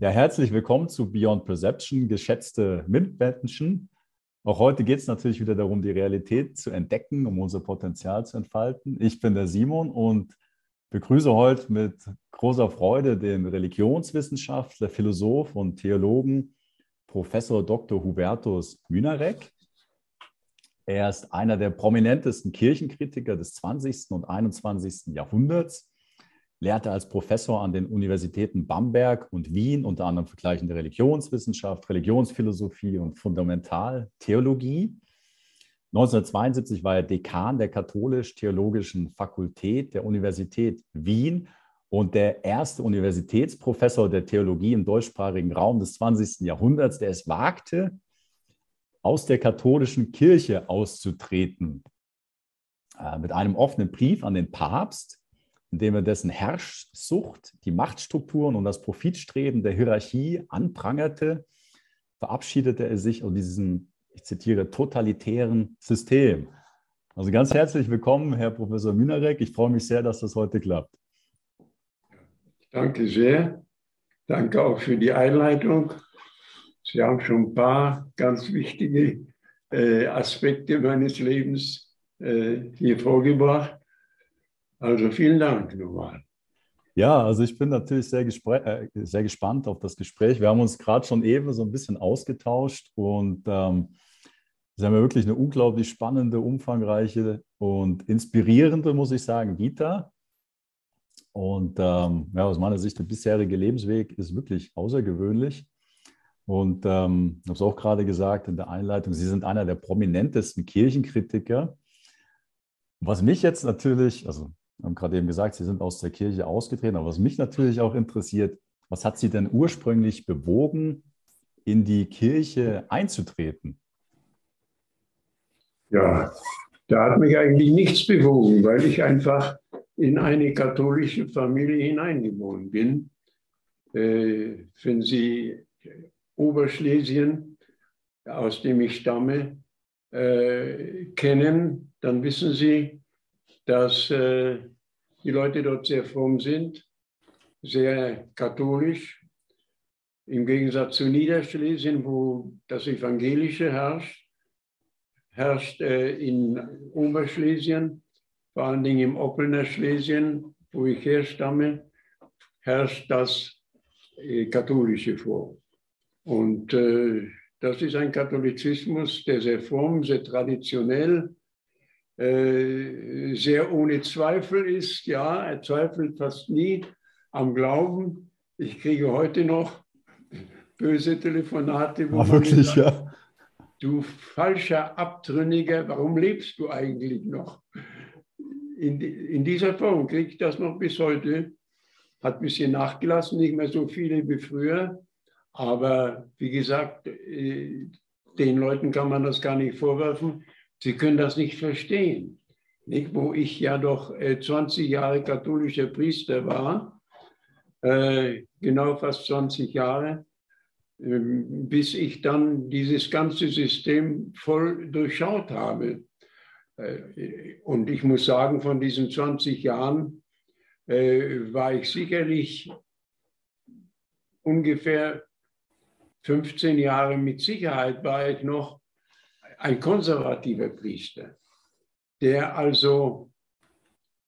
Ja, herzlich willkommen zu Beyond Perception, geschätzte Mitmenschen. Auch heute geht es natürlich wieder darum, die Realität zu entdecken, um unser Potenzial zu entfalten. Ich bin der Simon und begrüße heute mit großer Freude den Religionswissenschaftler, Philosoph und Theologen Professor Dr. Hubertus Mynarek. Er ist einer der prominentesten Kirchenkritiker des 20. und 21. Jahrhunderts lehrte als Professor an den Universitäten Bamberg und Wien unter anderem vergleichende Religionswissenschaft, Religionsphilosophie und Fundamentaltheologie. 1972 war er Dekan der Katholisch-Theologischen Fakultät der Universität Wien und der erste Universitätsprofessor der Theologie im deutschsprachigen Raum des 20. Jahrhunderts, der es wagte, aus der katholischen Kirche auszutreten. Äh, mit einem offenen Brief an den Papst indem er dessen Herrschsucht, die Machtstrukturen und das Profitstreben der Hierarchie anprangerte, verabschiedete er sich aus diesem, ich zitiere, totalitären System. Also ganz herzlich willkommen, Herr Professor Minarek. Ich freue mich sehr, dass das heute klappt. Danke sehr. Danke auch für die Einleitung. Sie haben schon ein paar ganz wichtige äh, Aspekte meines Lebens äh, hier vorgebracht. Also vielen Dank nochmal. Ja, also ich bin natürlich sehr, äh, sehr gespannt auf das Gespräch. Wir haben uns gerade schon eben so ein bisschen ausgetauscht und ähm, Sie haben ja wirklich eine unglaublich spannende, umfangreiche und inspirierende, muss ich sagen, Vita. Und ähm, ja, aus meiner Sicht, der bisherige Lebensweg ist wirklich außergewöhnlich. Und ähm, ich habe es auch gerade gesagt in der Einleitung, Sie sind einer der prominentesten Kirchenkritiker. Was mich jetzt natürlich, also haben gerade eben gesagt, Sie sind aus der Kirche ausgetreten. Aber was mich natürlich auch interessiert, was hat Sie denn ursprünglich bewogen, in die Kirche einzutreten? Ja, da hat mich eigentlich nichts bewogen, weil ich einfach in eine katholische Familie hineingeboren bin. Äh, wenn Sie Oberschlesien, aus dem ich stamme, äh, kennen, dann wissen Sie, dass äh, die Leute dort sehr fromm sind, sehr katholisch. Im Gegensatz zu Niederschlesien, wo das Evangelische herrscht, herrscht äh, in Oberschlesien, vor allen Dingen im Oppelner Schlesien, wo ich herstamme, herrscht das äh, Katholische vor. Und äh, das ist ein Katholizismus, der sehr fromm, sehr traditionell, äh, sehr ohne Zweifel ist. Ja, er zweifelt fast nie am Glauben. Ich kriege heute noch böse Telefonate, wo Ach, wirklich, sagt, ja. du falscher Abtrünniger, warum lebst du eigentlich noch? In, in dieser Form kriege ich das noch bis heute. Hat ein bisschen nachgelassen, nicht mehr so viele wie früher. Aber wie gesagt, äh, den Leuten kann man das gar nicht vorwerfen. Sie können das nicht verstehen. Nicht? Wo ich ja doch 20 äh, Jahre katholischer Priester war, äh, genau fast 20 Jahre, ähm, bis ich dann dieses ganze System voll durchschaut habe. Äh, und ich muss sagen, von diesen 20 Jahren war ich sicherlich ungefähr 15 Jahre mit Sicherheit war ich noch ein konservativer Priester, der also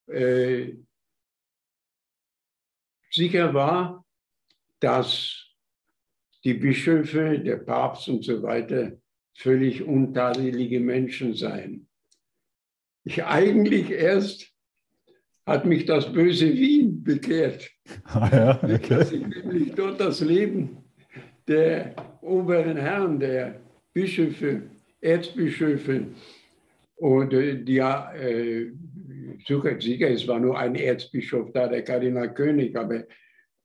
äh, sicher war, dass die Bischöfe, der Papst und so weiter völlig untadelige Menschen seien. Ich eigentlich erst hat mich das böse Wien bekehrt. Ah ja, okay. Dass ich nämlich dort das Leben der oberen Herren, der Bischöfe Erzbischöfe und äh, die äh, sicher, es war nur ein Erzbischof da, der Kardinal König, aber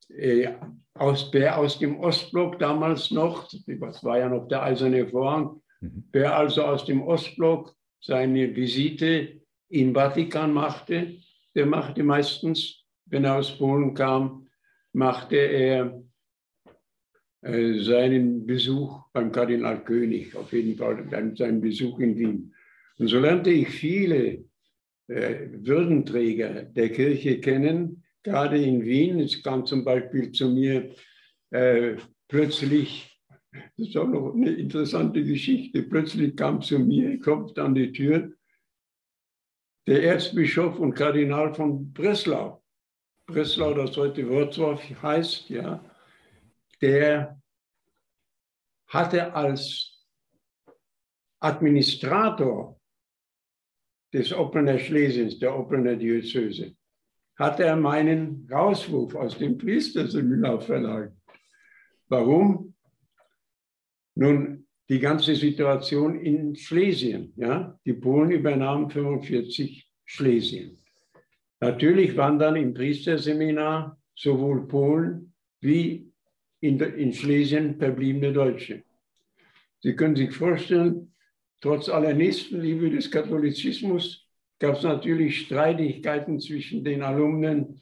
äh, aus, wer aus dem Ostblock damals noch, das war ja noch der eiserne Vorhang, mhm. wer also aus dem Ostblock seine Visite in Vatikan machte, der machte meistens, wenn er aus Polen kam, machte er seinen Besuch beim Kardinal König, auf jeden Fall seinen Besuch in Wien. Und so lernte ich viele äh, Würdenträger der Kirche kennen, gerade in Wien. Es kam zum Beispiel zu mir äh, plötzlich, das ist auch noch eine interessante Geschichte, plötzlich kam zu mir, klopfte an die Tür, der Erzbischof und Kardinal von Breslau. Breslau, das heute Wrocław heißt, ja, der hatte als Administrator des Oplener Schlesiens, der Oplener Diözese, hatte er meinen Rauswurf aus dem Priesterseminar verlangt. Warum? Nun, die ganze Situation in Schlesien. Ja? Die Polen übernahmen 45 Schlesien. Natürlich waren dann im Priesterseminar sowohl Polen wie in, in Schlesien verbliebene Deutsche. Sie können sich vorstellen, trotz aller Nächstenliebe des Katholizismus gab es natürlich Streitigkeiten zwischen den Alumnen,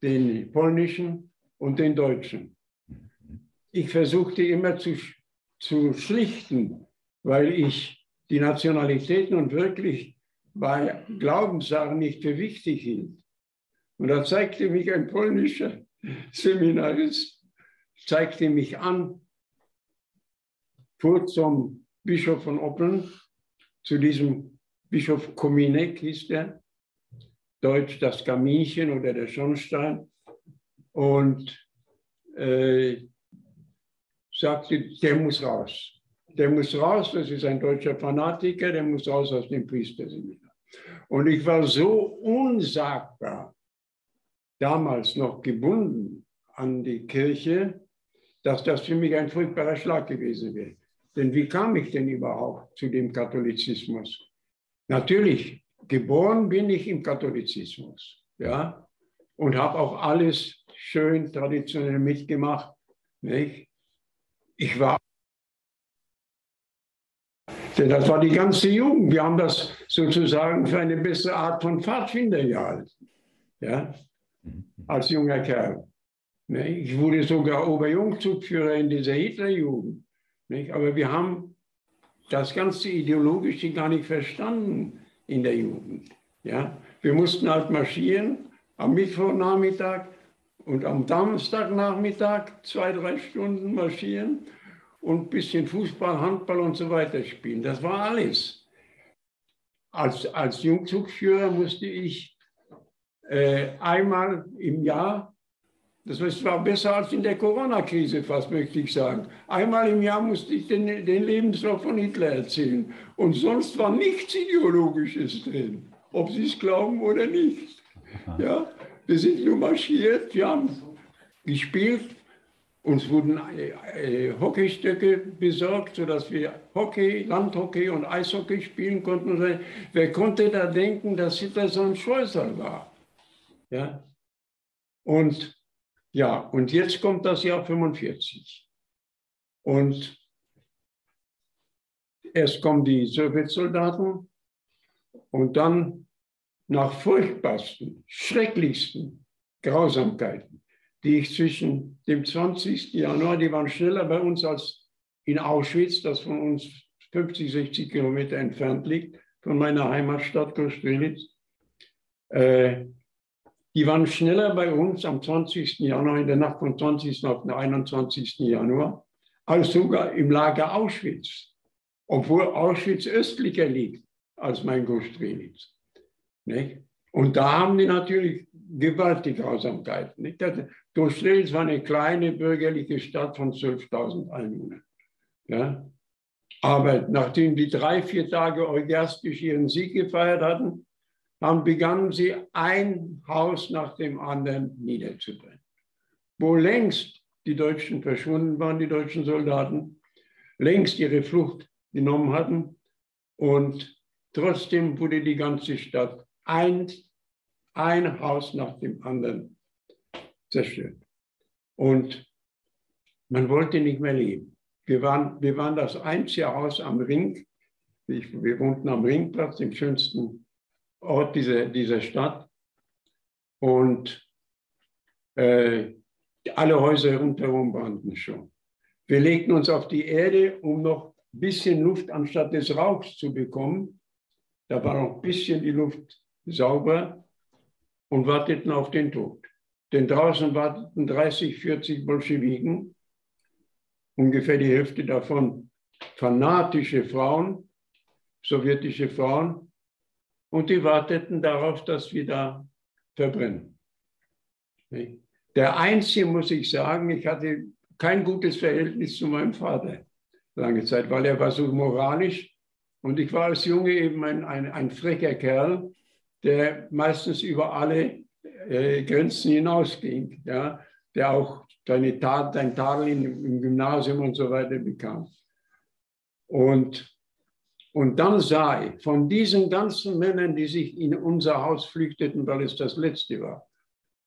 den polnischen und den deutschen. Ich versuchte immer zu, zu schlichten, weil ich die Nationalitäten und wirklich bei Glaubenssachen nicht für wichtig hielt. Und da zeigte mich ein polnischer Seminarist, zeigte mich an, fuhr zum Bischof von Oppeln, zu diesem Bischof Kominek hieß der, Deutsch das Kaminchen oder der Schornstein, und äh, sagte, der muss raus. Der muss raus, das ist ein deutscher Fanatiker, der muss raus aus dem Priesterseminar. Und ich war so unsagbar, damals noch gebunden an die Kirche, dass das für mich ein furchtbarer Schlag gewesen wäre. Denn wie kam ich denn überhaupt zu dem Katholizismus? Natürlich, geboren bin ich im Katholizismus, ja, und habe auch alles schön traditionell mitgemacht. Nicht? Ich war, denn das war die ganze Jugend. Wir haben das sozusagen für eine bessere Art von Pfadfinder gehalten, ja, als junger Kerl. Ich wurde sogar Oberjungzugführer in dieser Hitlerjugend. Aber wir haben das ganze Ideologische gar nicht verstanden in der Jugend. Wir mussten halt marschieren am Mittwochnachmittag und am Samstagnachmittag zwei, drei Stunden marschieren und ein bisschen Fußball, Handball und so weiter spielen. Das war alles. Als, als Jungzugführer musste ich äh, einmal im Jahr, das war besser als in der Corona-Krise fast, möchte ich sagen. Einmal im Jahr musste ich den, den Lebenslauf von Hitler erzählen. Und sonst war nichts Ideologisches drin, ob Sie es glauben oder nicht. Ja? Wir sind nur marschiert, wir haben gespielt, uns wurden äh, äh, Hockeystöcke besorgt, sodass wir Hockey, Landhockey und Eishockey spielen konnten. Wer konnte da denken, dass Hitler so ein Scheusal war? Ja? Und ja, und jetzt kommt das Jahr 45. Und erst kommen die Sowjetsoldaten und dann nach furchtbarsten, schrecklichsten Grausamkeiten, die ich zwischen dem 20. Januar, die waren schneller bei uns als in Auschwitz, das von uns 50, 60 Kilometer entfernt liegt, von meiner Heimatstadt Kostrelitz. Äh, die waren schneller bei uns am 20. Januar, in der Nacht vom 20. auf den 21. Januar, als sogar im Lager Auschwitz, obwohl Auschwitz östlicher liegt als mein. Nicht? Und da haben die natürlich gewaltige Grausamkeiten. Nicht? War eine kleine bürgerliche Stadt von 12.000 Einwohnern. Ja? Aber nachdem die drei, vier Tage orgiastisch ihren Sieg gefeiert hatten, haben begannen sie ein Haus nach dem anderen niederzubrennen. Wo längst die Deutschen verschwunden waren, die deutschen Soldaten, längst ihre Flucht genommen hatten und trotzdem wurde die ganze Stadt ein, ein Haus nach dem anderen zerstört. Und man wollte nicht mehr leben. Wir waren, wir waren das einzige Haus am Ring. Wir wohnten am Ringplatz, dem schönsten Ort dieser, dieser Stadt. Und äh, alle Häuser rundherum brannten schon. Wir legten uns auf die Erde, um noch ein bisschen Luft anstatt des Rauchs zu bekommen. Da war noch ein bisschen die Luft sauber und warteten auf den Tod. Denn draußen warteten 30, 40 Bolschewiken ungefähr die Hälfte davon fanatische Frauen, sowjetische Frauen, und die warteten darauf, dass wir da verbrennen. Der Einzige, muss ich sagen, ich hatte kein gutes Verhältnis zu meinem Vater lange Zeit, weil er war so moralisch und ich war als Junge eben ein, ein, ein frecher Kerl, der meistens über alle äh, Grenzen hinausging, ja, der auch seine Tat, sein Tadel im, im Gymnasium und so weiter bekam. Und, und dann sah ich von diesen ganzen Männern, die sich in unser Haus flüchteten, weil es das letzte war,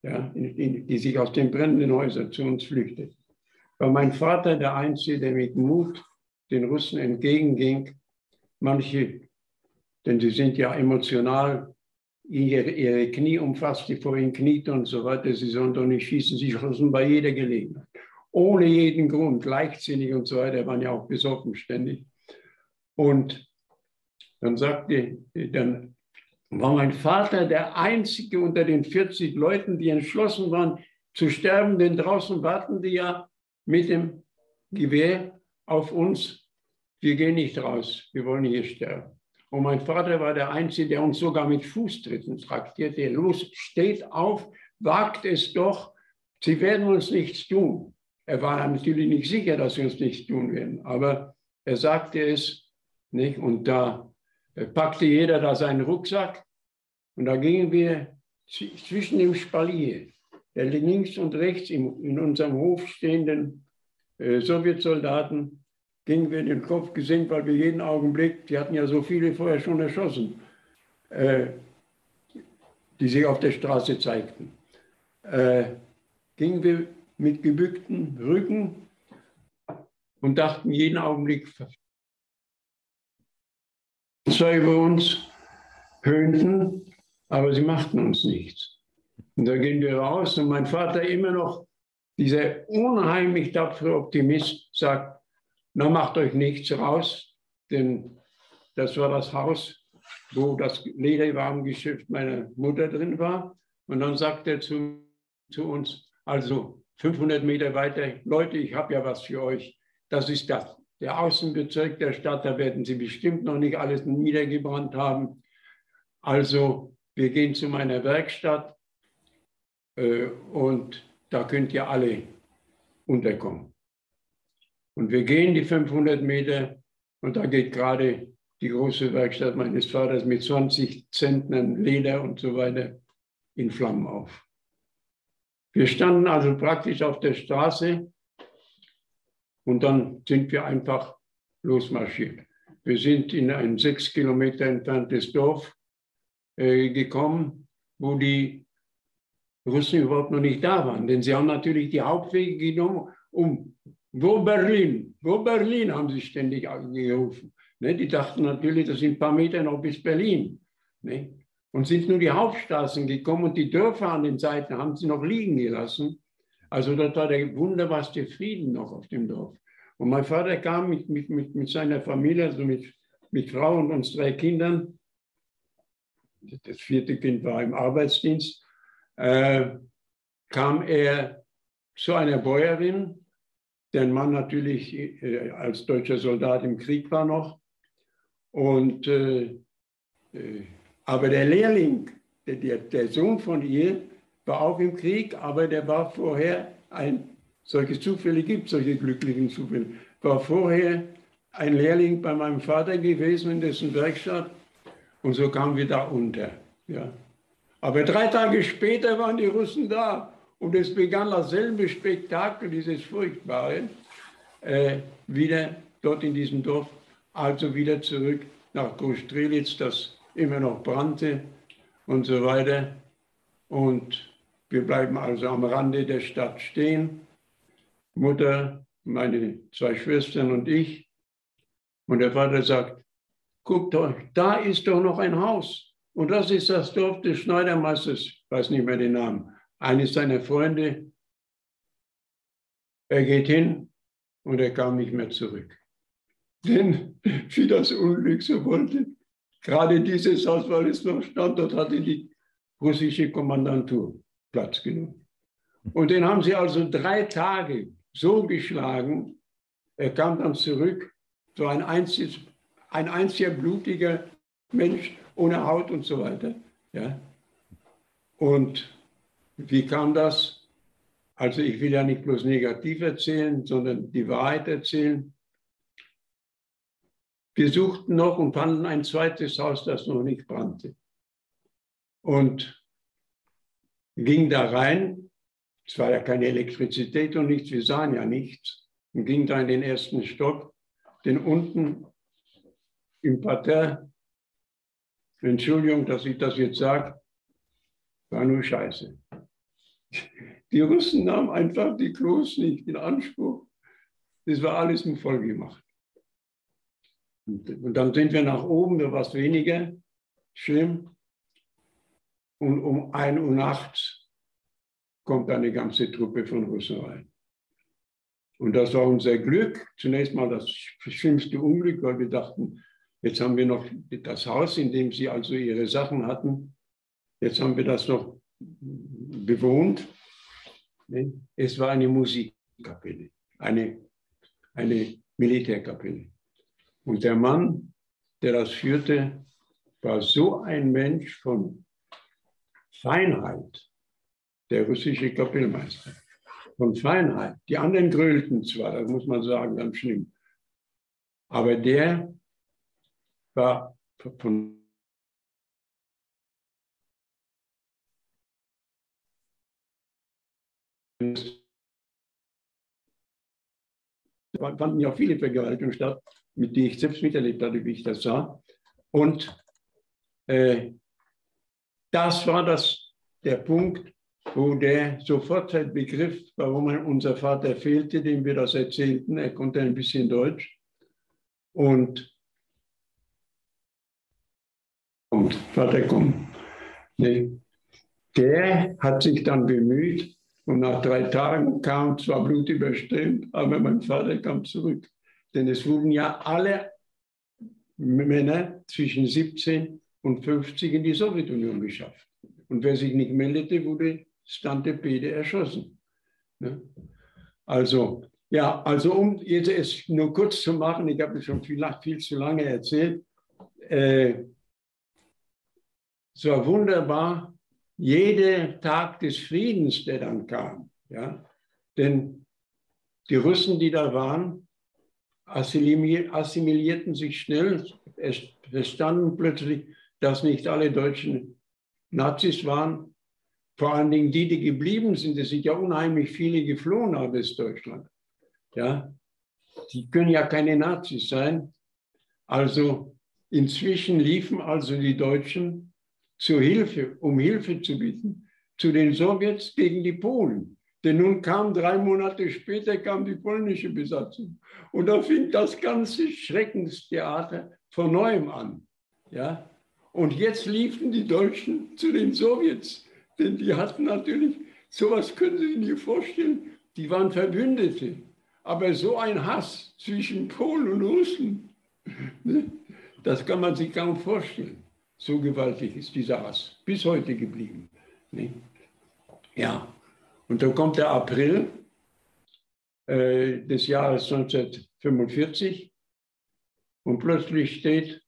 ja, die sich aus den brennenden Häusern zu uns flüchteten, war mein Vater der Einzige, der mit Mut den Russen entgegenging. Manche, denn sie sind ja emotional, ihre, ihre Knie umfasst, die vor ihnen kniet und so weiter. Sie sollen doch nicht schießen, sie schossen bei jeder Gelegenheit. Ohne jeden Grund, leichtsinnig und so weiter, waren ja auch besoffen ständig. Und dann sagte, dann war mein Vater der einzige unter den 40 Leuten, die entschlossen waren zu sterben, denn draußen warten die ja mit dem Gewehr auf uns. Wir gehen nicht raus, wir wollen hier sterben. Und mein Vater war der Einzige, der uns sogar mit Fußtritten traktierte. Los, steht auf, wagt es doch, sie werden uns nichts tun. Er war natürlich nicht sicher, dass sie uns nichts tun werden, aber er sagte es nicht. Und da packte jeder da seinen Rucksack und da gingen wir zwischen dem Spalier, der links und rechts in, in unserem Hof stehenden äh, Sowjetsoldaten, gingen wir den Kopf gesenkt, weil wir jeden Augenblick, die hatten ja so viele vorher schon erschossen, äh, die sich auf der Straße zeigten, äh, gingen wir mit gebückten Rücken und dachten jeden Augenblick, zwei über uns höhnten, aber sie machten uns nichts. Und da gehen wir raus und mein Vater immer noch, dieser unheimlich tapfere Optimist, sagt, na macht euch nichts raus, denn das war das Haus, wo das Lederwarengeschäft meiner Mutter drin war. Und dann sagt er zu, zu uns, also 500 Meter weiter, Leute, ich habe ja was für euch. Das ist das der Außenbezirk der Stadt, da werden sie bestimmt noch nicht alles niedergebrannt haben. Also wir gehen zu meiner Werkstatt äh, und da könnt ihr alle unterkommen. Und wir gehen die 500 Meter und da geht gerade die große Werkstatt meines Vaters mit 20 Zentnern Leder und so weiter in Flammen auf. Wir standen also praktisch auf der Straße und dann sind wir einfach losmarschiert. Wir sind in ein sechs Kilometer entferntes Dorf äh, gekommen, wo die Russen überhaupt noch nicht da waren. Denn sie haben natürlich die Hauptwege genommen, um wo Berlin, wo Berlin, haben sie ständig gerufen. Ne? Die dachten natürlich, das sind ein paar Meter noch bis Berlin. Ne? Und sind nur die Hauptstraßen gekommen und die Dörfer an den Seiten haben sie noch liegen gelassen. Also dort war der wunderbarste Frieden noch auf dem Dorf. Und mein Vater kam mit, mit, mit, mit seiner Familie, also mit, mit Frau und uns drei Kindern. Das vierte Kind war im Arbeitsdienst. Äh, kam er zu einer Bäuerin, deren Mann natürlich äh, als deutscher Soldat im Krieg war noch. Und, äh, äh aber der Lehrling, der, der Sohn von ihr, war auch im Krieg, aber der war vorher ein, solche Zufälle gibt, solche glücklichen Zufälle, war vorher ein Lehrling bei meinem Vater gewesen in dessen Werkstatt und so kamen wir da unter. Ja. Aber drei Tage später waren die Russen da und es begann dasselbe Spektakel, dieses furchtbare, äh, wieder dort in diesem Dorf, also wieder zurück nach Großstrelitz, das immer noch brannte und so weiter. Und wir bleiben also am Rande der Stadt stehen. Mutter, meine zwei Schwestern und ich. Und der Vater sagt, guckt euch, da ist doch noch ein Haus. Und das ist das Dorf des Schneidermeisters, ich weiß nicht mehr den Namen, eines seiner Freunde. Er geht hin und er kam nicht mehr zurück. Denn wie das Unglück so wollte, gerade dieses Haus, weil es noch stand, dort hatte die russische Kommandantur. Platz genommen. Und den haben sie also drei Tage so geschlagen, er kam dann zurück, so ein, einziges, ein einziger blutiger Mensch ohne Haut und so weiter. Ja. Und wie kam das? Also ich will ja nicht bloß negativ erzählen, sondern die Wahrheit erzählen. Wir suchten noch und fanden ein zweites Haus, das noch nicht brannte. Und gingen da rein. Es war ja keine Elektrizität und nichts, wir sahen ja nichts. Und gingen da in den ersten Stock. Denn unten im Parterre, Entschuldigung, dass ich das jetzt sage, war nur Scheiße. Die Russen nahmen einfach die Klos nicht in Anspruch. Das war alles im Voll gemacht. Und dann sind wir nach oben, da war es weniger schlimm. Und um 1 Uhr nachts kommt eine ganze Truppe von Russen rein. Und das war unser Glück. Zunächst mal das schlimmste Unglück, weil wir dachten, jetzt haben wir noch das Haus, in dem sie also ihre Sachen hatten. Jetzt haben wir das noch bewohnt. Es war eine Musikkapelle, eine, eine Militärkapelle. Und der Mann, der das führte, war so ein Mensch von Feinheit, der russische Kapellmeister. Von Feinheit. Die anderen grölten zwar, das muss man sagen, ganz schlimm. Aber der war von fanden ja viele Vergewaltigungen statt, mit denen ich selbst miterlebt hatte, wie ich das sah. Und äh, das war das, der Punkt, wo der sofort halt begriff, warum unser Vater fehlte, dem wir das erzählten. Er konnte ein bisschen Deutsch. Und, und Vater, komm. Nee. Der hat sich dann bemüht, und nach drei Tagen kam zwar blutüberströmt, aber mein Vater kam zurück. Denn es wurden ja alle Männer zwischen 17 und 50 in die Sowjetunion geschafft. Und wer sich nicht meldete, wurde Stante Pede erschossen. Also, ja, also um jetzt es nur kurz zu machen, ich habe schon viel, viel zu lange erzählt. Äh, es war wunderbar, jeder Tag des Friedens, der dann kam. Ja? Denn die Russen, die da waren, assimilierten sich schnell, es verstanden plötzlich, dass nicht alle Deutschen Nazis waren. Vor allen Dingen die, die geblieben sind, es sind ja unheimlich viele geflohen aus Deutschland. Ja? Die können ja keine Nazis sein. Also inzwischen liefen also die Deutschen zur Hilfe, um Hilfe zu bieten, zu den Sowjets gegen die Polen. Denn nun kam drei Monate später kam die polnische Besatzung. Und da fing das ganze Schreckenstheater von neuem an. Ja? Und jetzt liefen die Deutschen zu den Sowjets. Denn die hatten natürlich, sowas können Sie sich nicht vorstellen, die waren Verbündete. Aber so ein Hass zwischen Polen und Russen, ne, das kann man sich kaum vorstellen. So gewaltig ist dieser Hass bis heute geblieben. Ne? Ja, und dann kommt der April äh, des Jahres 1945 und plötzlich steht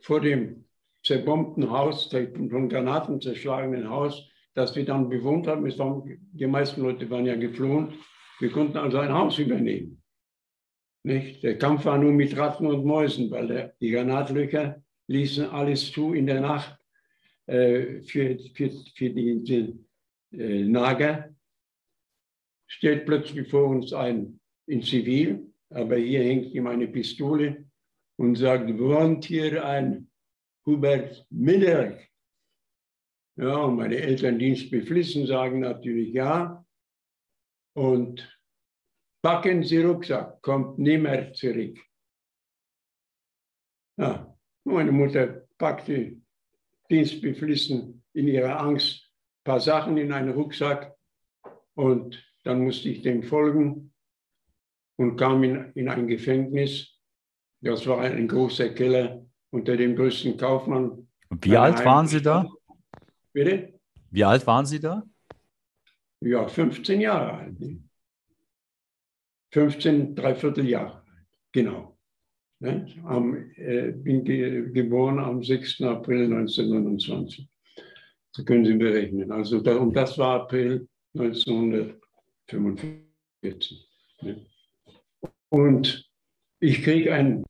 vor dem zerbombten Haus, von Granaten zerschlagenen Haus, das wir dann bewohnt haben. Waren, die meisten Leute waren ja geflohen. Wir konnten also ein Haus übernehmen. Nicht? Der Kampf war nur mit Ratten und Mäusen, weil der, die Granatlöcher ließen alles zu in der Nacht äh, für, für, für die, die äh, Nager. Stellt plötzlich vor uns ein in Zivil, aber hier hängt ihm eine Pistole und sagt, wohnt hier ein Hubert Miller? Ja, und meine Eltern dienstbeflissen sagen natürlich ja. Und packen Sie Rucksack, kommt nimmer zurück. Ja, meine Mutter packte dienstbeflissen in ihrer Angst ein paar Sachen in einen Rucksack und dann musste ich dem folgen und kam in, in ein Gefängnis. Das war ein großer Keller unter dem größten Kaufmann. Wie alt waren Sie da? Bitte? Wie alt waren Sie da? Ja, 15 Jahre alt. 15, dreiviertel Jahre alt, genau. Ne? Am, äh, bin ge geboren am 6. April 1929. So können Sie berechnen. Also da, und das war April 1945. Ne? Und ich kriege ein,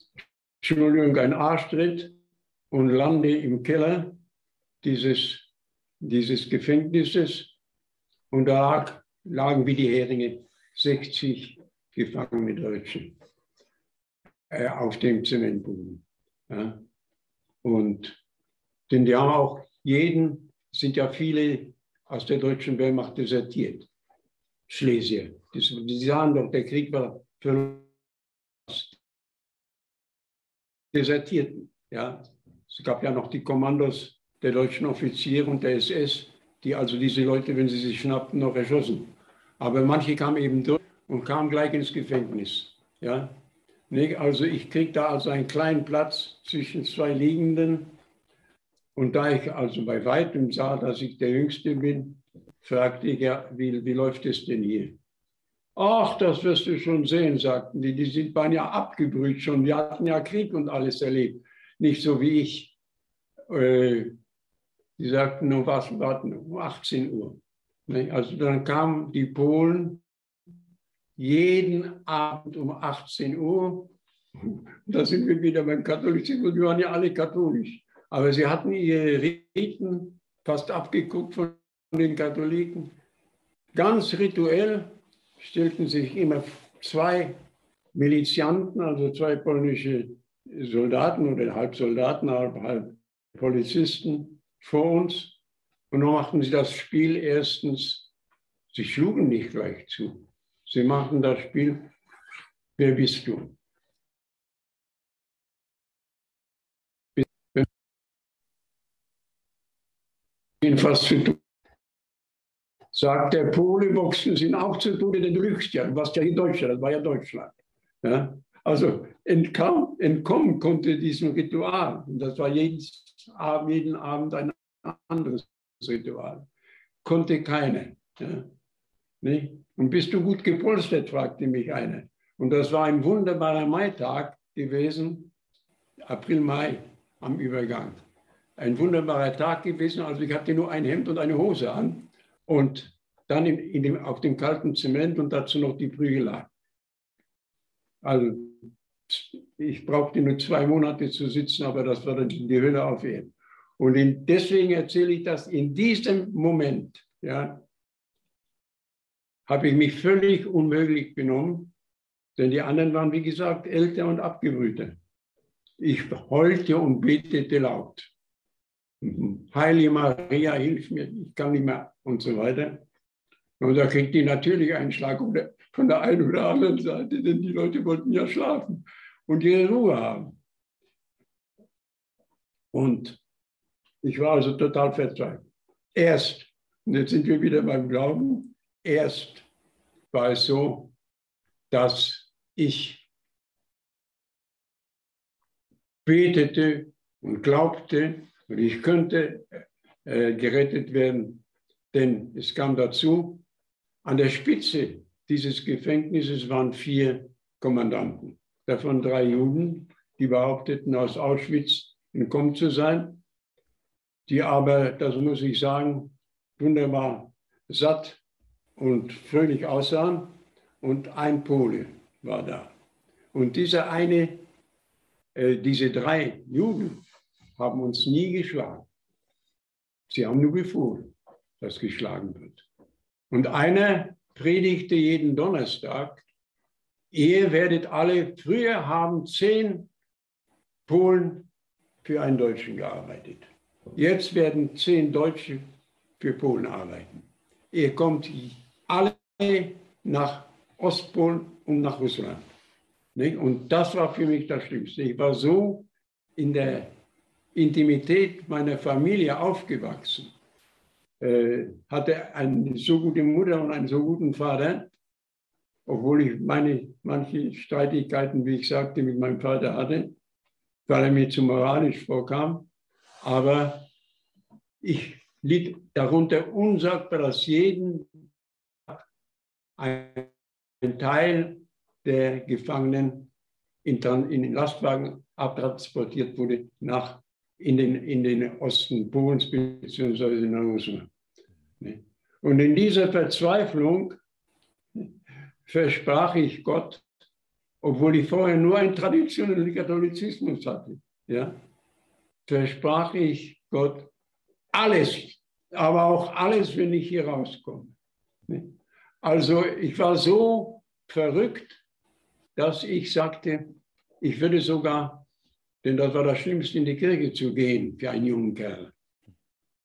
Entschuldigung, ein Arschtritt und lande im Keller dieses, dieses Gefängnisses. Und da lagen wie die Heringe 60 gefangene Deutsche äh, auf dem Zementboden. Ja. Und denn die haben auch jeden, sind ja viele aus der deutschen Wehrmacht desertiert. Schlesier. die sahen doch, der Krieg war für Desertierten. Ja. Es gab ja noch die Kommandos der deutschen Offiziere und der SS, die also diese Leute, wenn sie sich schnappten, noch erschossen. Aber manche kamen eben durch und kamen gleich ins Gefängnis. Ja. Also ich kriege da also einen kleinen Platz zwischen zwei Liegenden. Und da ich also bei weitem sah, dass ich der Jüngste bin, fragte ich, ja, wie, wie läuft es denn hier? Ach, das wirst du schon sehen, sagten die. Die sind waren ja abgebrüht schon. Wir hatten ja Krieg und alles erlebt. Nicht so wie ich. Äh, die sagten, nur was, warten, um 18 Uhr. Also dann kamen die Polen jeden Abend um 18 Uhr. Da sind wir wieder beim Katholizismus. Wir waren ja alle katholisch. Aber sie hatten ihre Riten fast abgeguckt von den Katholiken. Ganz rituell stellten sich immer zwei Milizianten, also zwei polnische Soldaten oder halb Soldaten, halb, halb Polizisten vor uns. Und dann machten sie das Spiel erstens, sie schlugen nicht gleich zu. Sie machen das Spiel, wer bist du? Fast zu tun. Sagt der Pole, Boxen sind auch zu du lügst ja, du warst ja in Deutschland, das war ja Deutschland. Ja? Also entkam, entkommen konnte diesem Ritual. Und das war jeden Abend, jeden Abend ein anderes Ritual. Konnte keiner. Ja? Nicht? Und bist du gut gepolstert, fragte mich einer. Und das war ein wunderbarer Maitag gewesen, April, Mai am Übergang. Ein wunderbarer Tag gewesen, also ich hatte nur ein Hemd und eine Hose an und dann in, in dem, auf dem kalten Zement und dazu noch die Prügelei. Also ich brauchte nur zwei Monate zu sitzen, aber das war dann die Hölle auf Erden. Und in, deswegen erzähle ich das in diesem Moment, ja, habe ich mich völlig unmöglich benommen, denn die anderen waren, wie gesagt, älter und abgebrühter. Ich heulte und betete laut. Heilige Maria, hilf mir, ich kann nicht mehr und so weiter. Und da kriegt die natürlich einen Schlag von der einen oder anderen Seite, denn die Leute wollten ja schlafen und ihre Ruhe haben. Und ich war also total verzweifelt. Erst, und jetzt sind wir wieder beim Glauben, erst war es so, dass ich betete und glaubte, und ich könnte äh, gerettet werden, denn es kam dazu, an der Spitze dieses Gefängnisses waren vier Kommandanten, davon drei Juden, die behaupteten, aus Auschwitz entkommen zu sein, die aber, das muss ich sagen, wunderbar satt und fröhlich aussahen. Und ein Pole war da. Und dieser eine, äh, diese drei Juden haben uns nie geschlagen. Sie haben nur befohlen, dass geschlagen wird. Und einer predigte jeden Donnerstag, ihr werdet alle, früher haben zehn Polen für einen Deutschen gearbeitet. Jetzt werden zehn Deutsche für Polen arbeiten. Ihr kommt alle nach Ostpolen und nach Russland. Und das war für mich das Schlimmste. Ich war so in der Intimität meiner Familie aufgewachsen, äh, hatte eine so gute Mutter und einen so guten Vater, obwohl ich meine manche Streitigkeiten, wie ich sagte, mit meinem Vater hatte, weil er mir zu moralisch vorkam. Aber ich litt darunter unsagbar, dass jeden ein Teil der Gefangenen in, in den Lastwagen abtransportiert wurde nach in den, in den Osten Polens bzw. nach Russland. Und in dieser Verzweiflung versprach ich Gott, obwohl ich vorher nur einen traditionellen Katholizismus hatte, ja, versprach ich Gott alles, aber auch alles, wenn ich hier rauskomme. Also ich war so verrückt, dass ich sagte, ich würde sogar, denn das war das Schlimmste, in die Kirche zu gehen für einen jungen Kerl.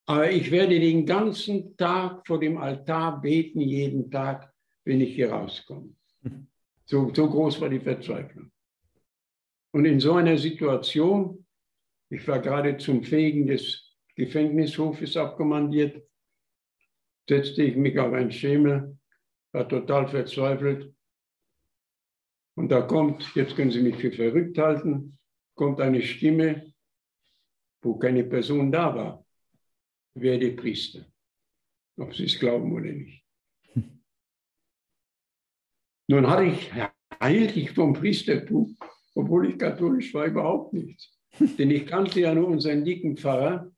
Aber ich werde den ganzen Tag vor dem Altar beten, jeden Tag, wenn ich hier rauskomme. So, so groß war die Verzweiflung. Und in so einer Situation, ich war gerade zum Fegen des Gefängnishofes abkommandiert, setzte ich mich auf einen Schemel, war total verzweifelt. Und da kommt, jetzt können Sie mich für verrückt halten, kommt eine Stimme, wo keine Person da war. Werde Priester. Ob Sie es glauben oder nicht. Nun hatte ich, erhielt ich vom Priestertum, obwohl ich katholisch war, überhaupt nichts. Denn ich kannte ja nur unseren dicken Pfarrer,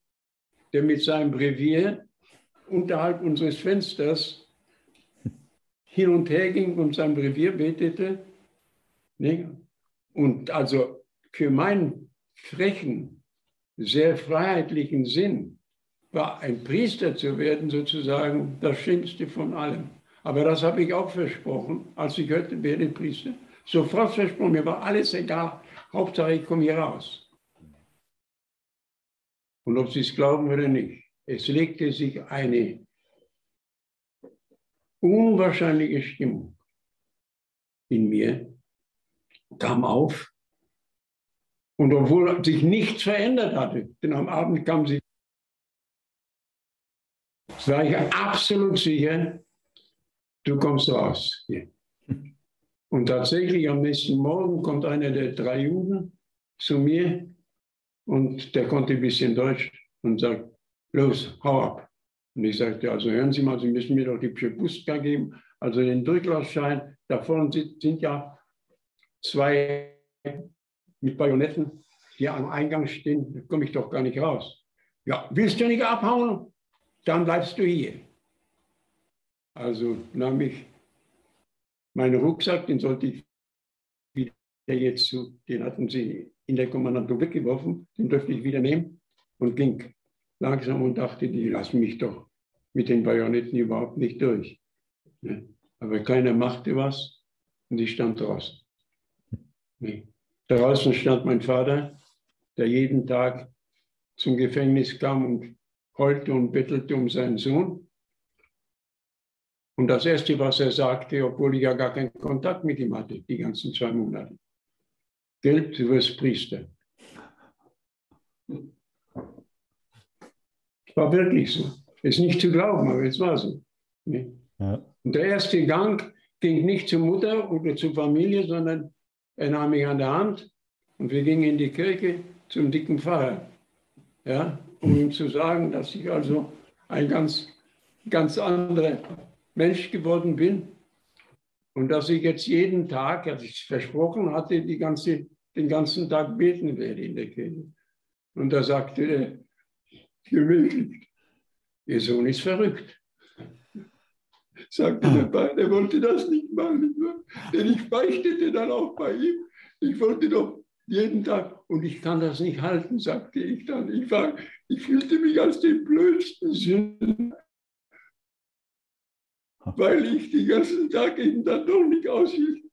der mit seinem Brevier unterhalb unseres Fensters hin und her ging und sein Brevier betete. Und also für meinen frechen, sehr freiheitlichen Sinn war ein Priester zu werden sozusagen das Schlimmste von allem. Aber das habe ich auch versprochen, als ich hörte, werde Priester. Sofort versprochen, mir war alles egal. Hauptsache, ich komme hier raus. Und ob Sie es glauben oder nicht, es legte sich eine unwahrscheinliche Stimmung in mir, kam auf. Und obwohl sich nichts verändert hatte, denn am Abend kam sie, war ich absolut sicher, du kommst raus. Hier. Und tatsächlich am nächsten Morgen kommt einer der drei Juden zu mir und der konnte ein bisschen Deutsch und sagt, los, hau ab. Und ich sagte, also hören Sie mal, Sie müssen mir doch die Pschepustka geben, also den Durchlaufschein. Da vorne sind ja zwei mit Bajonetten, die am Eingang stehen, komme ich doch gar nicht raus. Ja, willst du nicht abhauen? Dann bleibst du hier. Also nahm ich meinen Rucksack, den sollte ich wieder jetzt zu, den hatten sie in der Kommandantur weggeworfen, den durfte ich wieder nehmen und ging langsam und dachte, die lassen mich doch mit den Bajonetten überhaupt nicht durch. Aber keiner machte was und ich stand draußen. Draußen stand mein Vater, der jeden Tag zum Gefängnis kam und heulte und bettelte um seinen Sohn. Und das Erste, was er sagte, obwohl ich ja gar keinen Kontakt mit ihm hatte, die ganzen zwei Monate, Geld, du wirst Priester. Es war wirklich so. Ist nicht zu glauben, aber es war so. Ja. Und der erste Gang ging nicht zur Mutter oder zur Familie, sondern er nahm mich an der Hand und wir gingen in die Kirche zum dicken Pfarrer. Ja, um ihm zu sagen, dass ich also ein ganz, ganz anderer Mensch geworden bin und dass ich jetzt jeden Tag, als ich versprochen hatte, die ganze, den ganzen Tag beten werde in der Kirche. Und da sagte er, Ihr Sohn ist verrückt. Sagte der Pfarrer, er wollte das nicht machen. Denn ich beichtete dann auch bei ihm. Ich wollte doch jeden Tag, und ich kann das nicht halten, sagte ich dann. Ich, war, ich fühlte mich als den blödsten Sünder weil ich den ganzen Tag eben dann doch nicht aushielt.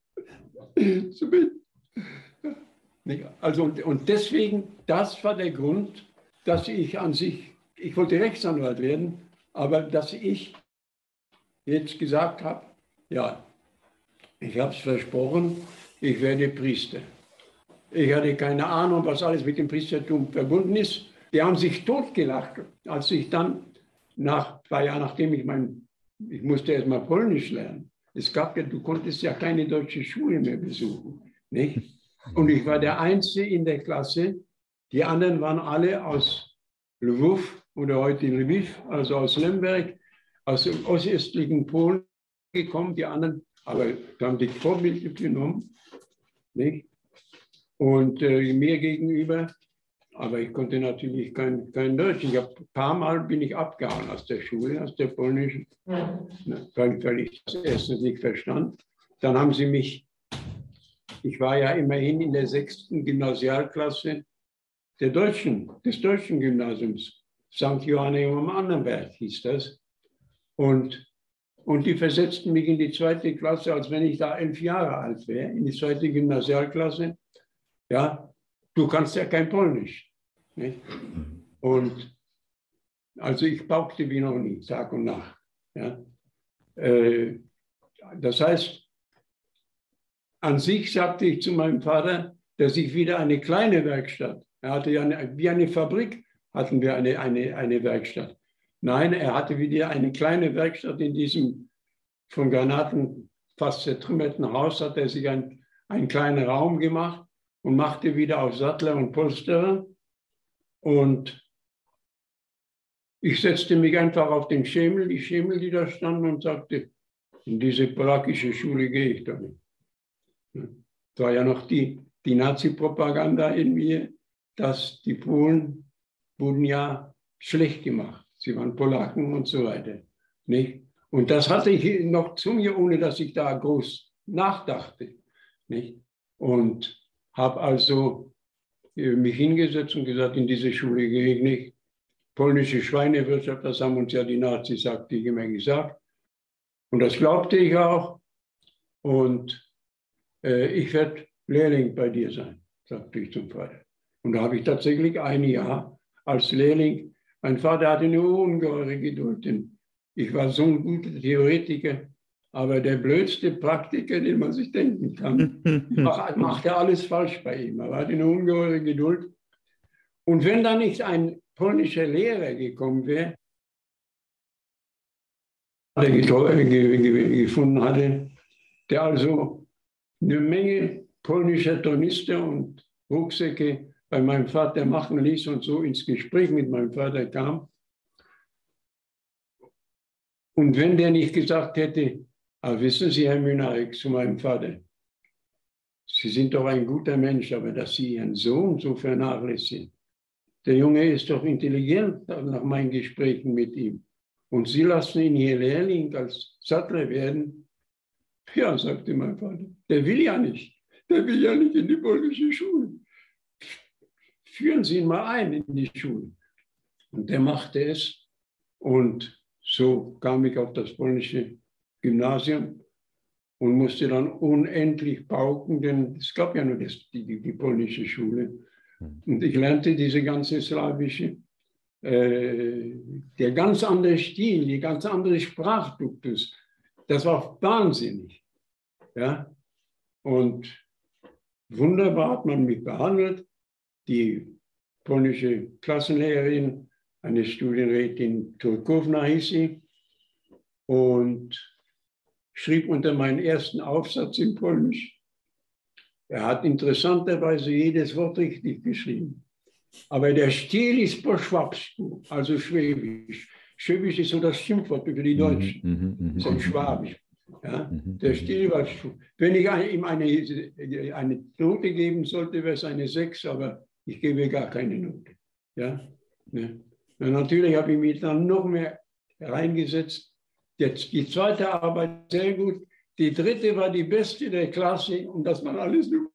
Also und deswegen, das war der Grund, dass ich an sich, ich wollte Rechtsanwalt werden, aber dass ich jetzt gesagt habe, ja, ich habe es versprochen, ich werde Priester. Ich hatte keine Ahnung, was alles mit dem Priestertum verbunden ist. Die haben sich totgelacht, als ich dann nach zwei Jahren, nachdem ich mein ich musste erst mal Polnisch lernen. Es gab ja, du konntest ja keine deutsche Schule mehr besuchen. Nicht? Und ich war der Einzige in der Klasse. Die anderen waren alle aus Lwów oder heute Lviv, also aus Lemberg, aus dem ostöstlichen Polen gekommen. Die anderen aber da haben die Vorbilder genommen. Nicht? Und äh, mir gegenüber, aber ich konnte natürlich kein, kein Deutsch. Ich hab, ein paar Mal bin ich abgehauen aus der Schule, aus der polnischen, weil, weil ich das erstens nicht verstand. Dann haben sie mich, ich war ja immerhin in der sechsten Gymnasialklasse der deutschen, des deutschen Gymnasiums, St. Johanneum am Annenberg hieß das. Und, und die versetzten mich in die zweite Klasse, als wenn ich da elf Jahre alt wäre, in die zweite Gymnasialklasse. Ja, du kannst ja kein Polnisch. Nicht? Und also ich paukte wie noch nie, Tag und Nacht. Ja. Äh, das heißt, an sich sagte ich zu meinem Vater, dass ich wieder eine kleine Werkstatt, er hatte ja eine, wie eine Fabrik, hatten wir eine, eine, eine Werkstatt. Nein, er hatte wieder eine kleine Werkstatt in diesem von Granaten fast zertrümmerten Haus, hat er sich ein, einen kleinen Raum gemacht und machte wieder auf Sattler und Polsterer. Und ich setzte mich einfach auf den Schemel, die Schemel, die da standen, und sagte, in diese polakische Schule gehe ich doch nicht. Das war ja noch die, die Nazi-Propaganda in mir, dass die Polen wurden ja schlecht gemacht. Sie waren Polaken und so weiter. Nicht? Und das hatte ich noch zu mir, ohne dass ich da groß nachdachte. Nicht? Und habe also äh, mich hingesetzt und gesagt, in diese Schule gehe ich nicht. Polnische Schweinewirtschaft, das haben uns ja die Nazis, sagte ich immer gesagt. Und das glaubte ich auch. Und äh, ich werde Lehrling bei dir sein, sagte ich zum Vater. Und da habe ich tatsächlich ein Jahr als Lehrling, mein Vater hatte eine ungeheure Geduld. Ich war so ein guter Theoretiker, aber der blödste Praktiker, den man sich denken kann. Ich machte alles falsch bei ihm. Er hatte eine ungeheure Geduld. Und wenn da nicht ein polnischer Lehrer gekommen wäre, der gefunden hatte, der also eine Menge polnischer Tornister und Rucksäcke bei meinem Vater machen ließ und so ins Gespräch mit meinem Vater kam. Und wenn der nicht gesagt hätte, ah, wissen Sie, Herr Münarik, zu meinem Vater, Sie sind doch ein guter Mensch, aber dass Sie Ihren Sohn so vernachlässigen. Der Junge ist doch intelligent nach meinen Gesprächen mit ihm. Und Sie lassen ihn hier Lehrling als Sattler werden. Ja, sagte mein Vater, der will ja nicht. Der will ja nicht in die polnische Schule. Führen Sie ihn mal ein in die Schule. Und der machte es. Und so kam ich auf das polnische Gymnasium und musste dann unendlich pauken, denn es gab ja nur das, die, die, die, polnische Schule. Hm. Und ich lernte diese ganze slawische, äh, der ganz andere Stil, die ganz andere Sprachduktus. Das war wahnsinnig. Ja? Und wunderbar hat man mich behandelt. Die polnische Klassenlehrerin, eine Studienrätin Turkowna hieß sie. Und schrieb unter meinen ersten Aufsatz in Polnisch. Er hat interessanterweise jedes Wort richtig geschrieben. Aber der Stil ist po Schwabsku, also Schwäbisch. Schwäbisch ist so das Schimpfwort über die Deutschen. Mm -hmm, ist ein Schwabisch. Ja? Mhm, der Stil war, wenn ich ihm eine, eine Note geben sollte, wäre es eine 6, aber ich gebe gar keine Note. Ja? ja. Natürlich habe ich mich dann noch mehr reingesetzt Jetzt die zweite Arbeit sehr gut. Die dritte war die beste der Klasse und das war alles nur.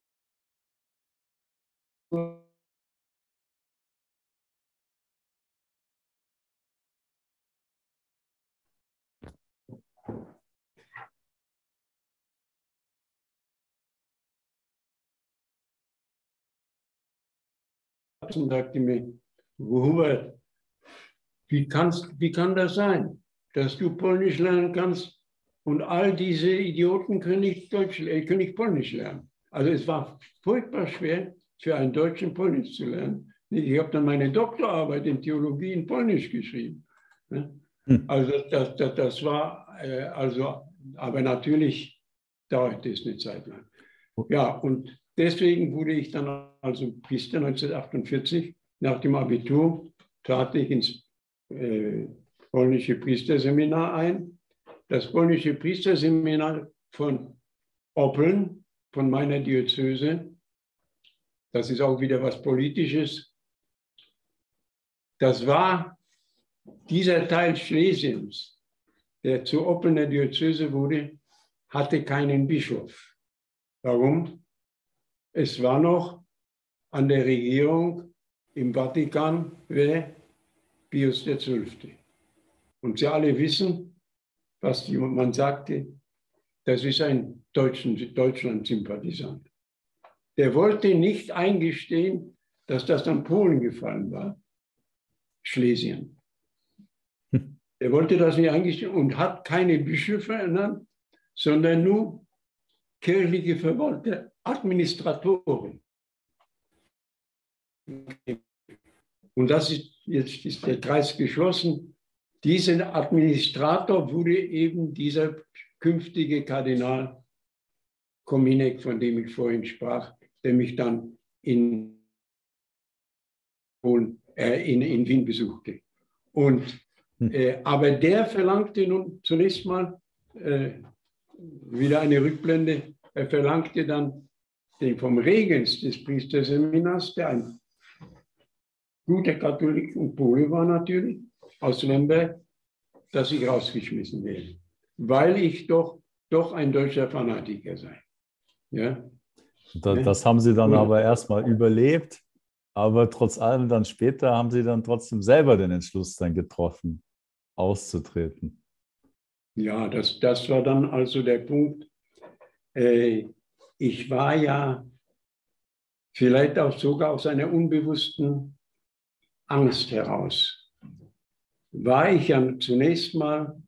Und sagte mir, Hubert, wie, kannst, wie kann das sein? dass du Polnisch lernen kannst und all diese Idioten können nicht, Deutsch, äh, können nicht Polnisch lernen. Also es war furchtbar schwer für einen Deutschen Polnisch zu lernen. Ich habe dann meine Doktorarbeit in Theologie in Polnisch geschrieben. Hm. Also das, das, das war, äh, also, aber natürlich dauerte es eine Zeit lang. Ja, und deswegen wurde ich dann also bis 1948 nach dem Abitur trat ich ins äh, polnische Priesterseminar ein. Das polnische Priesterseminar von Oppeln, von meiner Diözese. Das ist auch wieder was Politisches. Das war dieser Teil Schlesiens, der zu Oppelner Diözese wurde, hatte keinen Bischof. Warum? Es war noch an der Regierung im Vatikan, wer? Pius XII. Und Sie alle wissen, was die, man sagte, das ist ein Deutschland-Sympathisant. Der wollte nicht eingestehen, dass das an Polen gefallen war, Schlesien. Hm. Er wollte das nicht eingestehen und hat keine Bischöfe ernannt, sondern nur kirchliche Verwalter, Administratoren. Und das ist, jetzt ist der Kreis geschlossen. Dieser Administrator wurde eben dieser künftige Kardinal Kominek, von dem ich vorhin sprach, der mich dann in, äh, in, in Wien besuchte. Und, hm. äh, aber der verlangte nun zunächst mal äh, wieder eine Rückblende. Er verlangte dann den vom Regens des Priesterseminars, der ein guter Katholik und Pole war natürlich, aus Lemberg, dass ich rausgeschmissen werde, weil ich doch, doch ein deutscher Fanatiker sei. Ja? Das, das haben Sie dann ja. aber erstmal überlebt, aber trotz allem dann später haben Sie dann trotzdem selber den Entschluss dann getroffen, auszutreten. Ja, das, das war dann also der Punkt. Äh, ich war ja vielleicht auch sogar aus einer unbewussten Angst heraus, war ich ja zunächst mal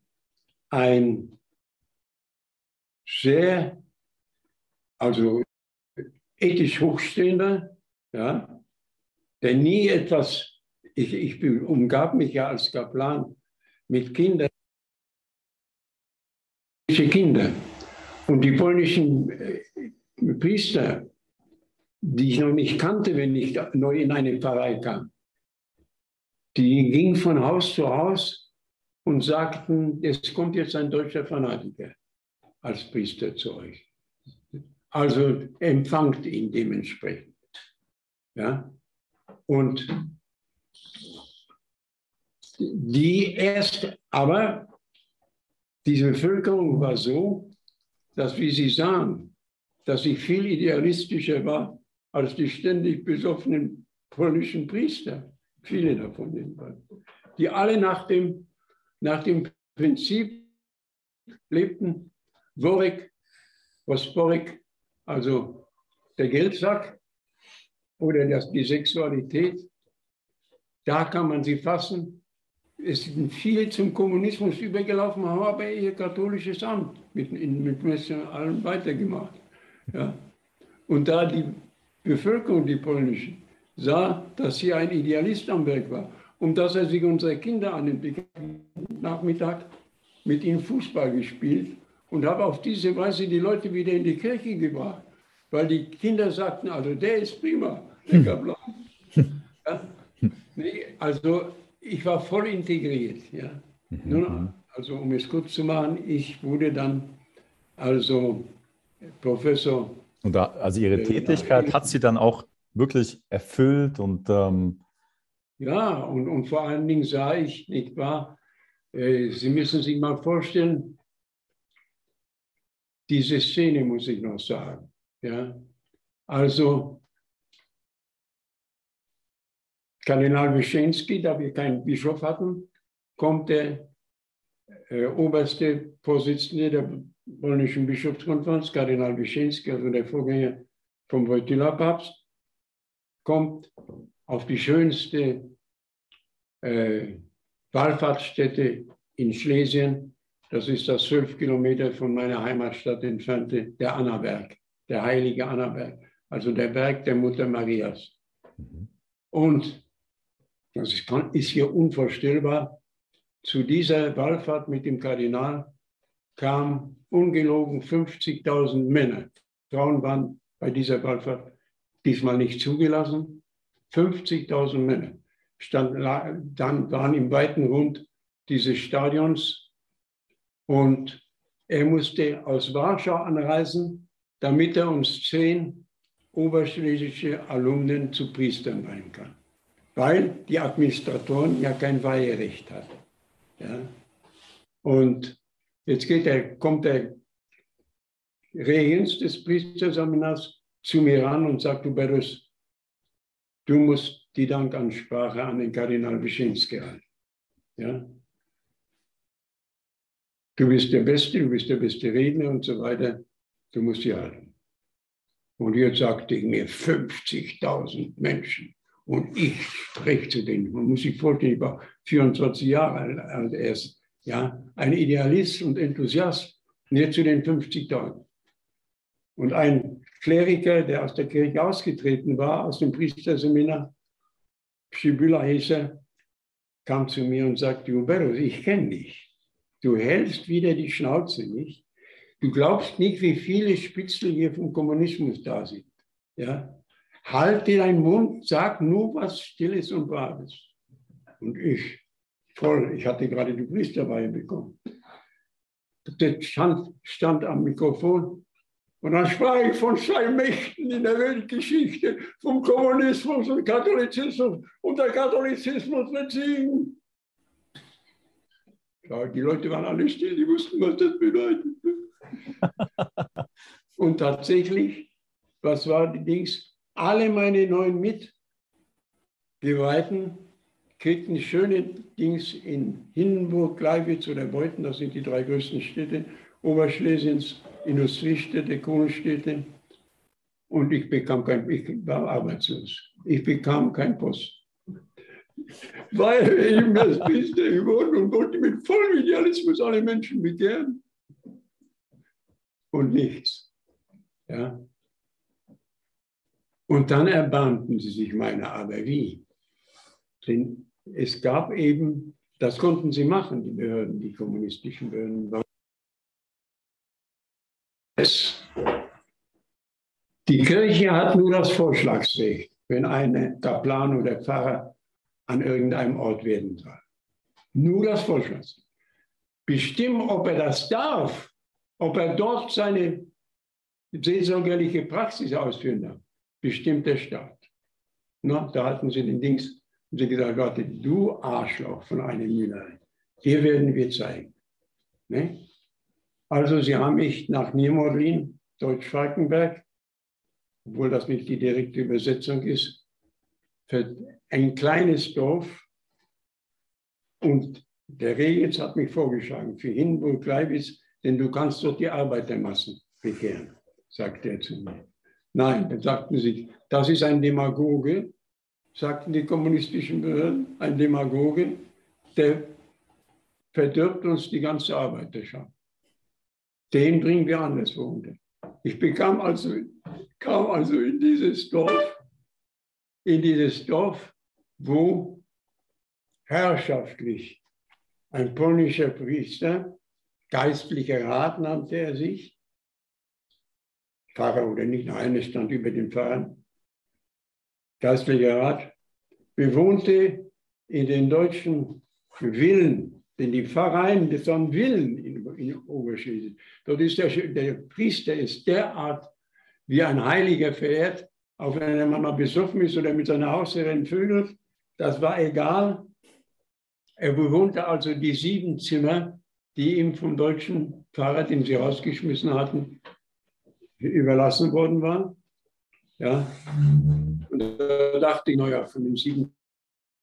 ein sehr, also ethisch hochstehender, ja, der nie etwas, ich, ich umgab mich ja als Kaplan mit Kindern, Kinder. Und die polnischen äh, Priester, die ich noch nicht kannte, wenn ich neu in eine Pfarrei kam, die gingen von Haus zu Haus und sagten, es kommt jetzt ein deutscher Fanatiker als Priester zu euch. Also empfangt ihn dementsprechend. Ja? Und die erste, aber diese Bevölkerung war so, dass, wie Sie sahen, dass ich viel idealistischer war als die ständig besoffenen polnischen Priester, viele davon jedenfalls, die alle nach dem, nach dem Prinzip lebten, Worek, Bosporik, also der Geldsack oder das, die Sexualität, da kann man sie fassen es sind viele zum Kommunismus übergelaufen, haben aber ihr katholisches Amt mit, mit Messe und allem weitergemacht. Ja. Und da die Bevölkerung, die polnische, sah, dass hier ein Idealist am Werk war und dass er sich unsere Kinder anentwickelt Nachmittag mit ihnen Fußball gespielt und habe auf diese Weise die Leute wieder in die Kirche gebracht, weil die Kinder sagten, also der ist prima, der Kaplan. Ja? Nee, also ich war voll integriert. Ja. Mhm. Nun, also um es kurz zu machen, ich wurde dann also Professor. Und da, also Ihre äh, Tätigkeit hat Sie dann auch wirklich erfüllt und ähm ja, und, und vor allen Dingen sah ich, nicht wahr, äh, Sie müssen sich mal vorstellen, diese Szene muss ich noch sagen. Ja. Also Kardinal Wyszynski, da wir keinen Bischof hatten, kommt der äh, oberste Vorsitzende der polnischen Bischofskonferenz, Kardinal Wyszynski, also der Vorgänger vom Wojtyla-Papst, kommt auf die schönste äh, Wallfahrtsstätte in Schlesien. Das ist das zwölf Kilometer von meiner Heimatstadt entfernte, der Annaberg, der heilige Annaberg, also der Berg der Mutter Marias. Mhm. Und das ist hier unvorstellbar. Zu dieser Wallfahrt mit dem Kardinal kamen ungelogen 50.000 Männer. Frauen waren bei dieser Wallfahrt diesmal nicht zugelassen. 50.000 Männer standen, dann waren im weiten Rund dieses Stadions und er musste aus Warschau anreisen, damit er uns zehn oberschlesische Alumnen zu Priestern weihen kann. Weil die Administratoren ja kein Weiherecht hatten. Ja? Und jetzt geht der, kommt der Regens des Priesterseminars zu mir ran und sagt, Hubertus, du musst die Dankansprache an den Kardinal Wyszynski halten. Ja? Du bist der Beste, du bist der beste Redner und so weiter. Du musst sie halten. Und jetzt sagte ich mir 50.000 Menschen. Und ich spreche zu denen. Man muss sich vorstellen, ich war 24 Jahre alt erst. Ja, ein Idealist und Enthusiast. Und jetzt zu den 50.000. Und ein Kleriker, der aus der Kirche ausgetreten war, aus dem Priesterseminar, Schibüla hieß er, kam zu mir und sagte, Hubertus, ich kenne dich. Du hältst wieder die Schnauze nicht. Du glaubst nicht, wie viele Spitzel hier vom Kommunismus da sind. Ja? Halte deinen Mund, sag nur was Stilles und Wahres. Und ich, voll, ich hatte gerade die Priesterweihe bekommen. Der stand, stand am Mikrofon und dann sprach ich von zwei Mächten in der Weltgeschichte, vom Kommunismus und Katholizismus. Und der Katholizismus wird siegen. Ja, die Leute waren alle still, die wussten, was das bedeutet. und tatsächlich, was war die Dings? Alle meine neuen Mitgeweihten kriegten schöne Dings in Hindenburg, Gleiwitz oder Beuthen, das sind die drei größten Städte Oberschlesiens, Industriestädte, Kohlenstädte. Und ich bekam kein, ich war arbeitslos. Ich bekam kein Post. Weil mir das Beste geworden und wollte mit vollem Idealismus alle Menschen begehren. Und nichts. Ja. Und dann erbarmten sie sich meiner, aber wie? Denn es gab eben, das konnten sie machen, die Behörden, die kommunistischen Behörden. Die Kirche hat nur das Vorschlagsrecht, wenn ein Kaplan oder Pfarrer an irgendeinem Ort werden soll. Nur das Vorschlagsrecht. Bestimmen, ob er das darf, ob er dort seine seelsorgerliche Praxis ausführen darf, bestimmt der Staat. Na, da hatten sie den Dings und sie gesagt, warte, du Arschloch von einem Müller, dir werden wir zeigen. Ne? Also sie haben mich nach Niermodlin, Deutsch-Falkenberg, obwohl das nicht die direkte Übersetzung ist, für ein kleines Dorf. Und der Regens hat mich vorgeschlagen für Hindenburg-Gleiwitz, denn du kannst dort die Arbeitermassen bekehren, sagte er zu mir. Nein, dann sagten sie, das ist ein Demagoge, sagten die kommunistischen Behörden, ein Demagoge, der verdirbt uns die ganze Arbeiterschaft. Den bringen wir anderswo unter. Ich bekam also, kam also in dieses Dorf, in dieses Dorf, wo herrschaftlich ein polnischer Priester, geistlicher Rat nannte er sich, Pfarrer oder nicht, einer stand über den Pfarrern, geistlicher Rat, bewohnte in den deutschen Villen, denn die Pfarreien, das waren Villen in, in Oberschlesien. Dort ist der, der Priester ist derart wie ein Heiliger verehrt, auch wenn er mal besoffen ist oder mit seiner Hausherrin vögelt, das war egal. Er bewohnte also die sieben Zimmer, die ihm vom deutschen Pfarrer, den sie rausgeschmissen hatten, überlassen worden waren. Ja. Und da dachte ich, naja, von den sieben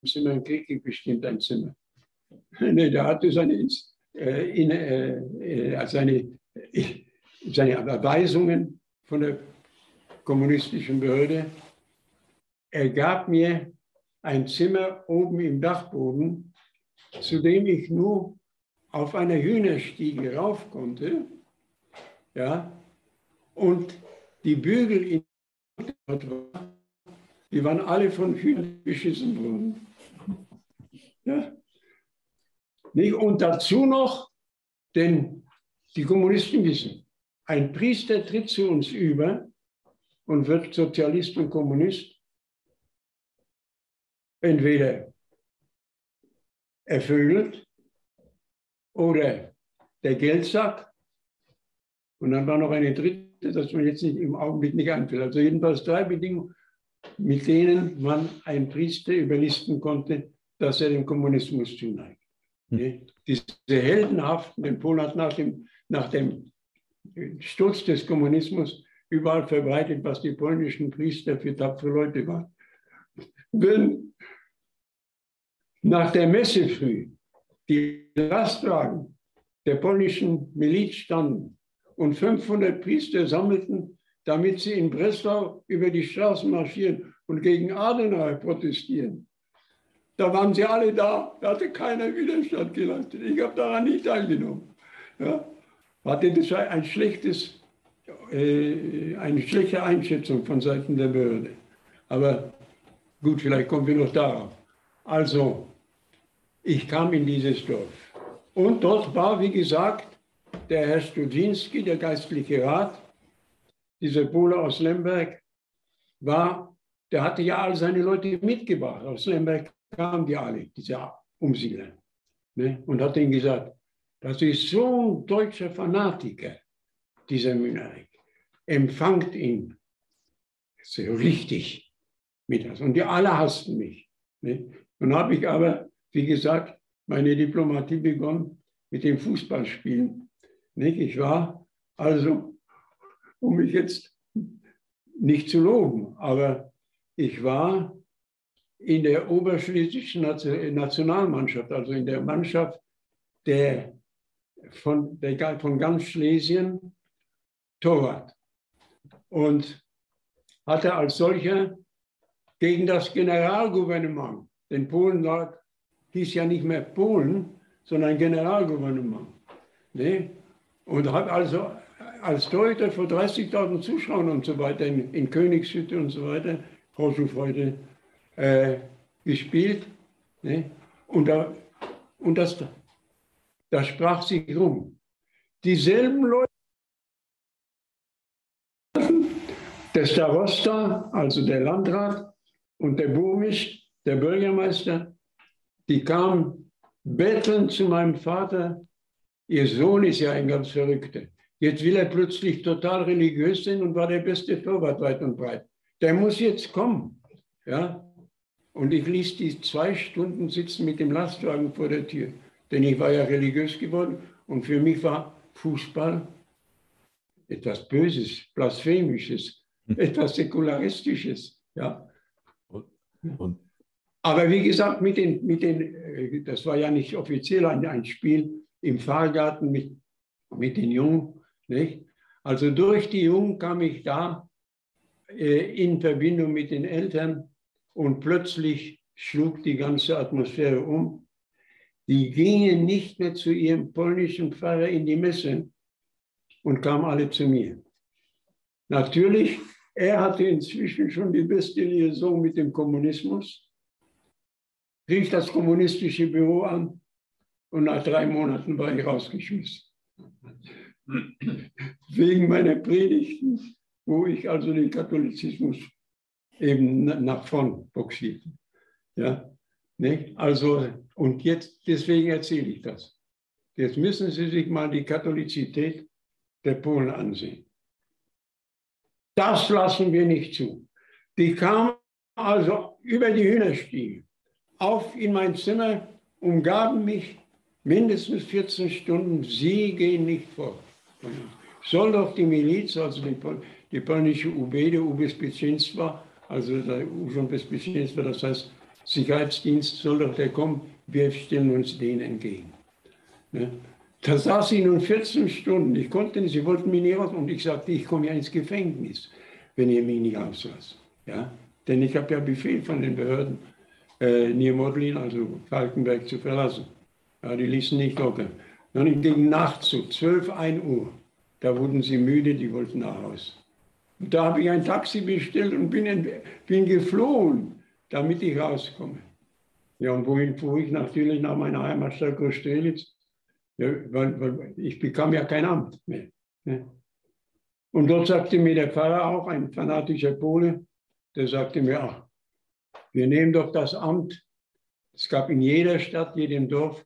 Zimmern kriege ich bestimmt ein Zimmer. Nee, der hatte seine, äh, in, äh, äh seine, seine Erweisungen von der kommunistischen Behörde. Er gab mir ein Zimmer oben im Dachboden, zu dem ich nur auf einer Hühnerstiege rauf konnte. Ja, und die Bügel in die waren alle von Hühnern beschissen worden. Ja. Und dazu noch, denn die Kommunisten wissen, ein Priester tritt zu uns über und wird Sozialist und Kommunist. Entweder erfüllt oder der Geldsack Und dann war noch eine dritte, das mir jetzt nicht, im Augenblick nicht einfällt. Also jedenfalls drei Bedingungen, mit denen man einen Priester überlisten konnte, dass er dem Kommunismus zuneigt. Hm. Diese heldenhaften, den Polen nach dem, nach dem Sturz des Kommunismus überall verbreitet, was die polnischen Priester für tapfere Leute waren. Wenn nach der Messe früh die Lastwagen der polnischen Miliz standen und 500 Priester sammelten, damit sie in Breslau über die Straßen marschieren und gegen Adenauer protestieren. Da waren sie alle da, da hatte keiner Widerstand geleistet. Ich habe daran nicht teilgenommen. Ja? Hatte das ein schlechtes, äh, eine schlechte Einschätzung von Seiten der Behörde. Aber gut, vielleicht kommen wir noch darauf. Also, ich kam in dieses Dorf. Und dort war, wie gesagt, der Herr Studzinski, der geistliche Rat, dieser Pole aus Lemberg, war, der hatte ja all seine Leute mitgebracht. Aus Lemberg kamen die alle, diese Umsiedler. Ne? Und hat ihnen gesagt, das ist so ein deutscher Fanatiker, dieser Münerich. Empfangt ihn. So richtig. Mit das. Und die alle hassten mich. Ne? Nun habe ich aber, wie gesagt, meine Diplomatie begonnen mit dem Fußballspielen. Nicht? Ich war also, um mich jetzt nicht zu loben, aber ich war in der oberschlesischen Nationalmannschaft, also in der Mannschaft der von, der, von ganz Schlesien Torwart. Und hatte als solcher gegen das Generalgouvernement, den Polen hieß ja nicht mehr Polen, sondern Generalgouvernement. Ne? Und hat also als Torhüter vor 30.000 Zuschauern und so weiter in, in Königshütte und so weiter, Hochschulfreude, äh, gespielt. Ne? Und, da, und das, das sprach sich rum. Dieselben Leute, der Starosta, also der Landrat und der Burmisch, der Bürgermeister, die kamen betteln zu meinem Vater, ihr Sohn ist ja ein ganz Verrückter. Jetzt will er plötzlich total religiös sein und war der beste Torwart weit und breit. Der muss jetzt kommen. Ja? Und ich ließ die zwei Stunden sitzen mit dem Lastwagen vor der Tür. Denn ich war ja religiös geworden und für mich war Fußball etwas Böses, Blasphemisches, hm. etwas Säkularistisches. Ja. Und, und. Aber wie gesagt, mit den, mit den, äh, das war ja nicht offiziell ein, ein Spiel im Fahrgarten mit, mit den Jungen. Nicht? Also durch die Jungen kam ich da äh, in Verbindung mit den Eltern und plötzlich schlug die ganze Atmosphäre um. Die gingen nicht mehr zu ihrem polnischen Pfarrer in die Messe und kamen alle zu mir. Natürlich, er hatte inzwischen schon die beste Liaison mit dem Kommunismus, rief das kommunistische Büro an und nach drei Monaten war ich rausgeschmissen. Wegen meiner Predigten, wo ich also den Katholizismus eben nach vorn boxierte. Ja, ne? Also, und jetzt, deswegen erzähle ich das. Jetzt müssen Sie sich mal die Katholizität der Polen ansehen. Das lassen wir nicht zu. Die kamen also über die Hühnerstiege auf in mein Zimmer, umgaben mich mindestens 14 Stunden. Sie gehen nicht fort. Soll doch die Miliz, also die, die polnische UB, der UB also der Bezpieczeństwa, das heißt Sicherheitsdienst, soll doch der kommen, wir stellen uns denen entgegen. Ne? Da saß ich nun 14 Stunden, ich konnte nicht, sie wollten mich nicht raus und ich sagte, ich komme ja ins Gefängnis, wenn ihr mich nicht rauslasst. Ja? Denn ich habe ja Befehl von den Behörden, äh, Niemodlin, also Falkenberg, zu verlassen. Ja, die ließen nicht locker. Dann gegen Nacht zu 12, 1 Uhr, da wurden sie müde, die wollten nach Hause. Da habe ich ein Taxi bestellt und bin, in, bin geflohen, damit ich rauskomme. Ja, und wohin fuhr ich? Natürlich nach meiner Heimatstadt Kostelitz. Ja, weil, weil ich bekam ja kein Amt mehr. Ne? Und dort sagte mir der Pfarrer auch, ein fanatischer Pole, der sagte mir, ach, wir nehmen doch das Amt. Es gab in jeder Stadt, jedem Dorf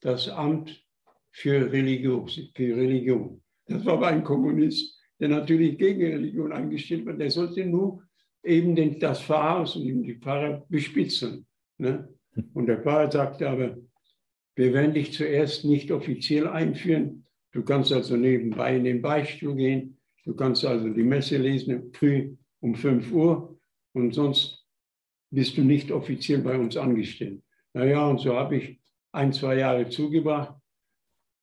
das Amt für Religion. Für Religion. Das war aber ein Kommunist, der natürlich gegen Religion eingestellt war. Der sollte nur eben den, das Pfarrhaus und die Pfarrer bespitzeln. Ne? Und der Pfarrer sagte aber, wir werden dich zuerst nicht offiziell einführen. Du kannst also nebenbei in den Beichtstuhl gehen. Du kannst also die Messe lesen früh um 5 Uhr und sonst bist du nicht offiziell bei uns angestellt. Naja, und so habe ich ein, zwei Jahre zugebracht.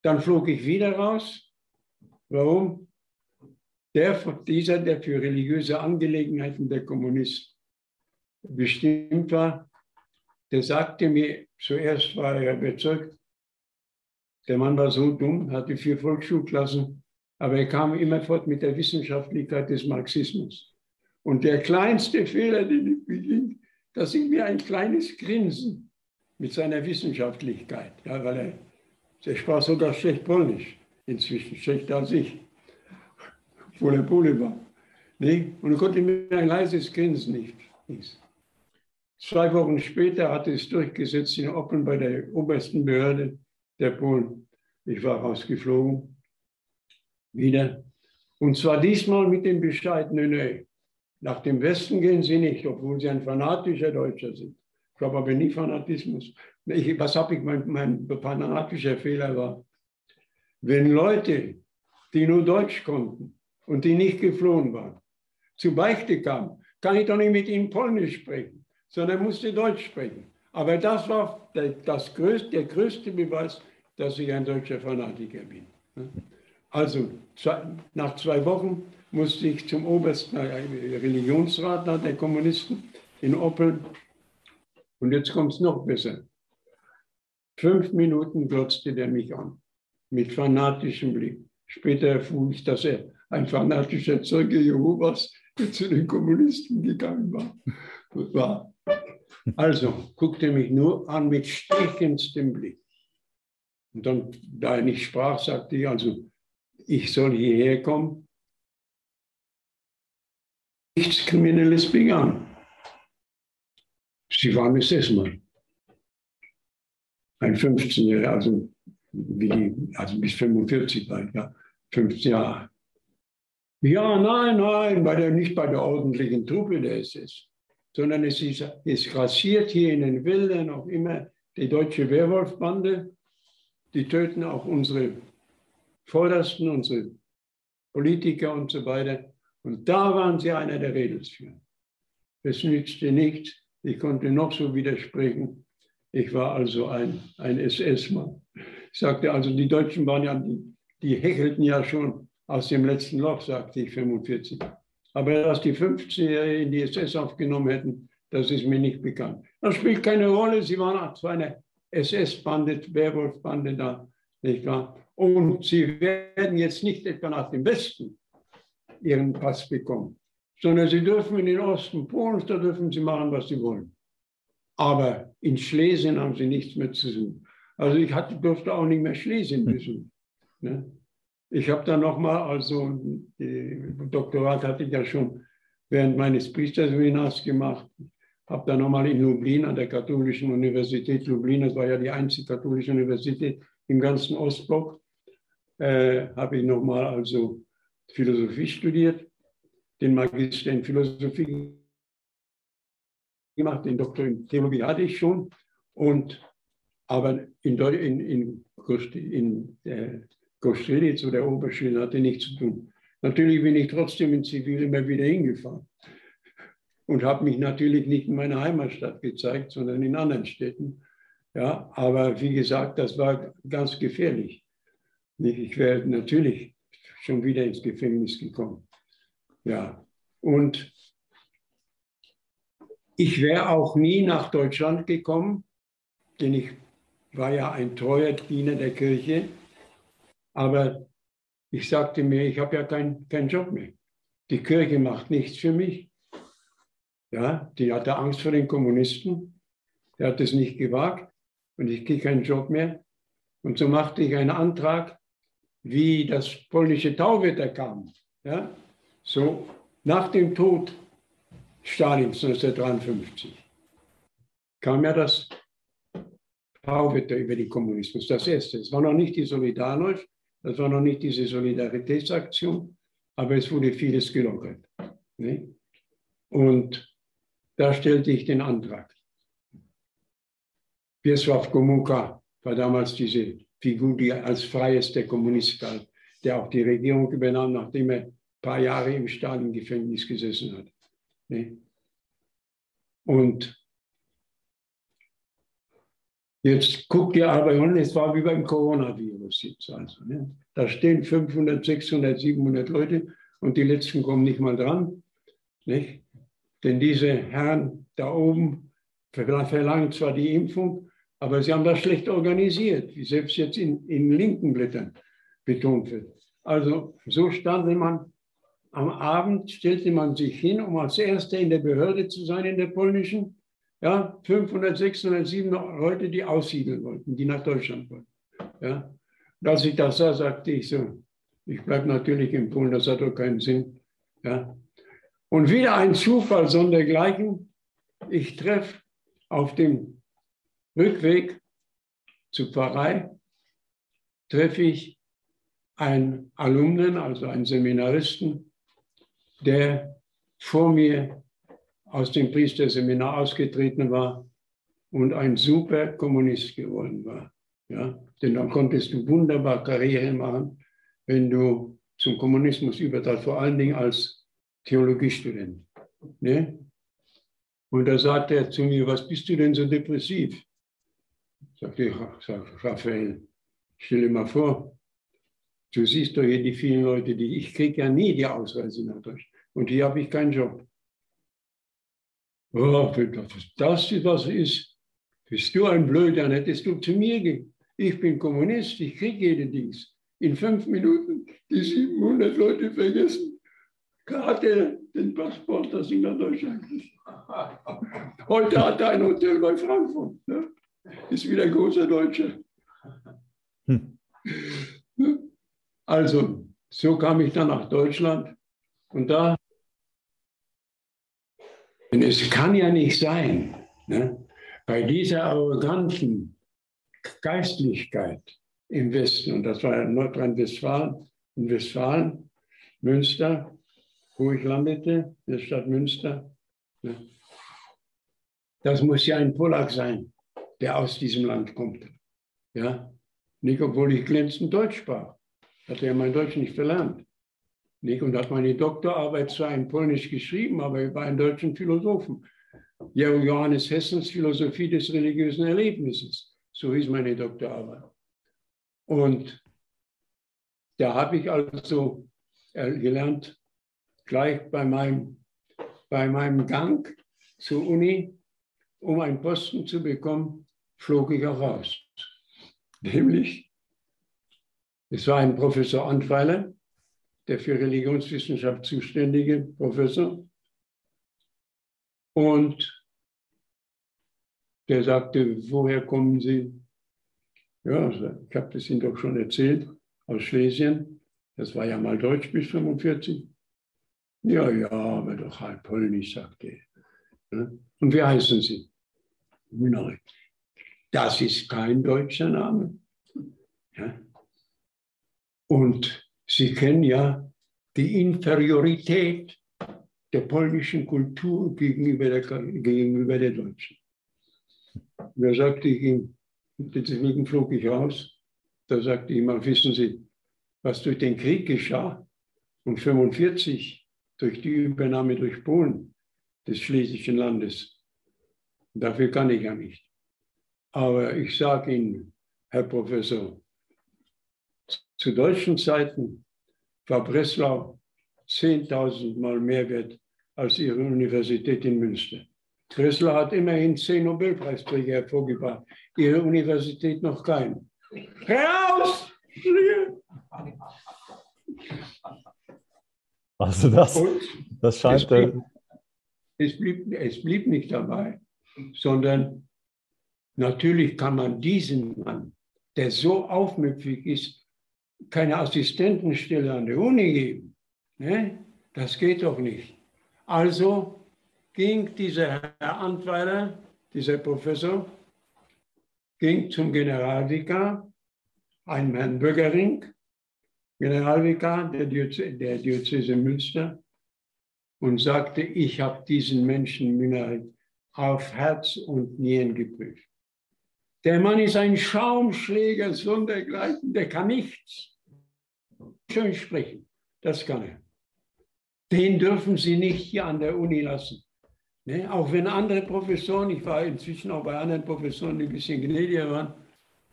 Dann flog ich wieder raus. Warum? Der, dieser, der für religiöse Angelegenheiten der Kommunist bestimmt war, der sagte mir, zuerst war er überzeugt, der Mann war so dumm, hatte vier Volksschulklassen, aber er kam immerfort mit der Wissenschaftlichkeit des Marxismus. Und der kleinste Fehler, den ich beging, dass ich mir ein kleines Grinsen mit seiner Wissenschaftlichkeit, ja, weil er, er sprach sogar schlecht Polnisch, inzwischen schlechter als ich, obwohl er Pole war. Nee? Und er konnte mir ein leises Grinsen nicht. Nichts. Zwei Wochen später hatte es durchgesetzt in Oppen bei der obersten Behörde der Polen. Ich war rausgeflogen. Wieder. Und zwar diesmal mit dem Bescheid, nö, nö. Nach dem Westen gehen sie nicht, obwohl sie ein fanatischer Deutscher sind. Ich glaube aber nie Fanatismus. Ich, was habe ich, mein, mein fanatischer Fehler war. Wenn Leute, die nur Deutsch konnten und die nicht geflohen waren, zu Beichte kamen, kann ich doch nicht mit ihnen Polnisch sprechen sondern er musste Deutsch sprechen. Aber das war der, das größte, der größte Beweis, dass ich ein deutscher Fanatiker bin. Also nach zwei Wochen musste ich zum obersten Religionsrat der Kommunisten in Oppeln. Und jetzt kommt es noch besser. Fünf Minuten glotzte der mich an, mit fanatischem Blick. Später erfuhr ich, dass er ein fanatischer Zeuge Jehovas, der zu den Kommunisten gegangen war. war. Also guckte mich nur an mit stechendstem Blick. Und dann, da er nicht sprach, sagte ich, also ich soll hierher kommen. Nichts Kriminelles begangen. Sie waren es erstmal. Ein 15-Jähriger, also, also bis 45 war ich, ja, 15 Jahre. Ja, nein, nein, bei der, nicht bei der ordentlichen Truppe der SS sondern es, ist, es grassiert hier in den Wäldern auch immer die deutsche Werwolfbande. Die töten auch unsere Vordersten, unsere Politiker und so weiter. Und da waren sie einer der Redelsführer. Es nützte nichts. Ich konnte noch so widersprechen. Ich war also ein, ein SS-Mann. Ich sagte also, die Deutschen waren ja, die, die hechelten ja schon aus dem letzten Loch, sagte ich 45. Aber dass die 15-Jährigen in die SS aufgenommen hätten, das ist mir nicht bekannt. Das spielt keine Rolle. Sie waren zwar eine SS-Bande, Werwolf-Bande da, nicht wahr? Und sie werden jetzt nicht etwa nach dem Westen ihren Pass bekommen, sondern sie dürfen in den Osten Polens, da dürfen sie machen, was sie wollen. Aber in Schlesien haben sie nichts mehr zu suchen. Also ich hatte, durfte auch nicht mehr Schlesien hm. besuchen. Ne? Ich habe dann nochmal, also Doktorat hatte ich ja schon während meines Priesterseminars gemacht, habe dann nochmal in Lublin an der Katholischen Universität Lublin, das war ja die einzige katholische Universität im ganzen Ostblock, äh, habe ich nochmal also Philosophie studiert, den Magister in Philosophie gemacht, den Doktor in Theologie hatte ich schon, und aber in, in, in, in äh, Kostrelitz oder Oberschweden hatte nichts zu tun. Natürlich bin ich trotzdem in Zivil immer wieder hingefahren und habe mich natürlich nicht in meiner Heimatstadt gezeigt, sondern in anderen Städten. Ja, aber wie gesagt, das war ganz gefährlich. Ich wäre natürlich schon wieder ins Gefängnis gekommen. Ja, und ich wäre auch nie nach Deutschland gekommen, denn ich war ja ein treuer Diener der Kirche aber ich sagte mir, ich habe ja keinen kein Job mehr. Die Kirche macht nichts für mich. Ja, die hatte Angst vor den Kommunisten. Der hat es nicht gewagt und ich kriege keinen Job mehr. Und so machte ich einen Antrag, wie das polnische Tauwetter kam. Ja, so nach dem Tod Stalins 1953 kam ja das Tauwetter über die Kommunismus, das erste. Es war noch nicht die Solidarność, Das war noch nicht diese Solidaritätsaktion, aber es wurde vieles gelockert. Ne? Und da stellte ich den Antrag. Wiesław Gomułka war damals diese Figur, die als freiester Kommunist galt, der auch die Regierung übernahm, nachdem er ein paar Jahre im Stalin-Gefängnis gesessen hat. Ne? Und jetzt guckt ihr aber, und es war wie beim Coronavirus jetzt also. Ne? Da stehen 500, 600, 700 Leute und die letzten kommen nicht mal dran. Nicht? Denn diese Herren da oben verlangen zwar die Impfung, aber sie haben das schlecht organisiert, wie selbst jetzt in, in linken Blättern betont wird. Also so stand man am Abend, stellte man sich hin, um als Erster in der Behörde zu sein, in der polnischen. Ja, 500, 600, 700 Leute, die aussiedeln wollten, die nach Deutschland wollten. Ja. Und als ich das sah, sagte ich so, ich bleibe natürlich in Polen, das hat doch keinen Sinn. Ja. Und wieder ein Zufall sondergleichen. Ich treffe auf dem Rückweg zur Pfarrei, treffe ich einen Alumnen, also einen Seminaristen, der vor mir aus dem Priesterseminar ausgetreten war und ein super Kommunist geworden war. Ja? Denn dann konntest du wunderbar Karriere machen, wenn du zum Kommunismus übertrat, vor allen Dingen als Theologiestudent. Ne? Und da sagte er zu mir, was bist du denn so depressiv? Sagte ich, sag, Raphael, stell dir mal vor, du siehst doch hier die vielen Leute, die ich kriege ja nie die Ausreise nach Deutschland. Und hier habe ich keinen Job. Oh, das, das was ist, bist du ein Blöder, dann hättest du zu mir gehen. Ich bin Kommunist, ich kriege jeden Dienst. In fünf Minuten die 700 Leute vergessen hatte den Passport, dass ich nach Deutschland kriege. Heute hat er ein Hotel bei Frankfurt. Ne? Ist wieder ein großer Deutscher. Hm. Also, so kam ich dann nach Deutschland und da, denn es kann ja nicht sein, ne? bei dieser arroganten Geistlichkeit im Westen, und das war Nordrhein-Westfalen, in Westfalen, Münster, wo ich landete, in der Stadt Münster. Das muss ja ein Polak sein, der aus diesem Land kommt. Ja? Nicht, obwohl ich glänzend Deutsch sprach. Hatte ja mein Deutsch nicht verlernt. Nicht? Und hat meine Doktorarbeit zwar in Polnisch geschrieben, aber über einen deutschen Philosophen. Johannes Hessens Philosophie des religiösen Erlebnisses. So hieß meine Doktorarbeit. Und da habe ich also gelernt, gleich bei meinem, bei meinem Gang zur Uni, um einen Posten zu bekommen, flog ich auch raus. Nämlich, es war ein Professor Antweiler, der für Religionswissenschaft zuständige Professor. Und der sagte, woher kommen Sie? Ja, ich habe das Ihnen doch schon erzählt, aus Schlesien. Das war ja mal Deutsch bis 45. Ja, ja, aber doch halb polnisch, sagte er. Und wie heißen Sie? Das ist kein deutscher Name. Ja? Und Sie kennen ja die Inferiorität der polnischen Kultur gegenüber der, gegenüber der deutschen. Und da sagte ich ihm, deswegen flog ich raus, da sagte ich mal, wissen Sie, was durch den Krieg geschah und 45 durch die Übernahme durch Polen des schlesischen Landes. Dafür kann ich ja nicht. Aber ich sage Ihnen, Herr Professor, zu deutschen Zeiten war Breslau 10.000 Mal mehr wert als Ihre Universität in Münster. Breslau hat immerhin zehn Nobelpreisträger hervorgebracht, Ihre Universität noch keinen. Raus! Also das, Und das scheint. Es blieb, es, blieb, es blieb nicht dabei, sondern natürlich kann man diesem Mann, der so aufmüpfig ist, keine Assistentenstelle an der Uni geben. Ne? Das geht doch nicht. Also ging dieser Herr Antweiler, dieser Professor, ging zum Generalvikar, einem Herrn Böckering, Generalvikar der, Diöze, der Diözese Münster und sagte, ich habe diesen Menschen auf Herz und Nieren geprüft. Der Mann ist ein Schaumschläger, sondergleichen, der kann nichts. Schön sprechen, das kann er. Den dürfen Sie nicht hier an der Uni lassen. Ne? Auch wenn andere Professoren, ich war inzwischen auch bei anderen Professoren, die ein bisschen gnädiger waren,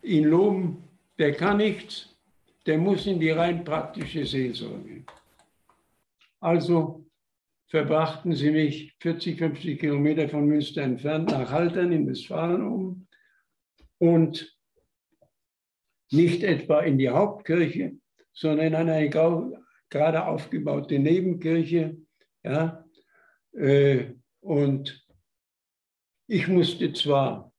ihn loben, der kann nichts, der muss in die rein praktische Seelsorge. Also verbrachten sie mich 40, 50 Kilometer von Münster entfernt nach Haltern in Westfalen um und nicht etwa in die Hauptkirche, sondern in eine gerade aufgebaute Nebenkirche. Ja, äh, und ich musste zwar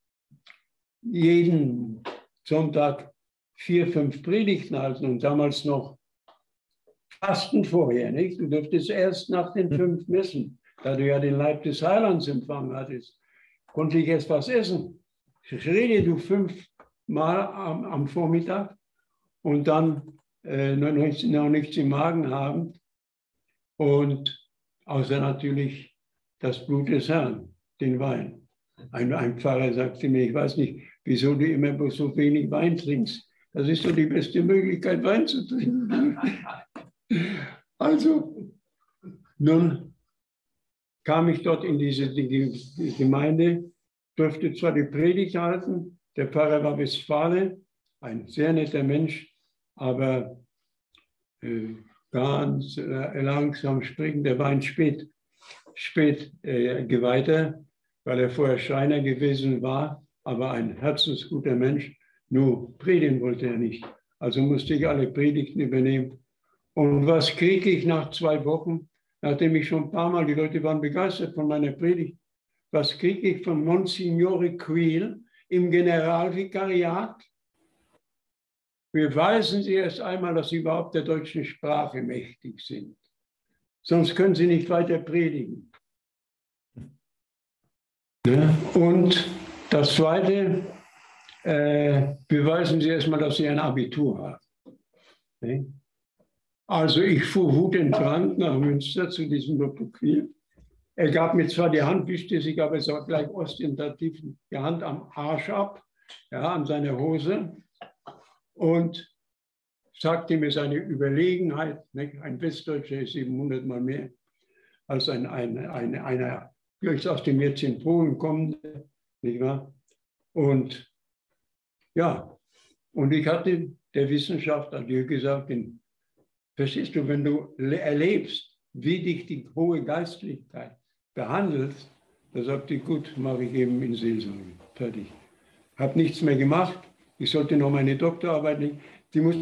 jeden Sonntag vier, fünf Predigten halten und damals noch Fasten vorher, nicht? Du dürftest erst nach den hm. fünf Messen, da du ja den Leib des Heilands empfangen hattest, konnte ich erst was essen. Ich rede du fünfmal am, am Vormittag und dann äh, noch, nichts, noch nichts im Magen haben und außer natürlich das Blut des Herrn, den Wein. Ein, ein Pfarrer sagte mir, ich weiß nicht, wieso du immer so wenig Wein trinkst. Das ist doch die beste Möglichkeit, Wein zu trinken. Also, nun kam ich dort in diese die Gemeinde, durfte zwar die Predigt halten, der Pfarrer war Westfale, ein sehr netter Mensch, aber äh, ganz äh, langsam springen. Der war ein spät, spät äh, Geweihter, weil er vorher Schreiner gewesen war, aber ein herzensguter Mensch. Nur predigen wollte er nicht. Also musste ich alle Predigten übernehmen und was kriege ich nach zwei Wochen, nachdem ich schon ein paar Mal, die Leute waren begeistert von meiner Predigt, was kriege ich von Monsignore Quill im Generalvikariat? Beweisen Sie erst einmal, dass Sie überhaupt der deutschen Sprache mächtig sind. Sonst können Sie nicht weiter predigen. Und das Zweite, äh, beweisen Sie erstmal, dass Sie ein Abitur haben. Also ich fuhr wutentbrannt nach Münster zu diesem Dr. Er gab mir zwar die Hand, wischte sich aber so gleich ostentativ die Hand am Arsch ab, ja, an seiner Hose und sagte mir seine Überlegenheit. Ne? Ein Westdeutscher ist 700 Mal mehr als ein, ein, ein, einer aus dem jetzigen Polen kommende, nicht wahr? Und ja, und ich hatte der Wissenschaft Adieu gesagt in Verstehst du, wenn du erlebst, wie dich die hohe Geistlichkeit behandelt, da sagt die, gut, mache ich eben in Seelsorge. Fertig. Habe nichts mehr gemacht. Ich sollte noch meine Doktorarbeit nicht. Die muss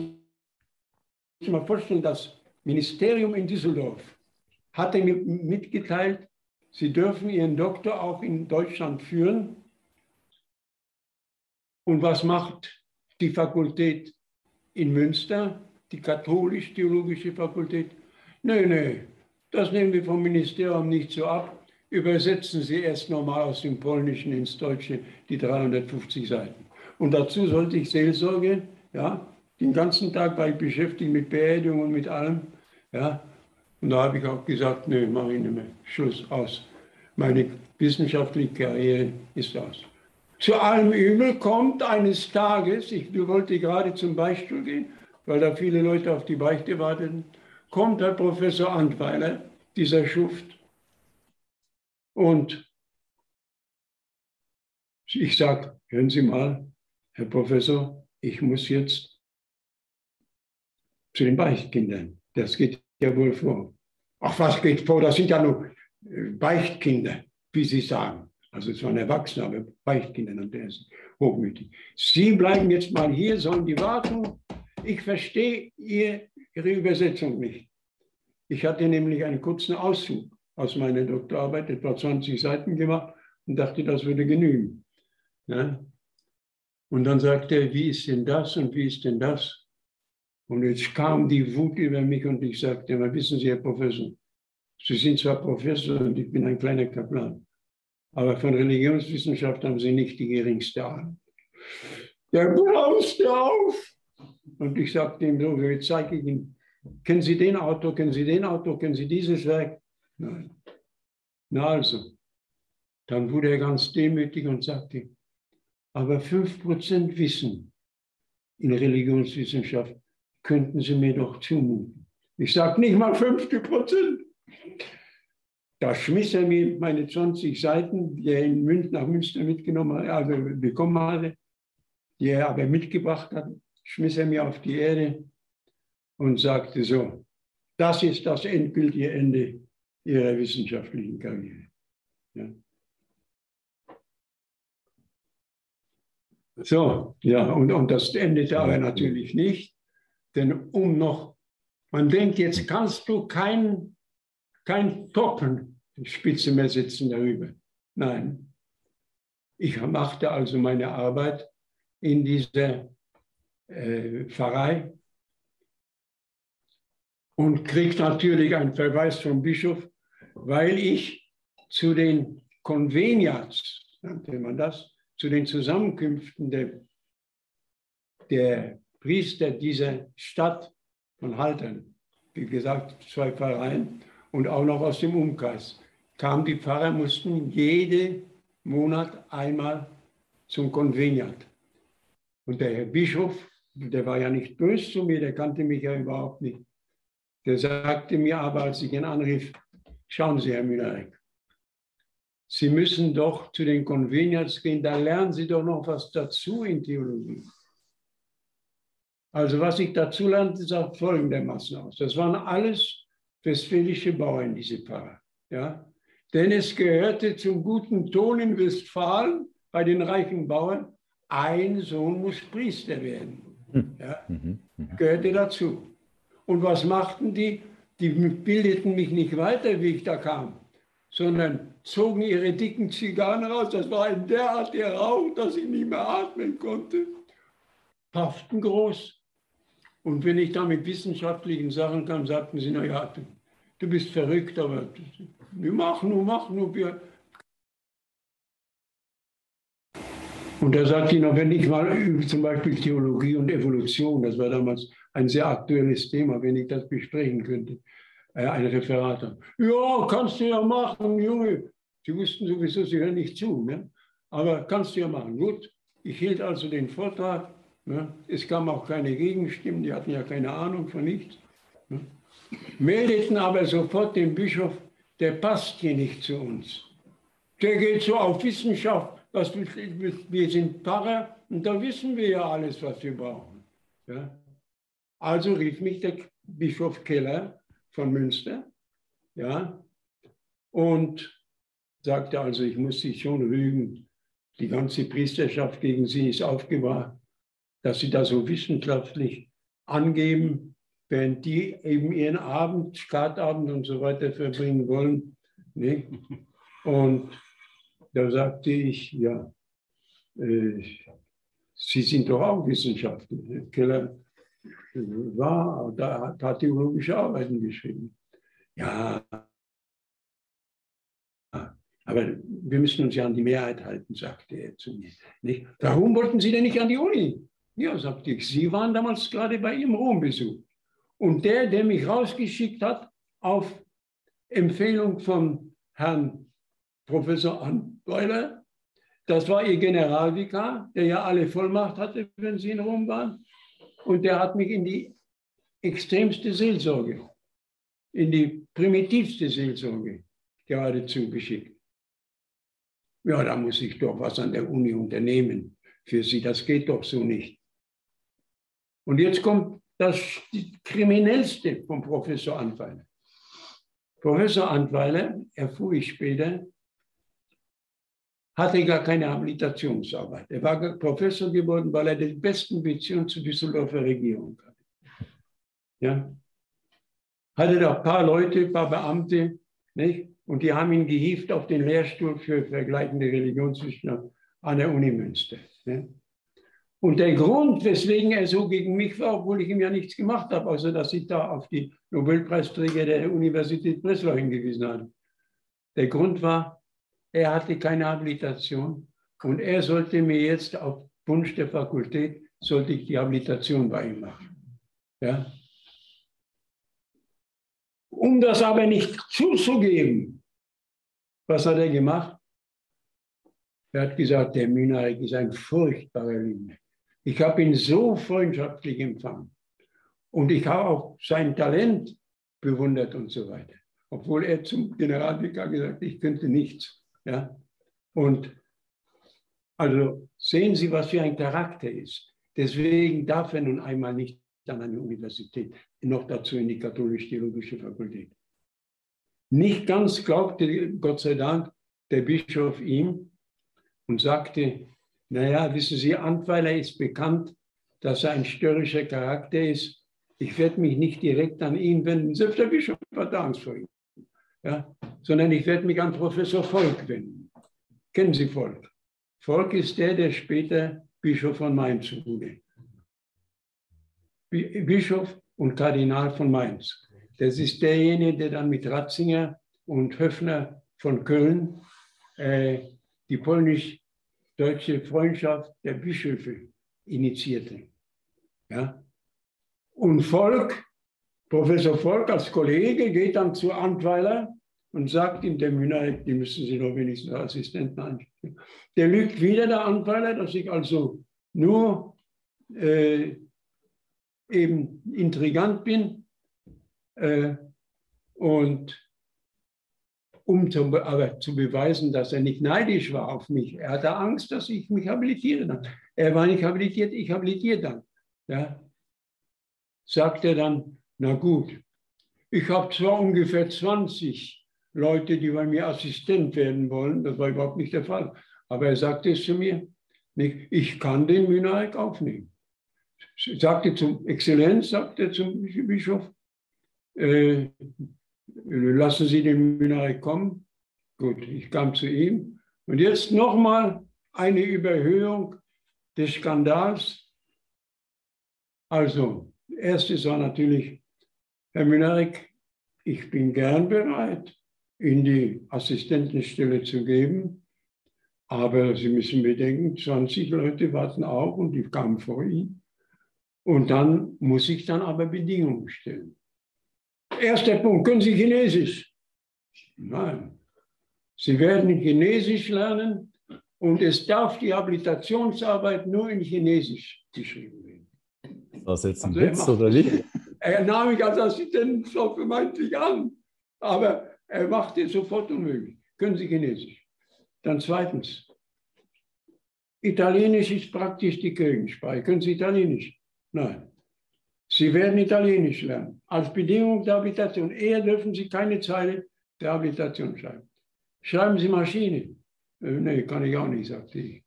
ich mal vorstellen, das Ministerium in Düsseldorf hatte mir mitgeteilt, sie dürfen ihren Doktor auch in Deutschland führen. Und was macht die Fakultät in Münster? die katholisch-theologische Fakultät. Nö, nö, das nehmen wir vom Ministerium nicht so ab. Übersetzen Sie erst nochmal aus dem Polnischen ins Deutsche die 350 Seiten. Und dazu sollte ich Seelsorge, ja, den ganzen Tag war ich beschäftigt mit Beerdigung und mit allem, ja. Und da habe ich auch gesagt, nö, mache ich nicht mehr. Schluss, aus. Meine wissenschaftliche Karriere ist aus. Zu allem Übel kommt eines Tages, ich wollte gerade zum Beispiel gehen, weil da viele Leute auf die Beichte warteten, kommt der Professor Antweiler, dieser Schuft, und ich sage, hören Sie mal, Herr Professor, ich muss jetzt zu den Beichtkindern. Das geht ja wohl vor. Ach, was geht vor? Das sind ja nur äh, Beichtkinder, wie Sie sagen. Also es waren Erwachsene, aber Beichtkinder nannte er sie hochmütig. Sie bleiben jetzt mal hier, sollen die Wartung ich verstehe ihr, Ihre Übersetzung nicht. Ich hatte nämlich einen kurzen Auszug aus meiner Doktorarbeit, etwa 20 Seiten gemacht und dachte, das würde genügen. Ja? Und dann sagte er, wie ist denn das und wie ist denn das? Und jetzt kam die Wut über mich und ich sagte, mal wissen Sie, Herr Professor, Sie sind zwar Professor und ich bin ein kleiner Kaplan, aber von Religionswissenschaft haben Sie nicht die geringste Ahnung. Der brauste auf und ich sagte ihm so, jetzt zeige ich Ihnen kennen Sie den Autor, kennen Sie den Autor, kennen Sie dieses Werk? Nein. Na also, dann wurde er ganz demütig und sagte, aber 5% Wissen in Religionswissenschaft könnten Sie mir doch zumuten. Ich sage nicht mal 50 Prozent. Da schmiss er mir meine 20 Seiten, die er in München nach Münster mitgenommen hat, also bekommen hatte, die er aber mitgebracht hat, schmiss er mir auf die Erde und sagte so, das ist das endgültige Ende Ihrer wissenschaftlichen Karriere. Ja. So, ja, und, und das endete aber natürlich nicht, denn um noch, man denkt, jetzt kannst du kein, kein Toppenspitze mehr sitzen darüber. Nein, ich machte also meine Arbeit in dieser äh, Pfarrei und kriegte natürlich einen Verweis vom Bischof, weil ich zu den Conveniats, nannte man das, zu den Zusammenkünften der, der Priester dieser Stadt von Haltern, wie gesagt, zwei Pfarreien und auch noch aus dem Umkreis, kamen die Pfarrer, mussten jeden Monat einmal zum Konveniat. Und der Herr Bischof, der war ja nicht böse zu mir, der kannte mich ja überhaupt nicht. Der sagte mir aber, als ich ihn anrief, schauen Sie, Herr Müller, Sie müssen doch zu den Conveniats gehen, da lernen Sie doch noch was dazu in Theologie. Also was ich dazu lernte, sah folgendermaßen aus. Das waren alles westfälische Bauern, diese Pfarrer. Ja? Denn es gehörte zum guten Ton in Westfalen bei den reichen Bauern, ein Sohn muss Priester werden. Hm. Ja? Mhm, mhm. Gehörte dazu. Und was machten die? Die bildeten mich nicht weiter, wie ich da kam sondern zogen ihre dicken Zigarren raus. Das war ein derartiger Rauch, dass ich nicht mehr atmen konnte. Pafften groß. Und wenn ich da mit wissenschaftlichen Sachen kam, sagten sie, naja, du bist verrückt, aber wir machen nur, machen nur. Wir. Und da sagte ich noch, wenn ich mal zum Beispiel Theologie und Evolution, das war damals ein sehr aktuelles Thema, wenn ich das besprechen könnte, äh, ein Referat. Ja, kannst du ja machen, Junge. Sie wussten sowieso, sie hören nicht zu. Ne? Aber kannst du ja machen. Gut, ich hielt also den Vortrag. Ne? Es kamen auch keine Gegenstimmen, die hatten ja keine Ahnung von nichts. Ne? Meldeten aber sofort dem Bischof, der passt hier nicht zu uns. Der geht so auf Wissenschaft. Was, wir sind Pfarrer und da wissen wir ja alles, was wir brauchen. Ja? Also rief mich der Bischof Keller von Münster. Ja, und sagte also, ich muss Sie schon rügen. Die ganze Priesterschaft gegen Sie ist aufgewacht, dass Sie da so wissenschaftlich angeben, während die eben ihren Abend, Skatabend und so weiter verbringen wollen. Ne? Und da sagte ich, ja, äh, Sie sind doch auch Wissenschaftler. Keller war, da hat theologische Arbeiten geschrieben. Ja, aber wir müssen uns ja an die Mehrheit halten, sagte er zu mir. Nicht? Warum wollten Sie denn nicht an die Uni? Ja, sagte ich, Sie waren damals gerade bei Ihrem Rombesuch. Und der, der mich rausgeschickt hat, auf Empfehlung von Herrn Professor Anweiler, das war Ihr Generalvikar, der ja alle Vollmacht hatte, wenn Sie in Rom waren. Und der hat mich in die extremste Seelsorge, in die primitivste Seelsorge geradezu geschickt. Ja, da muss ich doch was an der Uni unternehmen für Sie. Das geht doch so nicht. Und jetzt kommt das Kriminellste von Professor Anweiler. Professor Antweiler, erfuhr ich später, hatte gar keine Habilitationsarbeit. Er war Professor geworden, weil er die besten Beziehungen zur Düsseldorfer Regierung hatte. Ja? Hatte da ein paar Leute, ein paar Beamte, nicht? und die haben ihn gehievt auf den Lehrstuhl für vergleichende Religionswissenschaft an der Uni Münster. Ja? Und der Grund, weswegen er so gegen mich war, obwohl ich ihm ja nichts gemacht habe, außer dass ich da auf die Nobelpreisträger der Universität Breslau hingewiesen habe. Der Grund war, er hatte keine Habilitation und er sollte mir jetzt auf Wunsch der Fakultät, sollte ich die Habilitation bei ihm machen. Ja? Um das aber nicht zuzugeben, was hat er gemacht? Er hat gesagt, der Minarik ist ein furchtbarer Lügner. Ich habe ihn so freundschaftlich empfangen. Und ich habe auch sein Talent bewundert und so weiter. Obwohl er zum Generalvikar gesagt hat, ich könnte nichts. Ja? Und also sehen Sie, was für ein Charakter ist. Deswegen darf er nun einmal nicht an eine Universität, noch dazu in die katholisch-theologische Fakultät. Nicht ganz glaubte, Gott sei Dank, der Bischof ihm und sagte, naja, wissen Sie, Antweiler ist bekannt, dass er ein störrischer Charakter ist. Ich werde mich nicht direkt an ihn wenden, selbst der Bischof hat Angst vor ihm, ja? sondern ich werde mich an Professor Volk wenden. Kennen Sie Volk? Volk ist der, der später Bischof von Mainz wurde. Bischof und Kardinal von Mainz. Das ist derjenige, der dann mit Ratzinger und Höfner von Köln äh, die polnisch-deutsche Freundschaft der Bischöfe initiierte. Ja? Und Volk, Professor Volk als Kollege geht dann zu Antweiler und sagt ihm, der Mühner, die müssen Sie doch wenigstens als Assistenten einstellen. Der lügt wieder, der Antweiler, dass ich also nur äh, eben intrigant bin äh, und um zu, aber zu beweisen, dass er nicht neidisch war auf mich. Er hatte Angst, dass ich mich habilitiere dann. Er war nicht habilitiert, ich habilitiere dann. Ja. Sagt er dann, na gut, ich habe zwar ungefähr 20 Leute, die bei mir Assistent werden wollen, das war überhaupt nicht der Fall, aber er sagte es zu mir, nicht, ich kann den Minarik aufnehmen. Sagte zum Exzellenz, sagte zum Bischof, äh, lassen Sie den Minarik kommen. Gut, ich kam zu ihm. Und jetzt nochmal eine Überhöhung des Skandals. Also, erstes war natürlich, Herr Minarik, ich bin gern bereit, Ihnen die Assistentenstelle zu geben. Aber Sie müssen bedenken, 20 Leute warten auch und die kamen vor Ihnen. Und dann muss ich dann aber Bedingungen stellen. Erster Punkt, können Sie Chinesisch? Nein. Sie werden Chinesisch lernen und es darf die Habilitationsarbeit nur in Chinesisch geschrieben werden. Was jetzt ein also Witz oder nicht? Er nahm mich als Assistent so vermeintlich an, aber er macht es sofort unmöglich. Können Sie Chinesisch? Dann zweitens, Italienisch ist praktisch die Kirchensprache. Können Sie Italienisch? Nein. Sie werden Italienisch lernen. Als Bedingung der Habitation. Eher dürfen Sie keine Zeile der Habitation schreiben. Schreiben Sie Maschine. Äh, nee, kann ich auch nicht, sagte ich.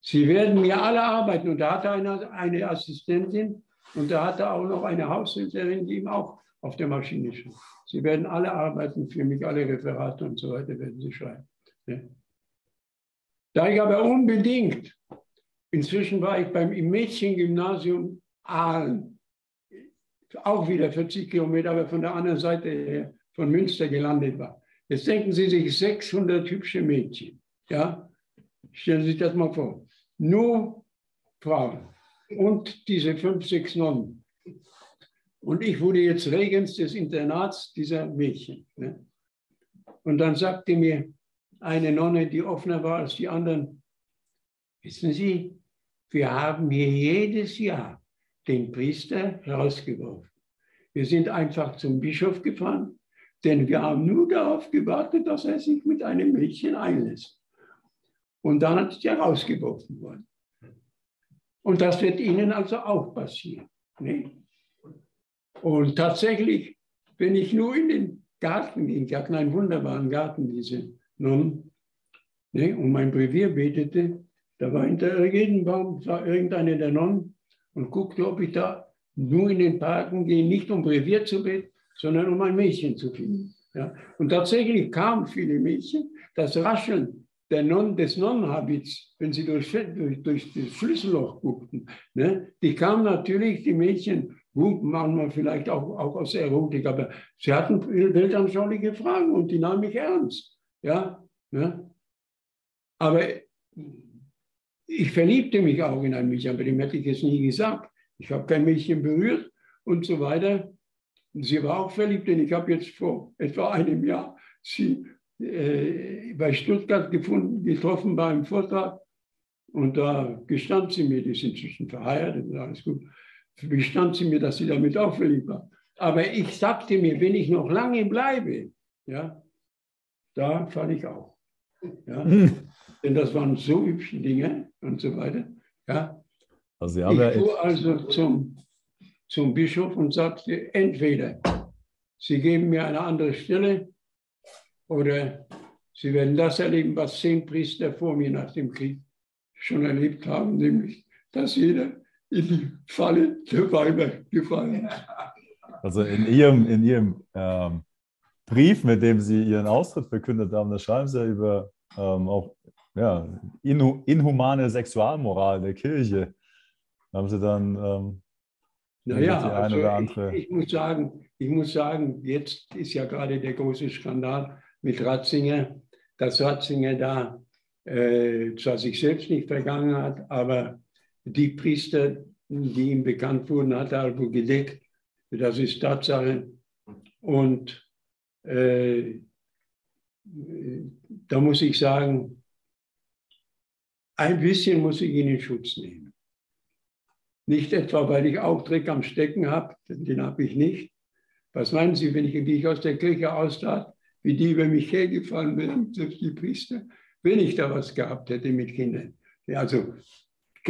Sie werden mir alle arbeiten. Und da hatte eine, eine Assistentin und da hatte auch noch eine Haushälterin, die ihm auch auf der Maschine schrieb. Sie werden alle arbeiten für mich, alle Referate und so weiter werden Sie schreiben. Ja. Da ich aber unbedingt, inzwischen war ich beim Mädchengymnasium Aalen, auch wieder 40 Kilometer, aber von der anderen Seite her von Münster gelandet war. Jetzt denken Sie sich 600 hübsche Mädchen. Ja? Stellen Sie sich das mal vor. Nur Frauen und diese fünf, sechs Nonnen. Und ich wurde jetzt Regens des Internats dieser Mädchen. Ne? Und dann sagte mir eine Nonne, die offener war als die anderen, wissen Sie, wir haben hier jedes Jahr den Priester rausgeworfen. Wir sind einfach zum Bischof gefahren, denn wir haben nur darauf gewartet, dass er sich mit einem Mädchen einlässt. Und dann ist er rausgeworfen worden. Und das wird Ihnen also auch passieren. Ne? Und tatsächlich, wenn ich nur in den Garten ging, die hatten einen wunderbaren Garten, diese Nonnen, ne, und mein Brevier betete, da war hinter jedem Baum war irgendeine der Nonnen und guckte, ob ich da nur in den Parken gehe, nicht um Brevier zu beten, sondern um ein Mädchen zu finden. Ja. Und tatsächlich kamen viele Mädchen. Das Rascheln der Non, des Nonnenhabits, wenn sie durch, durch, durch das Schlüsselloch guckten, ne, die kamen natürlich, die Mädchen, Gut, manchmal vielleicht auch, auch aus Erotik, aber sie hatten weltanschauliche Fragen und die nahmen mich ernst. Ja, ja. Aber ich verliebte mich auch in ein Mädchen, aber dem hätte ich es nie gesagt. Ich habe kein Mädchen berührt und so weiter. sie war auch verliebt, denn ich habe jetzt vor etwa einem Jahr sie äh, bei Stuttgart gefunden, getroffen beim Vortrag. Und da gestand sie mir, die sind inzwischen verheiratet alles gut, gestand sie mir, dass sie damit verliebt war. Aber ich sagte mir, wenn ich noch lange bleibe, ja, da falle ich auch. Ja. Denn das waren so hübsche Dinge und so weiter. Ja. Also, ich fuhr also zum, zum Bischof und sagte, entweder Sie geben mir eine andere Stelle oder Sie werden das erleben, was zehn Priester vor mir nach dem Krieg schon erlebt haben, nämlich, dass jeder in die Falle der Weiber gefallen. Also in Ihrem, in Ihrem ähm, Brief, mit dem Sie Ihren Austritt verkündet haben, da schreiben Sie ja über ähm, auch ja, inhumane Sexualmoral der Kirche. Da haben Sie dann ähm, naja, also ich, ich, muss sagen, ich muss sagen, jetzt ist ja gerade der große Skandal mit Ratzinger, dass Ratzinger da äh, zwar sich selbst nicht vergangen hat, aber die Priester, die ihm bekannt wurden, hat er also gedeckt. Das ist Tatsache. Und äh, da muss ich sagen, ein bisschen muss ich ihn in Schutz nehmen. Nicht etwa, weil ich auch Dreck am Stecken habe, den habe ich nicht. Was meinen Sie, wenn ich, wie ich aus der Kirche austrat, wie die über mich hergefallen wären, selbst die Priester, wenn ich da was gehabt hätte mit Kindern? Also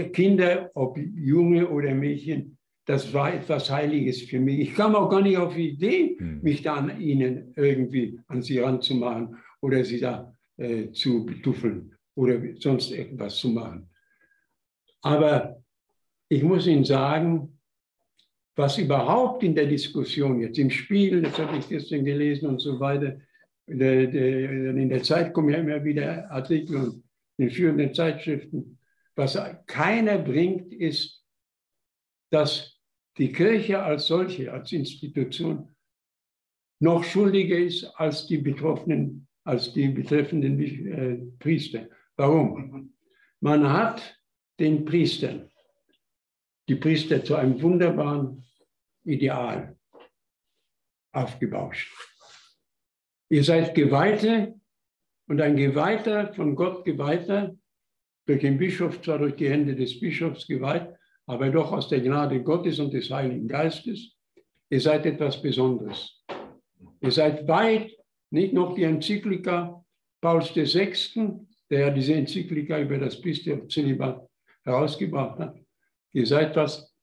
Kinder, ob Junge oder Mädchen, das war etwas Heiliges für mich. Ich kam auch gar nicht auf die Idee, hm. mich da an ihnen irgendwie an sie ranzumachen oder sie da äh, zu betuffeln oder sonst irgendwas zu machen. Aber ich muss Ihnen sagen, was überhaupt in der Diskussion jetzt im Spiel, das habe ich gestern gelesen und so weiter, in der Zeit kommen ja immer wieder Artikel und in führenden Zeitschriften. Was keiner bringt, ist, dass die Kirche als solche, als Institution, noch schuldiger ist als die Betroffenen, als die betreffenden äh, Priester. Warum? Man hat den Priestern, die Priester zu einem wunderbaren Ideal aufgebauscht. Ihr seid Geweihte und ein Geweihter, von Gott Geweihter, durch den Bischof, zwar durch die Hände des Bischofs geweiht, aber doch aus der Gnade Gottes und des Heiligen Geistes. Ihr seid etwas Besonderes. Ihr seid weit, nicht noch die Enzyklika Pauls VI., der ja diese Enzyklika über das Bistum Zölibat herausgebracht hat. Ihr seid was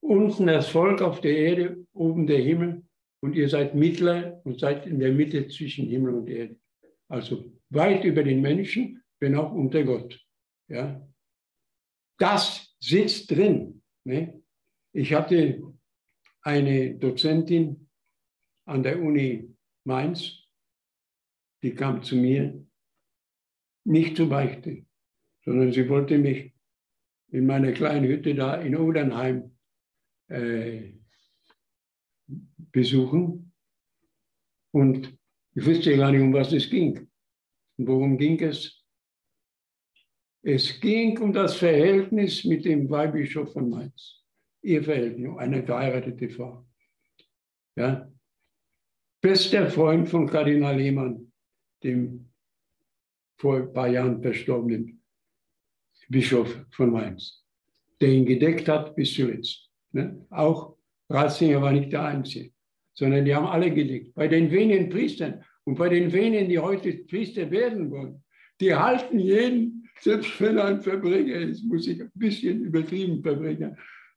unten das Volk auf der Erde, oben der Himmel und ihr seid Mittler und seid in der Mitte zwischen Himmel und Erde. Also weit über den Menschen, wenn auch unter Gott. Ja? Das sitzt drin. Ne? Ich hatte eine Dozentin an der Uni Mainz, die kam zu mir, nicht zu Beichte, sondern sie wollte mich in meiner kleinen Hütte da in Odernheim äh, besuchen. Und ich wusste gar nicht, um was es ging. Und worum ging es? Es ging um das Verhältnis mit dem Weihbischof von Mainz. Ihr Verhältnis, eine verheiratete Frau. Ja. Bester Freund von Kardinal Lehmann, dem vor ein paar Jahren verstorbenen Bischof von Mainz, der ihn gedeckt hat bis zuletzt. Ne? Auch Ratzinger war nicht der Einzige, sondern die haben alle gedeckt. Bei den wenigen Priestern und bei den wenigen, die heute Priester werden wollen, die halten jeden selbst wenn ein Verbrecher ist, muss ich ein bisschen übertrieben Verbrecher,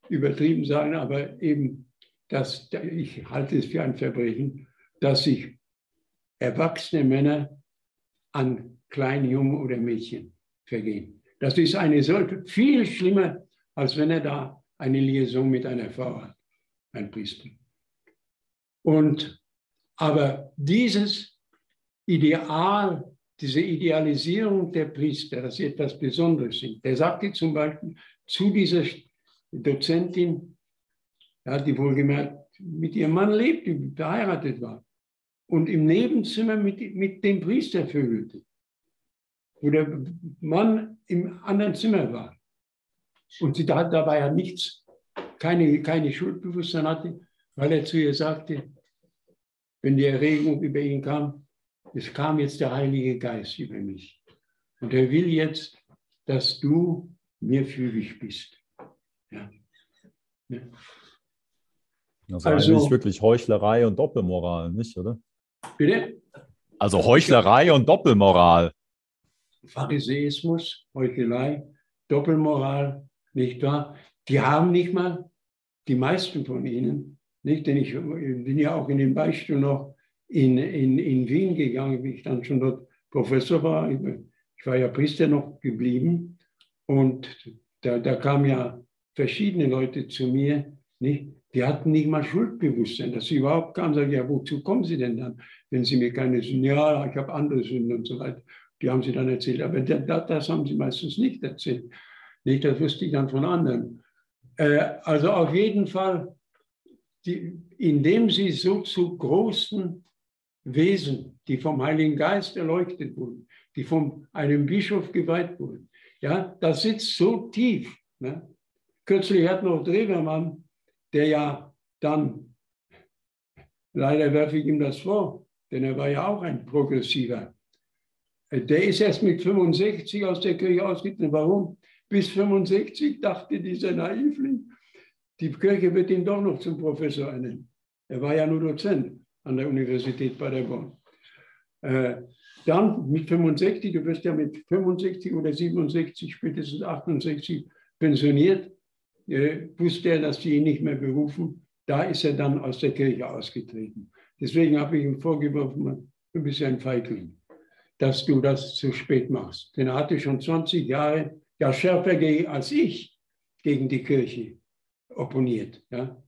übertrieben sein, aber eben, dass, ich halte es für ein Verbrechen, dass sich erwachsene Männer an kleinen Jungen oder Mädchen vergehen. Das ist eine solche, viel schlimmer, als wenn er da eine Liaison mit einer Frau hat, ein Priester. Und, aber dieses Ideal diese Idealisierung der Priester, dass sie etwas Besonderes sind. Der sagte zum Beispiel zu dieser Dozentin, ja, die wohlgemerkt mit ihrem Mann lebte, verheiratet war und im Nebenzimmer mit, mit dem Priester vögelte, wo der Mann im anderen Zimmer war. Und sie dabei ja nichts, keine, keine Schuldbewusstsein hatte. weil er zu ihr sagte, wenn die Erregung über ihn kam, es kam jetzt der Heilige Geist über mich. Und er will jetzt, dass du mir fügig bist. Ja. ja. Also, also eigentlich wirklich Heuchlerei und Doppelmoral, nicht, oder? Bitte? Also Heuchlerei und Doppelmoral. Pharisäismus, Heuchelei, Doppelmoral, nicht wahr? Die haben nicht mal, die meisten von ihnen, nicht, denn ich bin ja auch in den Beispiel noch in, in, in Wien gegangen, wie ich dann schon dort Professor war. Ich war ja Priester noch geblieben und da, da kamen ja verschiedene Leute zu mir, nicht? die hatten nicht mal Schuldbewusstsein, dass sie überhaupt kamen und sagen, ja, wozu kommen sie denn dann, wenn sie mir keine Sünden, ja, ich habe andere Sünden und so weiter. Die haben sie dann erzählt, aber das, das haben sie meistens nicht erzählt. Nicht, das wusste ich dann von anderen. Äh, also auf jeden Fall, die, indem sie so zu großen Wesen, die vom Heiligen Geist erleuchtet wurden, die von einem Bischof geweiht wurden, ja, das sitzt so tief. Ne? Kürzlich hat noch Drewermann, der ja dann, leider werfe ich ihm das vor, denn er war ja auch ein Progressiver, äh, der ist erst mit 65 aus der Kirche ausgetreten. Warum? Bis 65 dachte dieser Naivling, die Kirche wird ihn doch noch zum Professor ernennen. Er war ja nur Dozent an der Universität Paderborn. Äh, dann mit 65, du wirst ja mit 65 oder 67, spätestens 68 pensioniert, äh, wusste er, dass sie ihn nicht mehr berufen. Da ist er dann aus der Kirche ausgetreten. Deswegen habe ich ihm vorgeworfen, du bist ein Feigling, dass du das zu spät machst. Denn er hatte schon 20 Jahre, ja schärfer als ich, gegen die Kirche opponiert. Ja.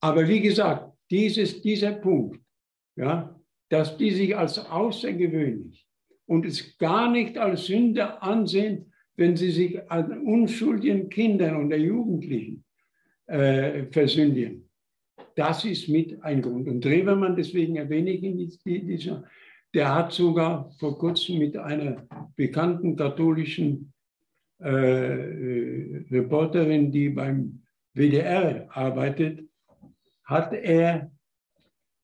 Aber wie gesagt, dieses, dieser Punkt, ja, dass die sich als außergewöhnlich und es gar nicht als Sünde ansehen, wenn sie sich an unschuldigen Kindern und Jugendlichen äh, versündigen. Das ist mit ein Grund. Und Drewermann, deswegen erwähne ich ihn, dieser, der hat sogar vor kurzem mit einer bekannten katholischen äh, äh Reporterin, die beim WDR arbeitet, hat er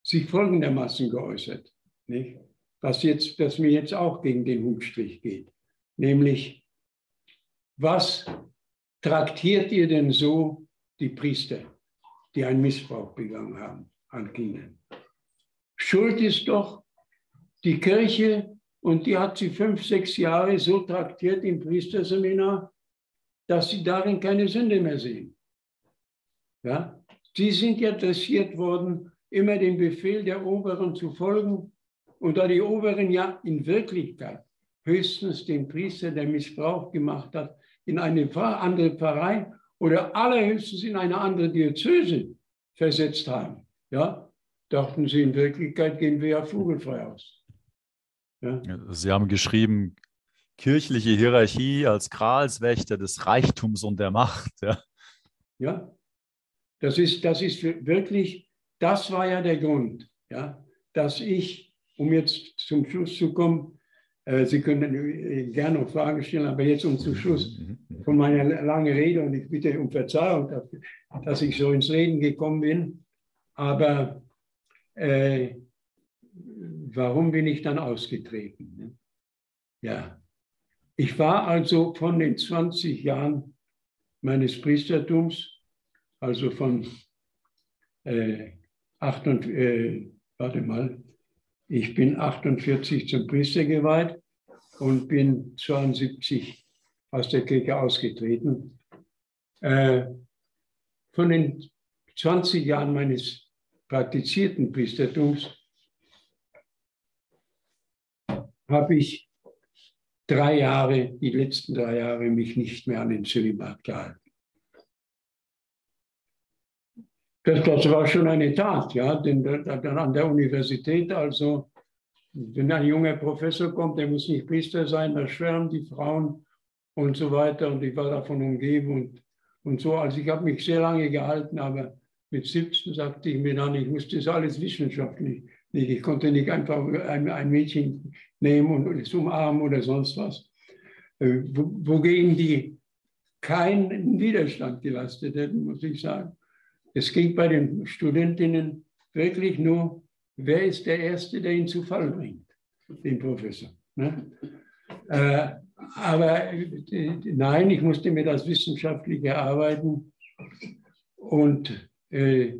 sich folgendermaßen geäußert, nicht? Was, jetzt, was mir jetzt auch gegen den Hutstrich geht, nämlich, was traktiert ihr denn so die Priester, die einen Missbrauch begangen haben an Kindern? Schuld ist doch die Kirche und die hat sie fünf, sechs Jahre so traktiert im Priesterseminar, dass sie darin keine Sünde mehr sehen. Ja? Sie sind ja dressiert worden, immer dem Befehl der Oberen zu folgen. Und da die Oberen ja in Wirklichkeit höchstens den Priester, der Missbrauch gemacht hat, in eine andere Pfarrei oder allerhöchstens in eine andere Diözese versetzt haben, ja, dachten sie in Wirklichkeit gehen wir ja vogelfrei aus. Ja. Sie haben geschrieben, kirchliche Hierarchie als Gralswächter des Reichtums und der Macht. Ja, ja das ist, das ist wirklich, das war ja der Grund, ja, dass ich, um jetzt zum Schluss zu kommen, äh, Sie können äh, gerne noch Fragen stellen, aber jetzt um zum Schluss von meiner langen Rede und ich bitte um Verzeihung, dass ich so ins Reden gekommen bin, aber äh, warum bin ich dann ausgetreten? Ne? Ja, ich war also von den 20 Jahren meines Priestertums also von äh, 8, äh, warte mal, ich bin 48 zum Priester geweiht und bin 72 aus der Kirche ausgetreten. Äh, von den 20 Jahren meines praktizierten Priestertums habe ich drei Jahre, die letzten drei Jahre, mich nicht mehr an den Zölibat gehalten. Das, das war schon eine Tat, ja, denn dann an der Universität, also wenn ein junger Professor kommt, der muss nicht Priester sein, da schwärmen die Frauen und so weiter und ich war davon umgeben und, und so. Also ich habe mich sehr lange gehalten, aber mit 17 sagte ich mir dann, ich musste das alles wissenschaftlich nicht. Ich konnte nicht einfach ein, ein Mädchen nehmen und es umarmen oder sonst was. Äh, wogegen die keinen Widerstand geleistet hätten, muss ich sagen. Es ging bei den Studentinnen wirklich nur, wer ist der Erste, der ihn zu Fall bringt, den Professor. Ne? Äh, aber äh, nein, ich musste mir das wissenschaftlich erarbeiten und äh,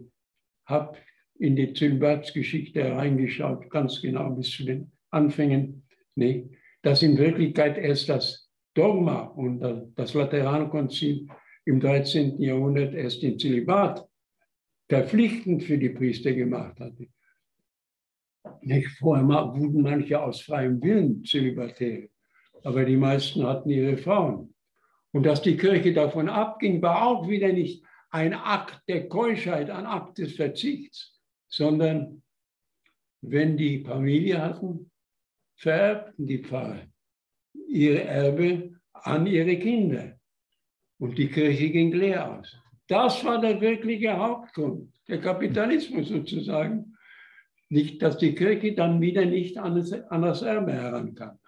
habe in die Zölibatsgeschichte reingeschaut, ganz genau bis zu den Anfängen. Nee, dass in Wirklichkeit erst das Dogma und das Laterankonzil im 13. Jahrhundert erst den Zölibat verpflichtend für die Priester gemacht hatte. Nicht vorher wurden manche aus freiem Willen Zölibatäre, aber die meisten hatten ihre Frauen. Und dass die Kirche davon abging, war auch wieder nicht ein Akt der Keuschheit, ein Akt des Verzichts, sondern wenn die Familie hatten, vererbten die Pfarrer ihre Erbe an ihre Kinder. Und die Kirche ging leer aus. Das war der wirkliche Hauptgrund, der Kapitalismus sozusagen. Nicht, dass die Kirche dann wieder nicht an das, an das Erbe herankam.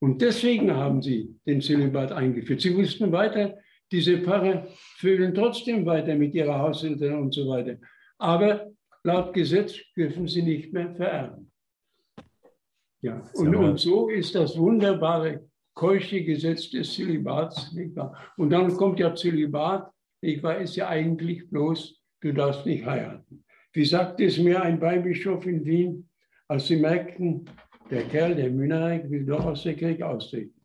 Und deswegen haben sie den Zölibat eingeführt. Sie wussten weiter, diese Paare vögeln trotzdem weiter mit ihrer Haushälterin und so weiter. Aber laut Gesetz dürfen sie nicht mehr vererben. Ja, und, und so ist das wunderbare keusche Gesetz des Zölibats. Und dann kommt ja Zölibat, ich weiß ja eigentlich bloß, du darfst nicht heiraten. Wie sagte es mir ein Weihbischof in Wien, als sie merkten, der Kerl, der Münnerich, will doch aus der Kirche austreten.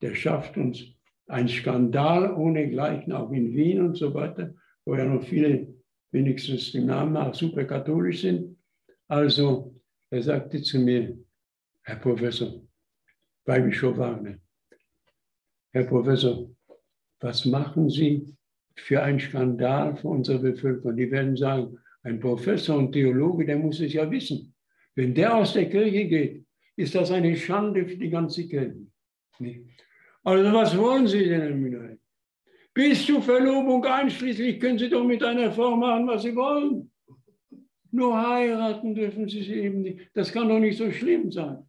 Der schafft uns einen Skandal ohnegleichen, auch in Wien und so weiter, wo ja noch viele, wenigstens dem Namen nach, super katholisch sind. Also, er sagte zu mir, Herr Professor, Weihbischof Wagner, Herr Professor, was machen Sie für einen Skandal für unsere Bevölkerung? Die werden sagen, ein Professor und Theologe, der muss es ja wissen. Wenn der aus der Kirche geht, ist das eine Schande für die ganze Kirche. Also was wollen Sie denn, Herr Müller? Bis zur Verlobung einschließlich können Sie doch mit einer Frau machen, was Sie wollen. Nur heiraten dürfen Sie sie eben nicht. Das kann doch nicht so schlimm sein.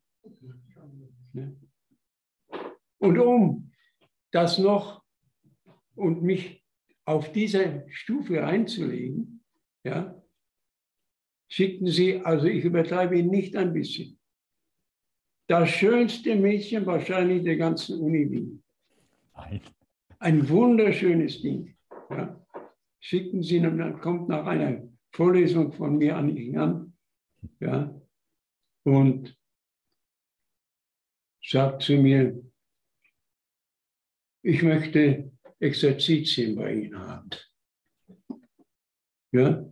Und um das noch und mich auf diese Stufe einzulegen, ja, schickten sie, also ich übertreibe ihn nicht ein bisschen, das schönste Mädchen wahrscheinlich der ganzen Uni Wien. Nein. Ein wunderschönes Ding. Ja. Schickten sie, dann kommt nach einer Vorlesung von mir an ihn an, ja, und sagt zu mir, ich möchte Exerzitien bei Ihnen haben. Ja,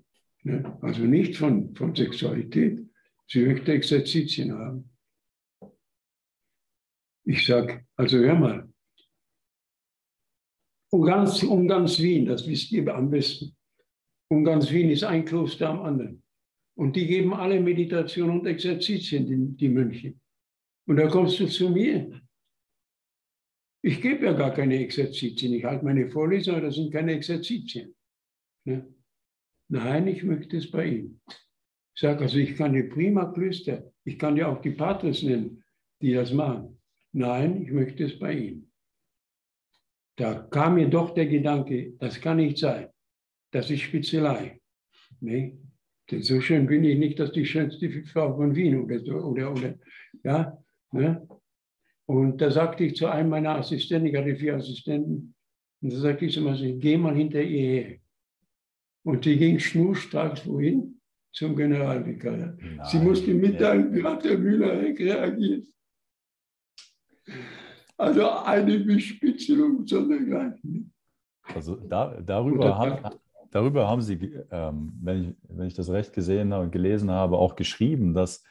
ne? also nicht von, von Sexualität, sie möchte Exerzitien haben. Ich sage, also hör mal, um ganz, um ganz Wien, das wisst ihr am besten, um ganz Wien ist ein Kloster am anderen. Und die geben alle Meditation und Exerzitien, die, die Mönche. Und da kommst du zu mir ich gebe ja gar keine Exerzitien. Ich halte meine Vorlesungen, aber das sind keine Exerzitien. Ne? Nein, ich möchte es bei ihm. Ich sage also, ich kann die prima Klöster, ich kann ja auch die Patres nennen, die das machen. Nein, ich möchte es bei ihm. Da kam mir doch der Gedanke, das kann nicht sein. Das ist Spitzelei. Nee? Denn so schön bin ich nicht, dass die schönste Frau von Wien oder so, oder, oder, ja, ne? Und da sagte ich zu einem meiner Assistenten, ich hatte vier Assistenten, und da sagte ich zu mir, geh mal hinter ihr her. Und die ging schnurstracks wohin? Zum Generalvikar. Sie musste mitteilen, wie hat der Müller reagiert. Also eine Bespitzelung sondergleichen. Also da, darüber, haben, darüber haben Sie, ähm, wenn, ich, wenn ich das recht gesehen habe und gelesen habe, auch geschrieben, dass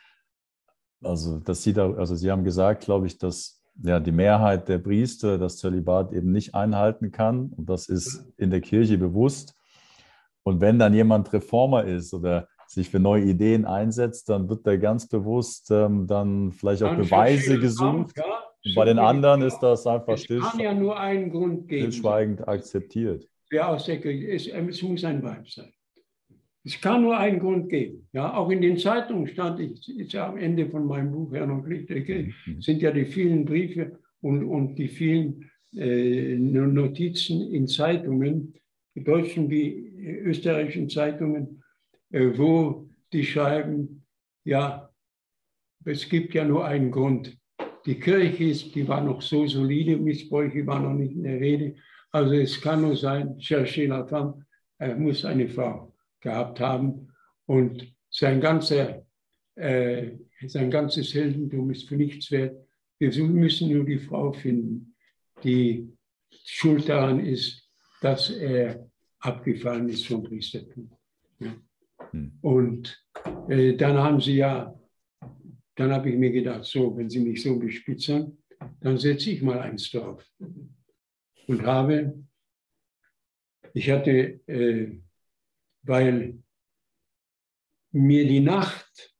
also, dass Sie da, also Sie haben gesagt, glaube ich, dass ja, die Mehrheit der Priester das Zölibat eben nicht einhalten kann. Und das ist in der Kirche bewusst. Und wenn dann jemand Reformer ist oder sich für neue Ideen einsetzt, dann wird da ganz bewusst ähm, dann vielleicht auch dann Beweise gesucht. Ja, und bei den anderen ist das einfach still, kann ja nur einen Grund geben. stillschweigend akzeptiert. Wer aus der Kirche ist, es muss ein Weib sein. Es kann nur einen Grund geben. Ja, auch in den Zeitungen stand, ich ist ja am Ende von meinem Buch Herrn und mhm. sind ja die vielen Briefe und, und die vielen äh, Notizen in Zeitungen, deutschen wie österreichischen Zeitungen, äh, wo die schreiben, ja, es gibt ja nur einen Grund. Die Kirche ist, die war noch so solide, Missbräuche waren noch nicht in der Rede. Also es kann nur sein, cherchez la femme, er muss eine Frau gehabt haben und sein, ganzer, äh, sein ganzes Heldentum ist für nichts wert. Wir müssen nur die Frau finden, die schuld daran ist, dass er abgefallen ist vom Priestertum. Ja. Hm. Und äh, dann haben sie ja, dann habe ich mir gedacht, so, wenn sie mich so bespitzern, dann setze ich mal eins drauf. Und habe, ich hatte, äh, weil mir die Nacht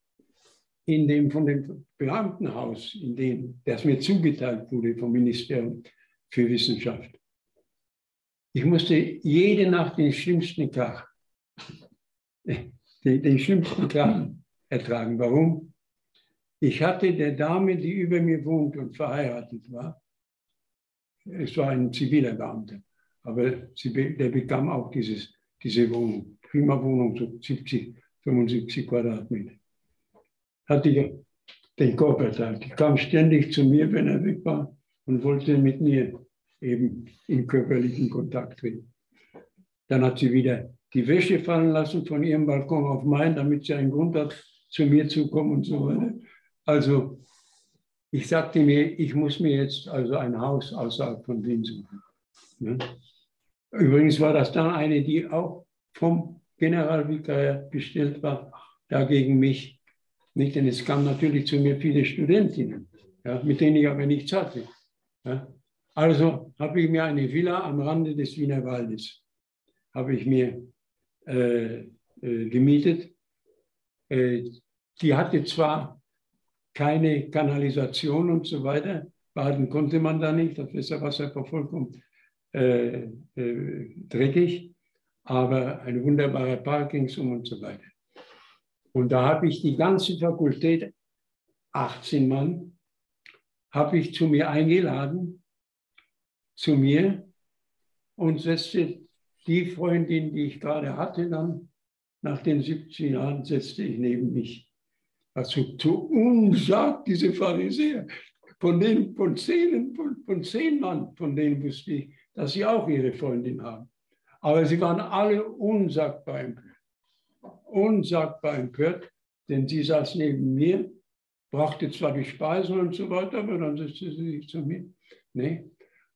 in dem von dem Beamtenhaus, in dem, das mir zugeteilt wurde vom Ministerium für Wissenschaft, ich musste jede Nacht den schlimmsten Krach, den, den schlimmsten Krach ertragen. Warum? Ich hatte der Dame, die über mir wohnt und verheiratet war, es war ein ziviler Beamter, aber sie, der bekam auch dieses, diese Wohnung, prima Wohnung, so 70, 75 Quadratmeter. Hatte ich den Korb erteilt. Die kam ständig zu mir, wenn er weg war und wollte mit mir eben in körperlichen Kontakt treten. Dann hat sie wieder die Wäsche fallen lassen von ihrem Balkon auf meinen, damit sie einen Grund hat, zu mir zu kommen und so weiter. Also ich sagte mir, ich muss mir jetzt also ein Haus außerhalb von Wien suchen. Ne? Übrigens war das dann eine, die auch vom Generalvikar bestellt war, dagegen mich. Nicht, denn es kamen natürlich zu mir viele Studentinnen, ja, mit denen ich aber nichts hatte. Ja. Also habe ich mir eine Villa am Rande des Wiener Waldes habe ich mir äh, äh, gemietet. Äh, die hatte zwar keine Kanalisation und so weiter, baden konnte man da nicht, das Wasser war vollkommen äh, äh, dreckig, aber ein wunderbarer Parkingsum und so weiter. Und da habe ich die ganze Fakultät, 18 Mann, habe ich zu mir eingeladen zu mir und setzte die Freundin, die ich gerade hatte, dann nach den 17 Jahren setzte ich neben mich. Also zu unsagt diese Pharisäer. Von den von zehn, von, von zehn Mann, von denen wusste ich, dass sie auch ihre Freundin haben. Aber sie waren alle unsagbar empört. Unsagbar empört, denn sie saß neben mir, brachte zwar die Speisen und so weiter, aber dann setzte sie sich zu mir. Nee,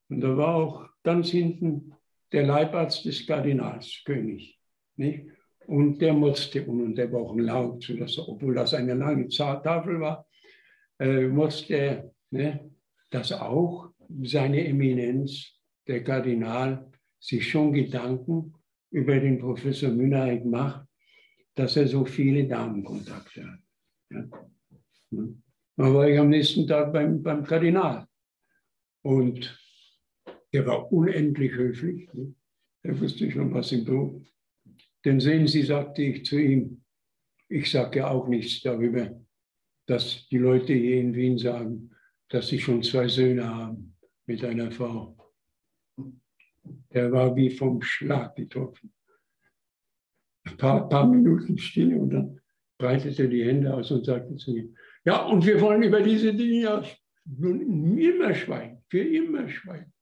und da war auch ganz hinten der Leibarzt des Kardinals, König. Nicht? Und der motzte auch laut, sodass, obwohl das eine lange Tafel war, äh, motzte er, ne, dass auch seine Eminenz, der Kardinal, sich schon Gedanken über den Professor Münnerig macht, dass er so viele Damenkontakte hat. Ja. Dann war ich am nächsten Tag beim, beim Kardinal. Und der war unendlich höflich. Ne? Er wusste schon, was ihm droht. Denn sehen Sie, sagte ich zu ihm, ich sage ja auch nichts darüber, dass die Leute hier in Wien sagen, dass sie schon zwei Söhne haben mit einer Frau. Er war wie vom Schlag getroffen. Ein paar, paar Minuten Stille und dann breitete er die Hände aus und sagte zu mir, ja, und wir wollen über diese Dinge ja nun immer schweigen, für immer schweigen.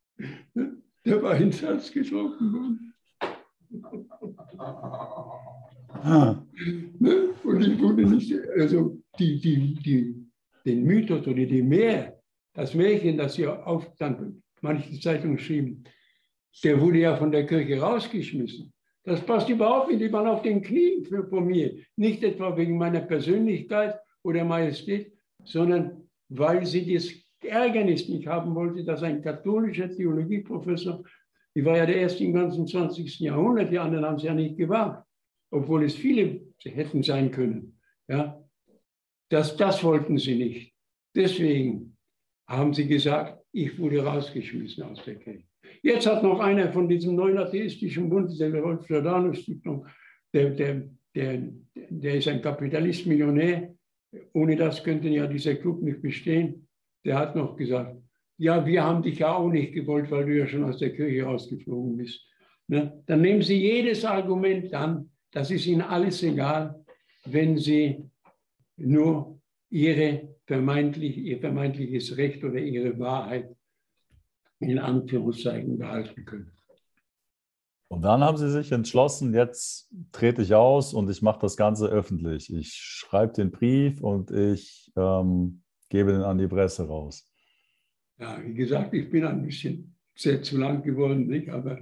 Der war ins Herz getroffen worden. Ah. Ne? Und ich wurde nicht, also die, die, die, den Mythos oder die Mehr, das Märchen, das sie auf dann manche Zeitungen schrieben, der wurde ja von der Kirche rausgeschmissen. Das passt überhaupt nicht. Die waren auf den Knien für, von mir. Nicht etwa wegen meiner Persönlichkeit oder Majestät, sondern weil sie das Ärgernis nicht haben wollte, dass ein katholischer Theologieprofessor, ich war ja der erste im ganzen 20. Jahrhundert, die anderen haben es ja nicht gewagt, obwohl es viele hätten sein können. Ja, das, das wollten sie nicht. Deswegen haben sie gesagt, ich wurde rausgeschmissen aus der Kirche. Jetzt hat noch einer von diesem neuen atheistischen Bund, der Rolf Giordano Stiftung, der, der, der, der ist ein Kapitalist, Millionär. Ohne das könnte ja dieser Club nicht bestehen der hat noch gesagt, ja, wir haben dich ja auch nicht gewollt, weil du ja schon aus der Kirche rausgeflogen bist. Ne? Dann nehmen Sie jedes Argument an, das ist Ihnen alles egal, wenn Sie nur Ihre vermeintlich, Ihr vermeintliches Recht oder Ihre Wahrheit in Anführungszeichen behalten können. Und dann haben Sie sich entschlossen, jetzt trete ich aus und ich mache das Ganze öffentlich. Ich schreibe den Brief und ich ähm, gebe den an die Presse raus. Ja, wie gesagt, ich bin ein bisschen sehr zu lang geworden, nicht? aber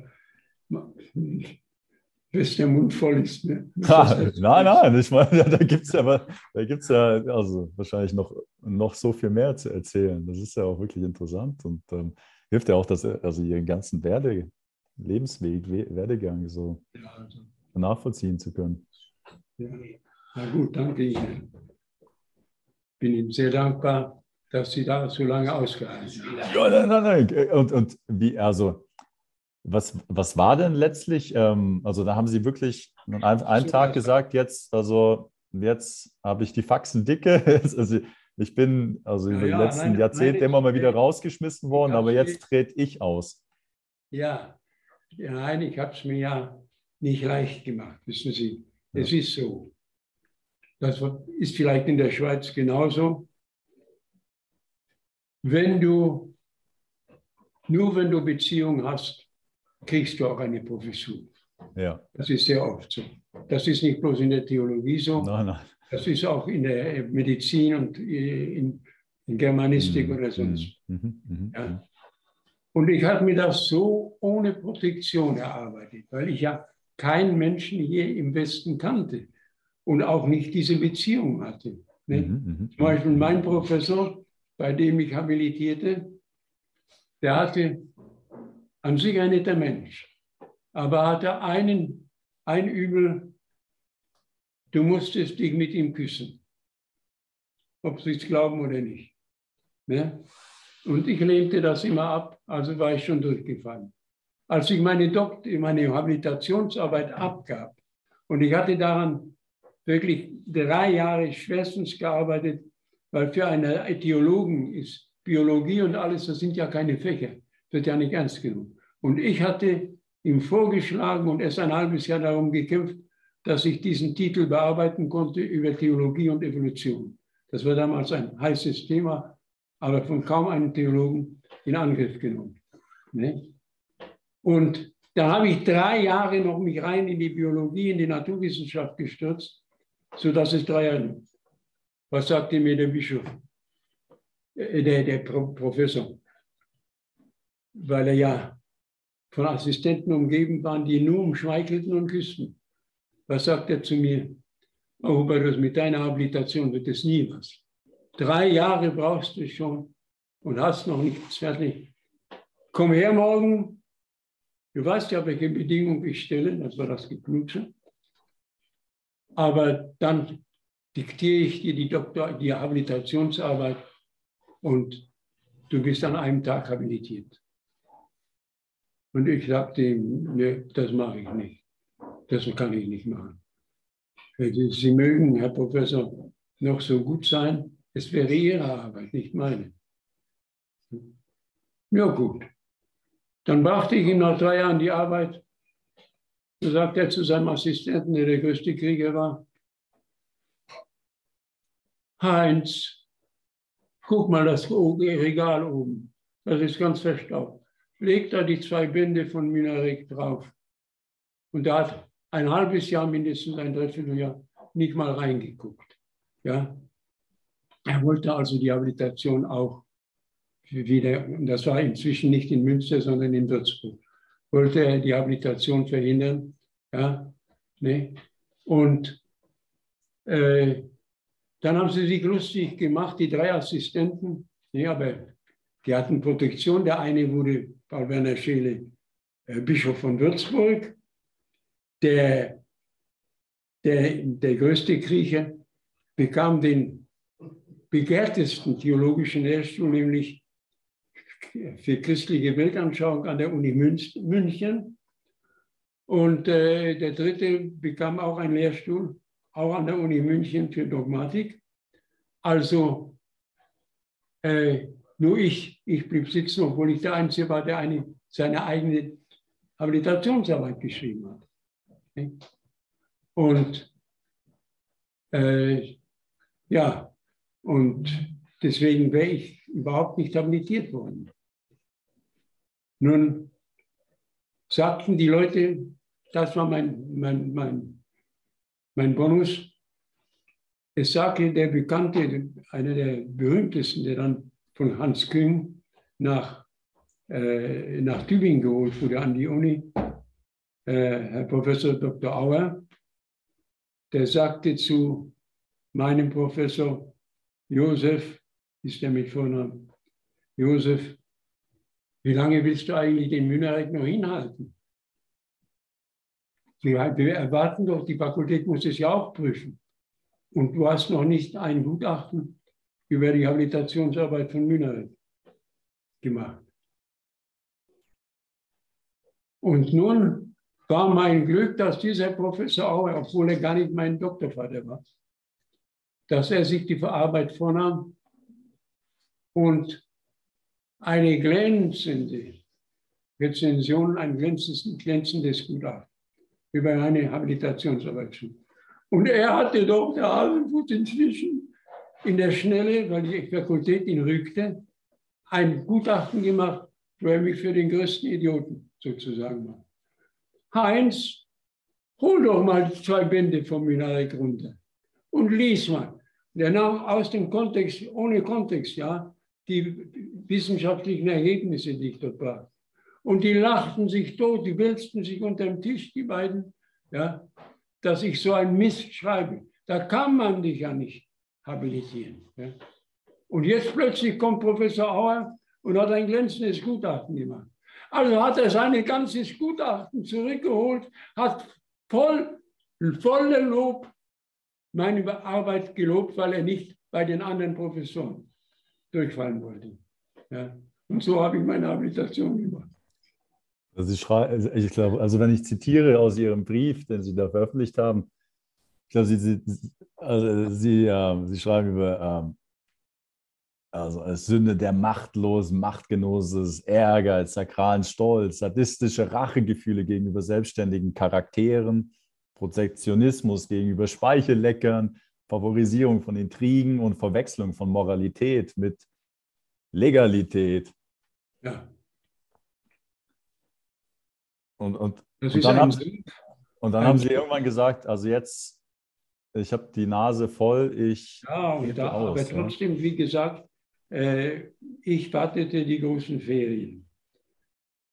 bis der Mund voll ist. Ne? Ha, nein, nein, ich meine, da gibt es ja, da gibt's ja also wahrscheinlich noch, noch so viel mehr zu erzählen. Das ist ja auch wirklich interessant und ähm, hilft ja auch, dass also ihren ganzen Werde, Lebensweg, Werdegang so ja, also. nachvollziehen zu können. Ja. Na gut, danke Ihnen. Bin Ihnen sehr dankbar, dass Sie da so lange ausgehalten haben. Ja, nein, nein, nein. Und, und wie, also, was, was war denn letztlich, ähm, also da haben Sie wirklich einen, einen Tag gesagt, jetzt, also jetzt habe ich die Faxen dicke, also ich bin also ja, über die ja, letzten nein, Jahrzehnte nein, immer mal wieder rausgeschmissen worden, aber jetzt trete ich aus. Ja, nein, ich habe es mir ja nicht leicht gemacht, wissen Sie. Ja. Es ist so. Das ist vielleicht in der Schweiz genauso. Wenn du, nur wenn du Beziehung hast, kriegst du auch eine Professur. Ja. Das ist sehr oft so. Das ist nicht bloß in der Theologie so. Nein, nein. Das ist auch in der Medizin und in, in Germanistik mhm. oder sonst. Mhm. Mhm. Ja. Mhm. Und ich habe mir das so ohne Protektion erarbeitet, weil ich ja keinen Menschen hier im Westen kannte und auch nicht diese Beziehung hatte. Ne? Mhm, mhm, Zum Beispiel mein Professor, bei dem ich habilitierte, der hatte an sich ein netter Mensch, aber hatte einen, ein Übel, du musstest dich mit ihm küssen, ob sie es glauben oder nicht. Ne? Und ich lehnte das immer ab, also war ich schon durchgefallen. Als ich meine, Doktor, meine Habilitationsarbeit abgab und ich hatte daran wirklich drei Jahre schwerstens gearbeitet, weil für einen Theologen ist Biologie und alles, das sind ja keine Fächer, wird ja nicht ernst genommen. Und ich hatte ihm vorgeschlagen und erst ein halbes Jahr darum gekämpft, dass ich diesen Titel bearbeiten konnte über Theologie und Evolution. Das war damals ein heißes Thema, aber von kaum einem Theologen in Angriff genommen. Ne? Und da habe ich drei Jahre noch mich rein in die Biologie, in die Naturwissenschaft gestürzt, sodass es drei Jahre. Was sagte mir der Bischof, äh, der, der Professor? Weil er ja von Assistenten umgeben war, die nur umschmeichelten und küssten. Was sagt er zu mir? Oh, Hubertus, mit deiner Habilitation wird es nie was. Drei Jahre brauchst du schon und hast noch nichts fertig. Komm her morgen. Du weißt ja, welche Bedingungen ich stelle. Das war das Geknutsche. Aber dann diktiere ich dir die, Doktor, die Habilitationsarbeit und du bist an einem Tag habilitiert. Und ich sagte ihm, nee, das mache ich nicht. Das kann ich nicht machen. Sie mögen, Herr Professor, noch so gut sein, es wäre Ihre Arbeit, nicht meine. Ja gut. Dann brachte ich ihm nach drei Jahren die Arbeit. Da sagte er zu seinem Assistenten, der der größte Krieger war, Heinz, guck mal das Regal oben. Das ist ganz verstaubt. Leg da die zwei Bände von Minaret drauf. Und da hat ein halbes Jahr, mindestens ein Dreivierteljahr, nicht mal reingeguckt. Ja? Er wollte also die Habilitation auch wieder, das war inzwischen nicht in Münster, sondern in Würzburg, wollte er die Habilitation verhindern. Ja? Ne? Und äh, dann haben sie sich lustig gemacht, die drei Assistenten. Ja, aber die hatten Protektion. Der eine wurde Paul Werner Scheele äh, Bischof von Würzburg. Der, der, der größte Grieche bekam den begehrtesten theologischen Lehrstuhl, nämlich für christliche Weltanschauung an der Uni München. Und äh, der dritte bekam auch einen Lehrstuhl auch an der Uni München für Dogmatik. Also äh, nur ich, ich blieb sitzen, obwohl ich der Einzige war, der eine, seine eigene Habilitationsarbeit geschrieben hat. Und äh, ja, und deswegen wäre ich überhaupt nicht habilitiert worden. Nun sagten die Leute, das war mein, mein, mein, mein Bonus, es sagte der Bekannte, einer der berühmtesten, der dann von Hans Küng nach, äh, nach Tübingen geholt wurde an die Uni, Herr Professor Dr. Auer, der sagte zu meinem Professor Josef, ist der mit Vornamen, Josef, wie lange willst du eigentlich den Münnerek noch hinhalten? Wir erwarten doch, die Fakultät muss es ja auch prüfen. Und du hast noch nicht ein Gutachten über die Habilitationsarbeit von Münnerek gemacht. Und nun war mein Glück, dass dieser Professor auch, obwohl er gar nicht mein Doktorvater war, dass er sich die Arbeit vornahm und eine glänzende Rezension, ein glänzendes, Gutachten über eine Habilitationsarbeit schrieb. Und er hatte doch der Hasenfuß inzwischen in der Schnelle, weil die Fakultät ihn rügte, ein Gutachten gemacht, wo er mich für den größten Idioten sozusagen macht. Heinz, hol doch mal zwei Bände vom Minarek runter und lies mal. Der nahm aus dem Kontext, ohne Kontext, ja, die wissenschaftlichen Ergebnisse, die ich dort brachte. Und die lachten sich tot, die wälzten sich unter dem Tisch, die beiden, ja, dass ich so ein Mist schreibe. Da kann man dich ja nicht habilitieren. Ja. Und jetzt plötzlich kommt Professor Auer und hat ein glänzendes Gutachten gemacht. Also hat er sein ganzes Gutachten zurückgeholt, hat voll, voller Lob meine Arbeit gelobt, weil er nicht bei den anderen Professoren durchfallen wollte. Ja. Und so habe ich meine Habilitation gemacht. Also ich, also ich glaube, also wenn ich zitiere aus Ihrem Brief, den Sie da veröffentlicht haben, ich glaube, Sie, Sie, also Sie, äh, Sie schreiben über ähm, also als Sünde der machtlosen Machtgenoses, Ehrgeiz, sakralen Stolz, sadistische Rachegefühle gegenüber selbstständigen Charakteren, Protektionismus gegenüber Speichelleckern, Favorisierung von Intrigen und Verwechslung von Moralität mit Legalität. Ja. Und, und, und dann, haben sie, und dann haben sie irgendwann gesagt, also jetzt, ich habe die Nase voll, ich. Ja, da, aus, aber trotzdem, ja. wie gesagt, ich wartete die großen Ferien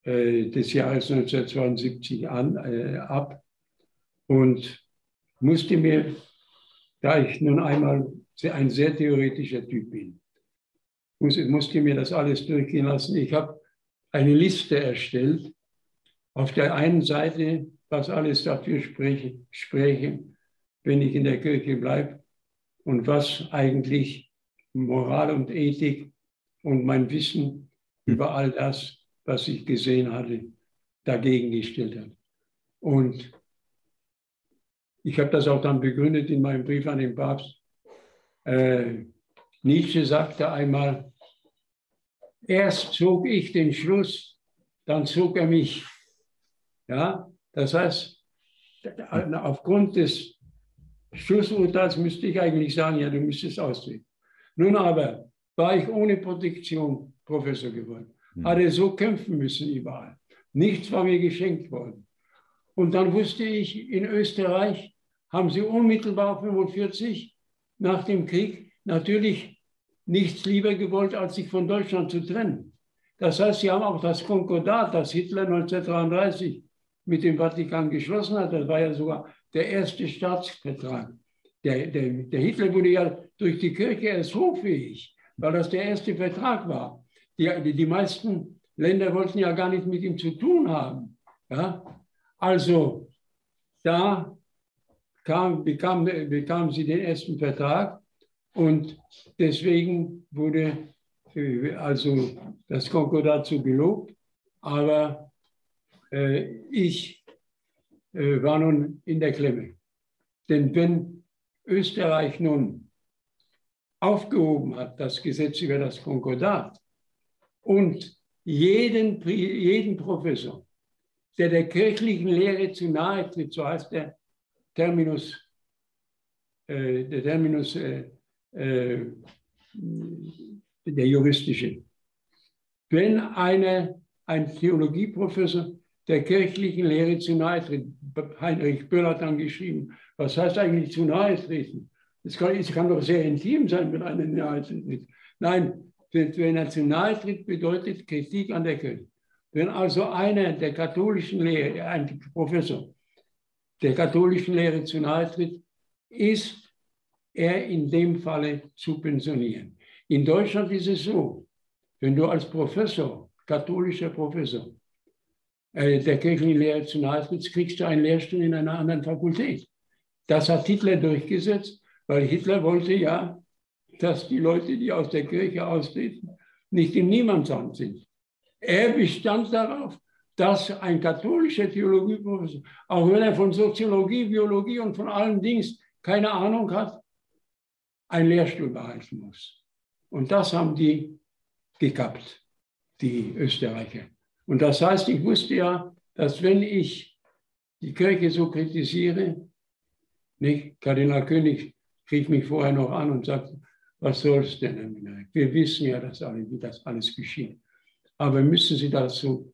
äh, des Jahres 1972 an, äh, ab und musste mir, da ich nun einmal ein sehr theoretischer Typ bin, musste mir das alles durchgehen lassen. Ich habe eine Liste erstellt. Auf der einen Seite, was alles dafür spreche, spreche wenn ich in der Kirche bleibe und was eigentlich Moral und Ethik und mein Wissen über all das, was ich gesehen hatte, dagegen gestellt hat. Und ich habe das auch dann begründet in meinem Brief an den Papst. Äh, Nietzsche sagte einmal, erst zog ich den Schluss, dann zog er mich. Ja, das heißt, aufgrund des Schlussurteils müsste ich eigentlich sagen, ja, du müsstest austreten. Nun aber war ich ohne Protektion Professor geworden. Hm. Hatte so kämpfen müssen überall. Nichts war mir geschenkt worden. Und dann wusste ich, in Österreich haben sie unmittelbar 45 nach dem Krieg natürlich nichts lieber gewollt, als sich von Deutschland zu trennen. Das heißt, sie haben auch das Konkordat, das Hitler 1933 mit dem Vatikan geschlossen hat, das war ja sogar der erste Staatsvertrag. Der, der, der Hitler wurde ja durch die Kirche erst hoffähig, weil das der erste Vertrag war. Die, die, die meisten Länder wollten ja gar nicht mit ihm zu tun haben. Ja? Also da kam, bekam, bekam sie den ersten Vertrag und deswegen wurde also das Konkordat so gelobt. Aber äh, ich äh, war nun in der Klemme. Denn wenn Österreich nun aufgehoben hat, das Gesetz über das Konkordat, und jeden, jeden Professor der der kirchlichen Lehre zu nahe tritt, so heißt der Terminus, äh, der Terminus, äh, äh, der juristische. Wenn eine, ein Theologieprofessor der kirchlichen Lehre zu nahe tritt, Heinrich Böll hat dann geschrieben, was heißt eigentlich zu nahe treten? Es kann, es kann doch sehr intim sein, wenn einer nahe tritt. Nein, wenn er zu nahe tritt, bedeutet Kritik an der Kirche. Wenn also einer der katholischen Lehre, ein Professor der katholischen Lehre zu nahe tritt, ist er in dem Falle zu pensionieren. In Deutschland ist es so, wenn du als Professor, katholischer Professor, äh, der kirchlichen Lehre zu nahe trittst, kriegst du einen Lehrstuhl in einer anderen Fakultät. Das hat Hitler durchgesetzt, weil Hitler wollte ja, dass die Leute, die aus der Kirche austreten, nicht im Niemandsamt sind. Er bestand darauf, dass ein katholischer Theologieprofessor, auch wenn er von Soziologie, Biologie und von allen Dings keine Ahnung hat, einen Lehrstuhl behalten muss. Und das haben die gekappt, die Österreicher. Und das heißt, ich wusste ja, dass wenn ich die Kirche so kritisiere, nicht, Kardinal König rief mich vorher noch an und sagte, was soll es denn? Wir wissen ja, dass alle, wie das alles geschieht. Aber müssen Sie das so,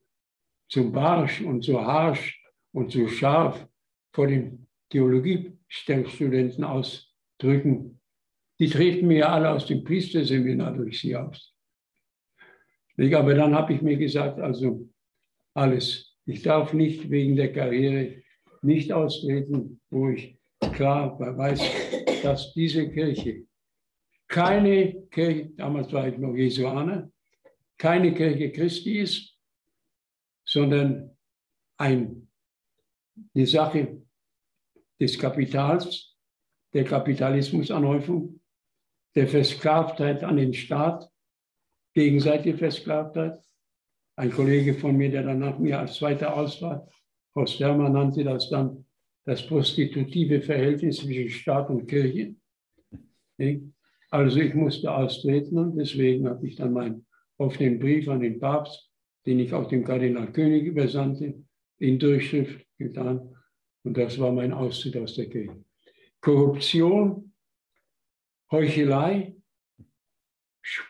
so barsch und so harsch und so scharf vor den Theologiestudenten ausdrücken? Die treten mir ja alle aus dem Priesterseminar durch Sie aus. Aber dann habe ich mir gesagt, also alles. Ich darf nicht wegen der Karriere nicht austreten, wo ich klar weiß, dass diese Kirche keine Kirche, damals war ich noch Jesuaner, keine Kirche Christi ist, sondern ein, eine Sache des Kapitals, der Kapitalismusanhäufung, der Versklavtheit an den Staat, gegenseitige Versklavtheit. Ein Kollege von mir, der dann nach mir als zweiter Auswahl, Horst Hermann nannte das dann das prostitutive Verhältnis zwischen Staat und Kirche. Also ich musste austreten und deswegen habe ich dann mein auf den Brief an den Papst, den ich auch dem Kardinal König übersandte, in Durchschrift getan. Und das war mein Austritt aus der Kirche. Korruption, Heuchelei,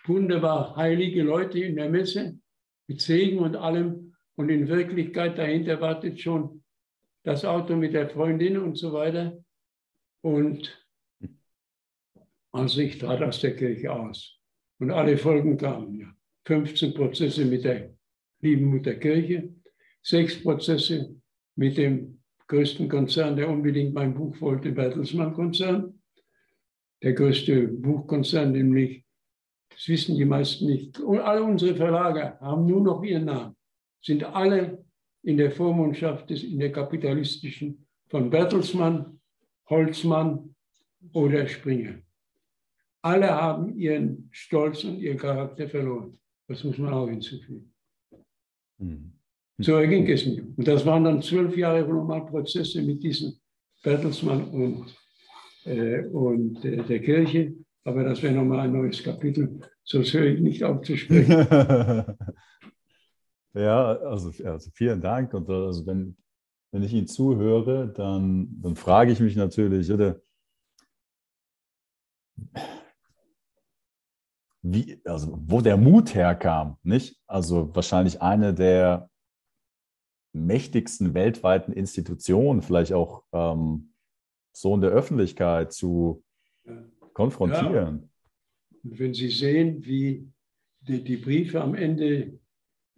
wunderbar heilige Leute in der Messe mit Segen und allem. Und in Wirklichkeit dahinter wartet schon das Auto mit der Freundin und so weiter. Und also ich trat aus der Kirche aus. Und alle Folgen kamen ja. 15 Prozesse mit der lieben Mutter Kirche, sechs Prozesse mit dem größten Konzern, der unbedingt mein Buch wollte, Bertelsmann-Konzern. Der größte Buchkonzern, nämlich, das wissen die meisten nicht, und alle unsere Verlage haben nur noch ihren Namen, sind alle in der Vormundschaft des, in der kapitalistischen von Bertelsmann, Holzmann oder Springer. Alle haben ihren Stolz und ihren Charakter verloren. Das muss man auch hinzufügen. Mhm. So erging es mir. Und das waren dann zwölf Jahre nochmal Prozesse mit diesen Bertelsmann und, äh, und äh, der Kirche. Aber das wäre nochmal ein neues Kapitel. Sonst höre ich nicht auf zu sprechen. ja, also, also, vielen Dank. Und also wenn, wenn ich Ihnen zuhöre, dann, dann frage ich mich natürlich, oder, wie, also wo der Mut herkam, nicht? Also wahrscheinlich eine der mächtigsten weltweiten Institutionen, vielleicht auch ähm, so in der Öffentlichkeit zu konfrontieren. Ja. Wenn Sie sehen, wie die, die Briefe am Ende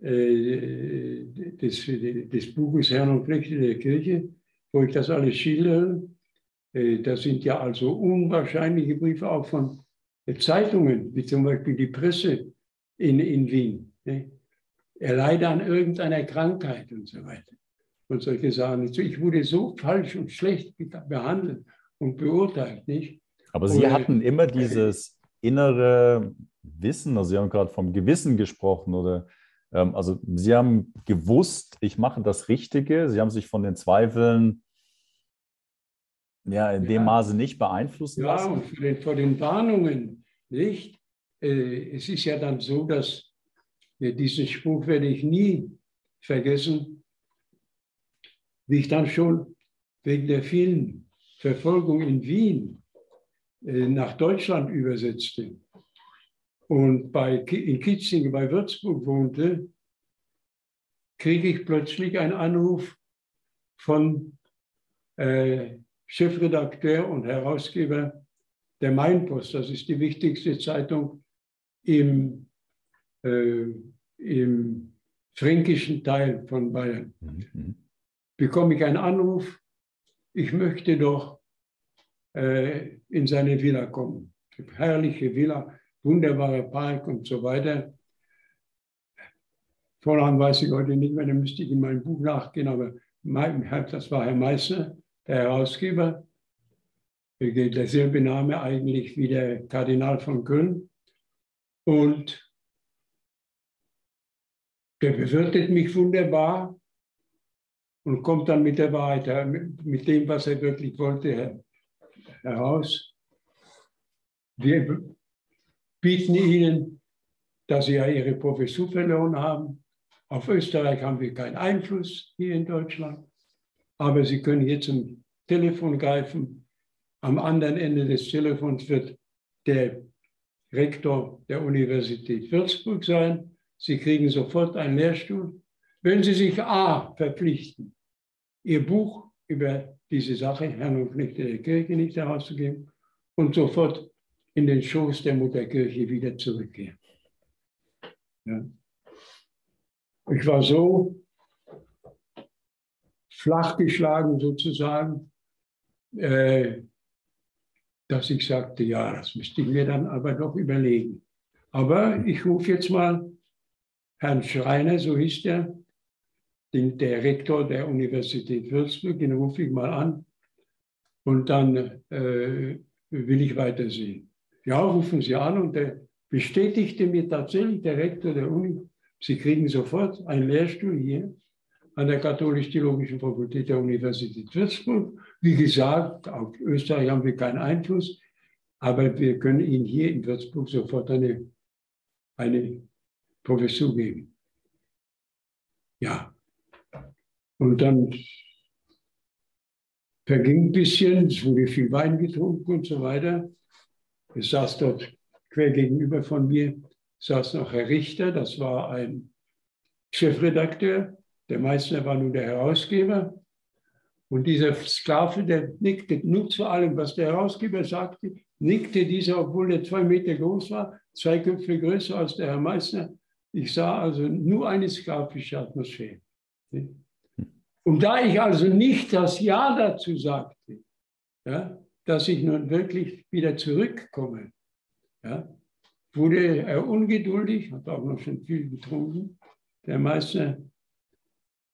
äh, des, des Buches Herrn und Pflichten der Kirche, wo ich das alles schildere, äh, das sind ja also unwahrscheinliche Briefe auch von Zeitungen, wie zum Beispiel die Presse in, in Wien. Ne? Er leide an irgendeiner Krankheit und so weiter. Und solche Sachen. Also ich wurde so falsch und schlecht behandelt und beurteilt, nicht? Aber Sie oder, hatten immer dieses innere Wissen, also Sie haben gerade vom Gewissen gesprochen, oder also Sie haben gewusst, ich mache das Richtige. Sie haben sich von den Zweifeln ja, in dem Maße nicht beeinflussen ja, lassen. Ja, und vor den, vor den Warnungen, nicht? Äh, es ist ja dann so, dass äh, diesen Spruch werde ich nie vergessen. wie ich dann schon wegen der vielen Verfolgung in Wien äh, nach Deutschland übersetzte und bei, in Kitzingen bei Würzburg wohnte, kriege ich plötzlich einen Anruf von äh, Chefredakteur und Herausgeber der Mainpost. Das ist die wichtigste Zeitung im, äh, im fränkischen Teil von Bayern. Mhm. Bekomme ich einen Anruf, ich möchte doch äh, in seine Villa kommen. Herrliche Villa, wunderbarer Park und so weiter. Vornamen weiß ich heute nicht mehr, da müsste ich in meinem Buch nachgehen, aber das war Herr Meissner, der Herausgeber. Derselbe Name eigentlich wie der Kardinal von Köln. Und der bewirtet mich wunderbar und kommt dann mit der Wahrheit, mit dem, was er wirklich wollte, heraus. Wir bieten Ihnen, dass Sie ja Ihre Professur verloren haben. Auf Österreich haben wir keinen Einfluss hier in Deutschland, aber Sie können jetzt zum Telefon greifen. Am anderen Ende des Telefons wird der Rektor der Universität Würzburg sein. Sie kriegen sofort einen Lehrstuhl. Wenn Sie sich A verpflichten, Ihr Buch über diese Sache, Herrn und Knechte der Kirche, nicht herauszugeben und sofort in den Schoß der Mutterkirche wieder zurückkehren. Ja. Ich war so flachgeschlagen sozusagen, äh, dass ich sagte, ja, das müsste ich mir dann aber doch überlegen. Aber ich rufe jetzt mal Herrn Schreiner, so hieß der, den, der Rektor der Universität Würzburg, den rufe ich mal an und dann äh, will ich weitersehen. Ja, rufen Sie an und der bestätigte mir tatsächlich, der Rektor der Uni, Sie kriegen sofort einen Lehrstuhl hier an der Katholisch-Theologischen Fakultät der Universität Würzburg. Wie gesagt, auf Österreich haben wir keinen Einfluss, aber wir können Ihnen hier in Würzburg sofort eine, eine Professur geben. Ja. Und dann verging ein bisschen, es wurde viel Wein getrunken und so weiter. Es saß dort quer gegenüber von mir, saß noch Herr Richter, das war ein Chefredakteur. Der Meißner war nun der Herausgeber. Und dieser Sklave, der nickte nur zu allem, was der Herausgeber sagte, nickte dieser, obwohl er zwei Meter groß war, zwei Köpfe größer als der Herr Meißner. Ich sah also nur eine sklavische Atmosphäre. Und da ich also nicht das Ja dazu sagte, ja, dass ich nun wirklich wieder zurückkomme, ja, wurde er ungeduldig, hat auch noch schon viel getrunken, der Meister,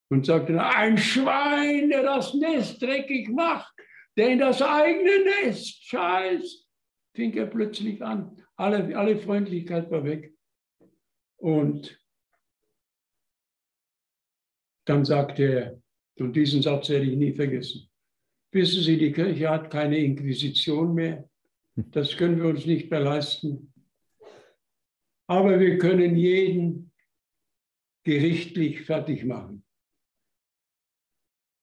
und sagte, ein Schwein, der das Nest dreckig macht, der in das eigene Nest scheißt, fing er plötzlich an. Alle, alle Freundlichkeit war weg. Und dann sagte er, und diesen Satz werde ich nie vergessen, Wissen Sie, die Kirche hat keine Inquisition mehr. Das können wir uns nicht mehr leisten. Aber wir können jeden gerichtlich fertig machen.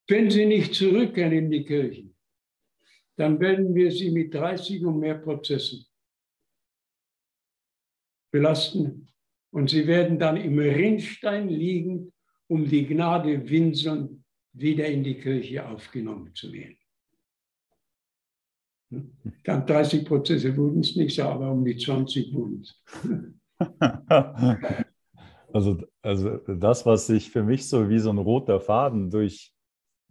Wenn Sie nicht zurückkehren in die Kirche, dann werden wir Sie mit 30 und mehr Prozessen belasten. Und Sie werden dann im Rinnstein liegen, um die Gnade winseln wieder in die Kirche aufgenommen zu werden. Dann 30 Prozesse wurden es nicht, aber um die 20 wurden es. Also, also das, was sich für mich so wie so ein roter Faden durch,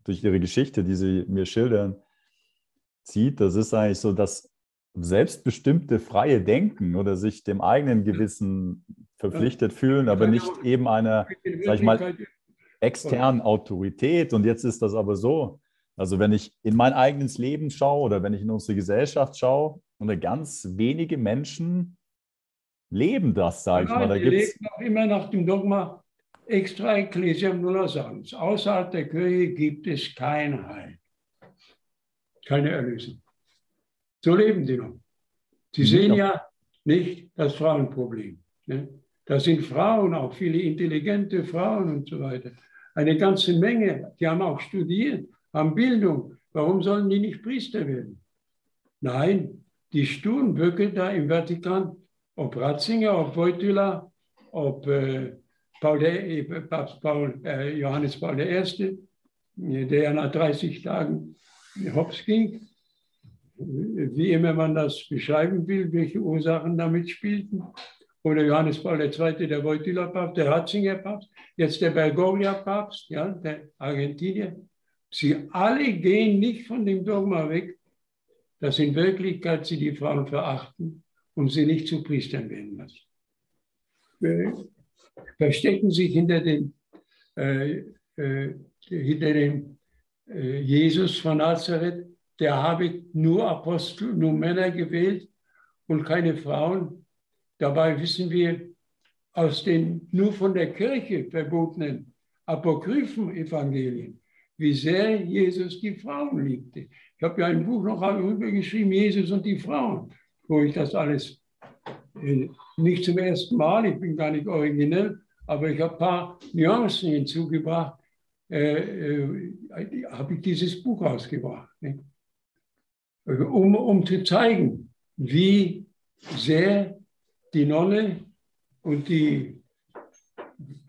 durch Ihre Geschichte, die Sie mir schildern, zieht, das ist eigentlich so das selbstbestimmte freie Denken oder sich dem eigenen Gewissen verpflichtet fühlen, aber nicht eben einer, sag ich mal, externen Autorität. Und jetzt ist das aber so. Also wenn ich in mein eigenes Leben schaue oder wenn ich in unsere Gesellschaft schaue, und ganz wenige Menschen leben das, sage ja, ich mal. Da die gibt's leben auch immer nach dem Dogma extra Ecclesiam nulla salus. Außerhalb der Kirche gibt es kein Heil, keine Erlösung. So leben die noch. Sie sehen ja nicht das Frauenproblem. Ne? Das sind Frauen, auch viele intelligente Frauen und so weiter. eine ganze Menge, die haben auch studiert, haben Bildung. Warum sollen die nicht Priester werden? Nein, die Sturmböcke da im Vatikan, ob Ratzinger, ob Wojtyla, ob äh, Paul der, äh, Papst Paul, äh, Johannes Paul I., der ja nach 30 Tagen hops ging, wie immer man das beschreiben will, welche Ursachen damit spielten. Oder Johannes Paul II., der Wojtyla-Papst, der Ratzinger-Papst, jetzt der Bergoglio-Papst, ja, der Argentinier. Sie alle gehen nicht von dem Dogma weg, dass in Wirklichkeit sie die Frauen verachten und sie nicht zu Priestern werden lassen. Verstecken sich hinter dem, äh, äh, hinter dem äh, Jesus von Nazareth, der habe nur Apostel, nur Männer gewählt und keine Frauen. Dabei wissen wir aus den nur von der Kirche verbotenen apokryphen Evangelien, wie sehr Jesus die Frauen liebte. Ich habe ja ein Buch noch darüber geschrieben, Jesus und die Frauen, wo ich das alles äh, nicht zum ersten Mal, ich bin gar nicht originell, aber ich habe ein paar Nuancen hinzugebracht, äh, äh, habe ich dieses Buch ausgebracht. Ne? Um, um zu zeigen, wie sehr die Nonne und die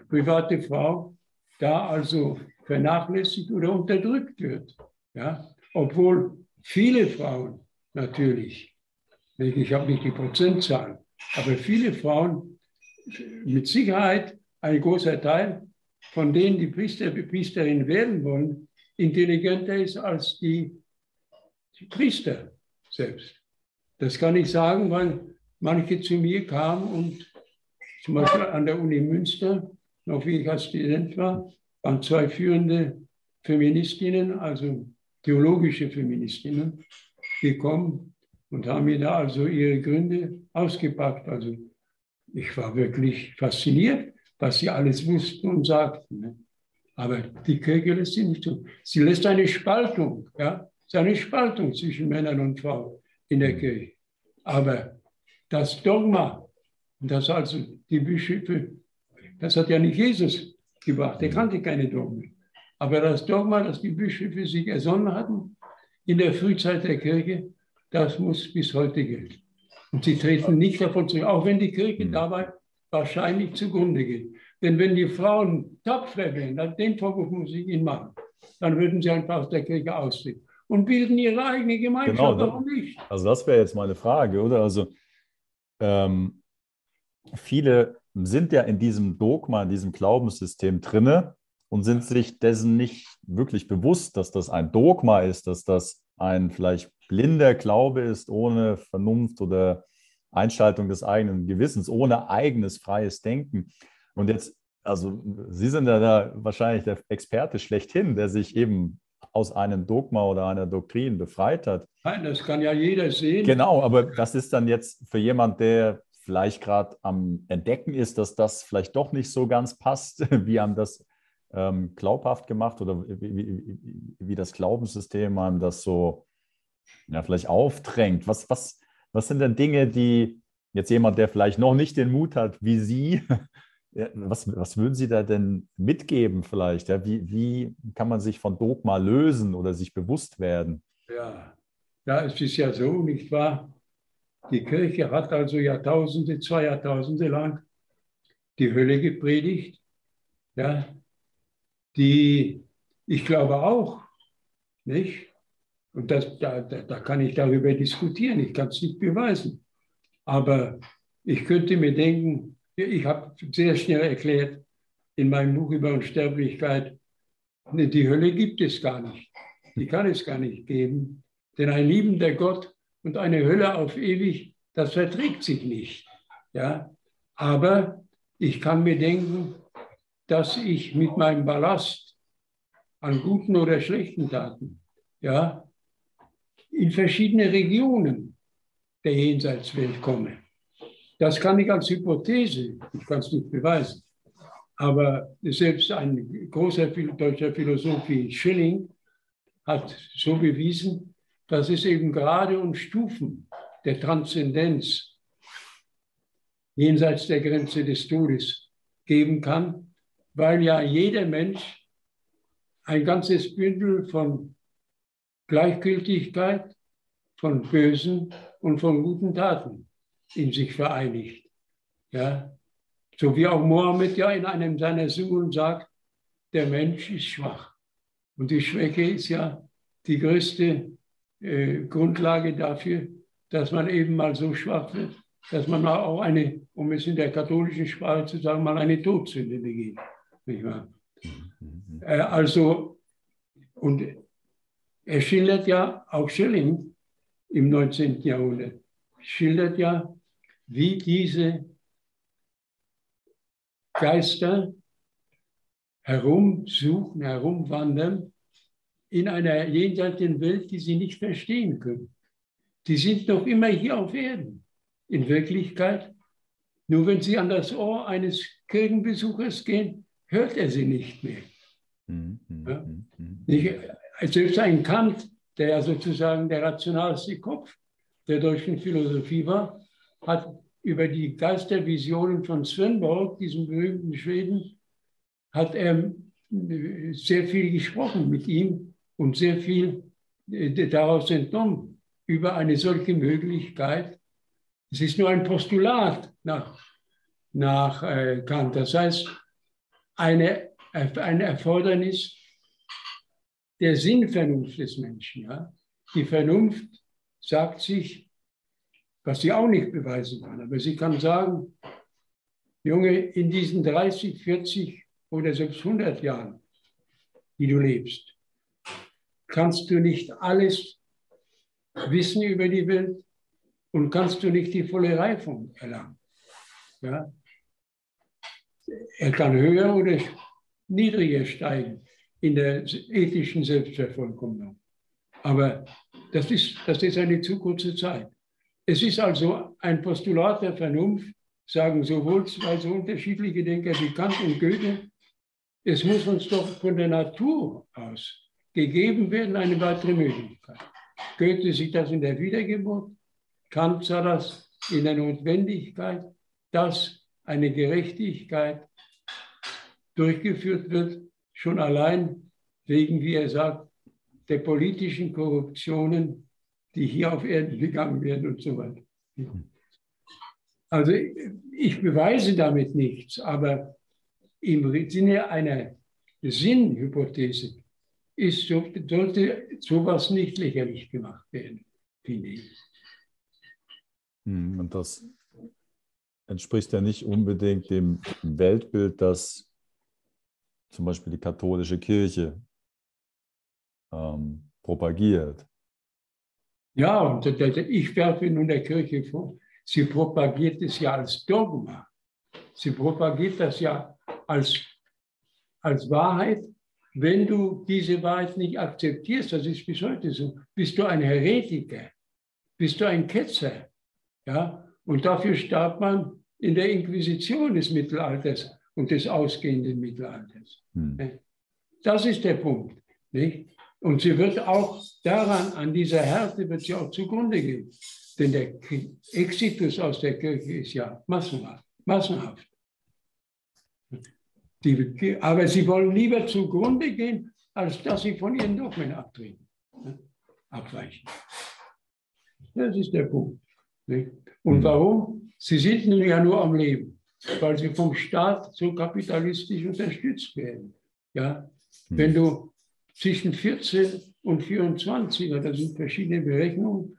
private Frau da also vernachlässigt oder unterdrückt wird. Ja? Obwohl viele Frauen natürlich, ich habe nicht die Prozentzahl, aber viele Frauen mit Sicherheit ein großer Teil von denen die Priester, Priesterin werden wollen, intelligenter ist als die, die Priester selbst. Das kann ich sagen, weil manche zu mir kamen und zum Beispiel an der Uni Münster, noch wie ich als Student war, waren zwei führende Feministinnen, also theologische Feministinnen, gekommen und haben mir da also ihre Gründe ausgepackt. Also ich war wirklich fasziniert, was sie alles wussten und sagten. Ne? Aber die Kirche lässt sie nicht tun. Sie lässt eine Spaltung, ja, ist eine Spaltung zwischen Männern und Frauen in der Kirche. Aber das Dogma, das also die Bischöfe, das hat ja nicht Jesus gebracht, der kannte keine Dogmen. Aber das Dogma, das die Bischöfe sich ersonnen hatten in der Frühzeit der Kirche, das muss bis heute gelten. Und sie treten nicht davon zurück, auch wenn die Kirche mhm. dabei wahrscheinlich zugrunde geht. Denn wenn die Frauen tapfer wären, dann den Vorwurf muss ich ihnen machen, dann würden sie einfach aus der Kirche austreten und bilden ihre eigene Gemeinschaft. Genau, Warum nicht? Also das wäre jetzt meine Frage, oder? Also ähm, viele sind ja in diesem Dogma, in diesem Glaubenssystem drinne und sind sich dessen nicht wirklich bewusst, dass das ein Dogma ist, dass das ein vielleicht blinder Glaube ist, ohne Vernunft oder Einschaltung des eigenen Gewissens, ohne eigenes freies Denken. Und jetzt, also Sie sind ja da wahrscheinlich der Experte schlechthin, der sich eben aus einem Dogma oder einer Doktrin befreit hat. Nein, das kann ja jeder sehen. Genau, aber das ist dann jetzt für jemand, der vielleicht gerade am Entdecken ist, dass das vielleicht doch nicht so ganz passt, wie einem das ähm, glaubhaft gemacht oder wie, wie, wie, das Glaubenssystem einem das so ja, vielleicht aufdrängt. Was, was, was sind denn Dinge, die jetzt jemand, der vielleicht noch nicht den Mut hat, wie Sie, was, was würden Sie da denn mitgeben vielleicht? Ja, wie, wie kann man sich von Dogma lösen oder sich bewusst werden? Ja, ja es ist ja so, nicht wahr? Die Kirche hat also Jahrtausende, zwei Jahrtausende lang die Hölle gepredigt, ja, die ich glaube auch, nicht? Und das, da, da, da kann ich darüber diskutieren, ich kann es nicht beweisen. Aber ich könnte mir denken, ich habe sehr schnell erklärt in meinem Buch über Unsterblichkeit, ne, die Hölle gibt es gar nicht. Die kann es gar nicht geben. Denn ein liebender Gott und eine Hölle auf ewig, das verträgt sich nicht. Ja? Aber ich kann mir denken, dass ich mit meinem Ballast an guten oder schlechten Taten ja, in verschiedene Regionen der Jenseitswelt komme. Das kann ich als Hypothese, ich kann es nicht beweisen. Aber selbst ein großer deutscher Philosoph wie Schilling hat so bewiesen, dass es eben gerade um Stufen der Transzendenz jenseits der Grenze des Todes geben kann, weil ja jeder Mensch ein ganzes Bündel von Gleichgültigkeit, von bösen und von guten Taten in sich vereinigt. Ja? So wie auch Mohammed ja in einem seiner Suren sagt, der Mensch ist schwach. Und die Schwäche ist ja die größte äh, Grundlage dafür, dass man eben mal so schwach wird, dass man mal auch eine, um es in der katholischen Sprache zu sagen, mal eine Todsünde begeht. Nicht wahr? Äh, also, und er schildert ja, auch Schilling im 19. Jahrhundert, schildert ja, wie diese Geister herumsuchen, herumwandern in einer jenseitigen Welt, die sie nicht verstehen können. Die sind noch immer hier auf Erden. In Wirklichkeit, nur wenn sie an das Ohr eines Kirchenbesuchers gehen, hört er sie nicht mehr. Mhm. Ja? Mhm, mhm. Nicht, selbst ein Kant, der ja sozusagen der rationalste Kopf der deutschen Philosophie war, hat über die Geistervisionen von Svenborg, diesem berühmten Schweden, hat er sehr viel gesprochen mit ihm und sehr viel äh, daraus entnommen über eine solche Möglichkeit. Es ist nur ein Postulat nach, nach äh, Kant. Das heißt, eine, ein Erfordernis der Sinnvernunft des Menschen. Ja? Die Vernunft sagt sich, was sie auch nicht beweisen kann, aber sie kann sagen, Junge, in diesen 30, 40 oder selbst 100 Jahren, die du lebst, kannst du nicht alles wissen über die Welt und kannst du nicht die volle Reifung erlangen. Ja? Er kann höher oder niedriger steigen in der ethischen Selbstvervollkommnung. Aber das ist, das ist eine zu kurze Zeit. Es ist also ein Postulat der Vernunft, sagen sowohl zwei so unterschiedliche Denker wie Kant und Goethe, es muss uns doch von der Natur aus gegeben werden, eine weitere Möglichkeit. Goethe sieht das in der Wiedergeburt, Kant sah das in der Notwendigkeit, dass eine Gerechtigkeit durchgeführt wird, schon allein wegen, wie er sagt, der politischen Korruptionen, die hier auf Erden begangen werden und so weiter. Also ich beweise damit nichts, aber im Sinne einer Sinnhypothese ist, sollte sowas nicht lächerlich gemacht werden, finde ich. Hm, und das entspricht ja nicht unbedingt dem Weltbild, das zum Beispiel die katholische Kirche ähm, propagiert. Ja, und ich werfe nun der Kirche vor, sie propagiert es ja als Dogma. Sie propagiert das ja als, als Wahrheit wenn du diese Wahrheit nicht akzeptierst, das ist bis heute so, bist du ein Heretiker, bist du ein Ketzer. Ja? Und dafür starb man in der Inquisition des Mittelalters und des ausgehenden Mittelalters. Hm. Das ist der Punkt. Nicht? Und sie wird auch daran, an dieser Härte wird sie auch zugrunde gehen. Denn der Exitus aus der Kirche ist ja massenhaft. massenhaft. Die, aber sie wollen lieber zugrunde gehen, als dass sie von ihren Dogmen abtreten, ne? abweichen. Das ist der Punkt. Nicht? Und mhm. warum? Sie sind nun ja nur am Leben, weil sie vom Staat so kapitalistisch unterstützt werden. Ja? Mhm. Wenn du zwischen 14 und 24, das sind verschiedene Berechnungen,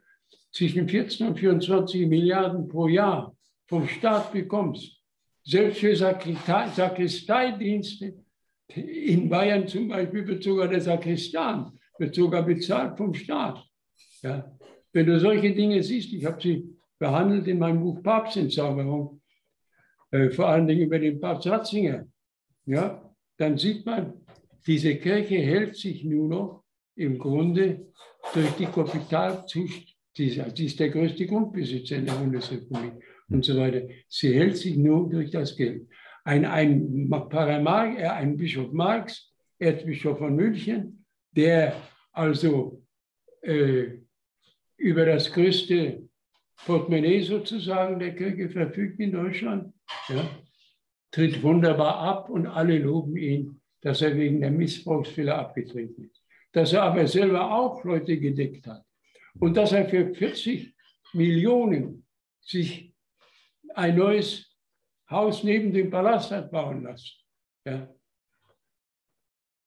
zwischen 14 und 24 Milliarden pro Jahr vom Staat bekommst, selbst für Sakristeidienste in Bayern zum Beispiel wird sogar der Sakristan wird sogar bezahlt vom Staat. Ja. Wenn du solche Dinge siehst, ich habe sie behandelt in meinem Buch Papstentzauberung, äh, vor allen Dingen über den Papst Ratzinger, ja, dann sieht man, diese Kirche hält sich nur noch im Grunde durch die Kapitalzucht, sie ist der größte Grundbesitzer in der Bundesrepublik und so weiter. Sie hält sich nur durch das Geld. Ein, ein, äh, ein Bischof Marx, Erzbischof von München, der also äh, über das größte Portemonnaie sozusagen der Kirche verfügt in Deutschland, ja, tritt wunderbar ab und alle loben ihn dass er wegen der Missbrauchsfälle abgetreten ist. Dass er aber selber auch Leute gedeckt hat. Und dass er für 40 Millionen sich ein neues Haus neben dem Palast hat bauen lassen. Ja.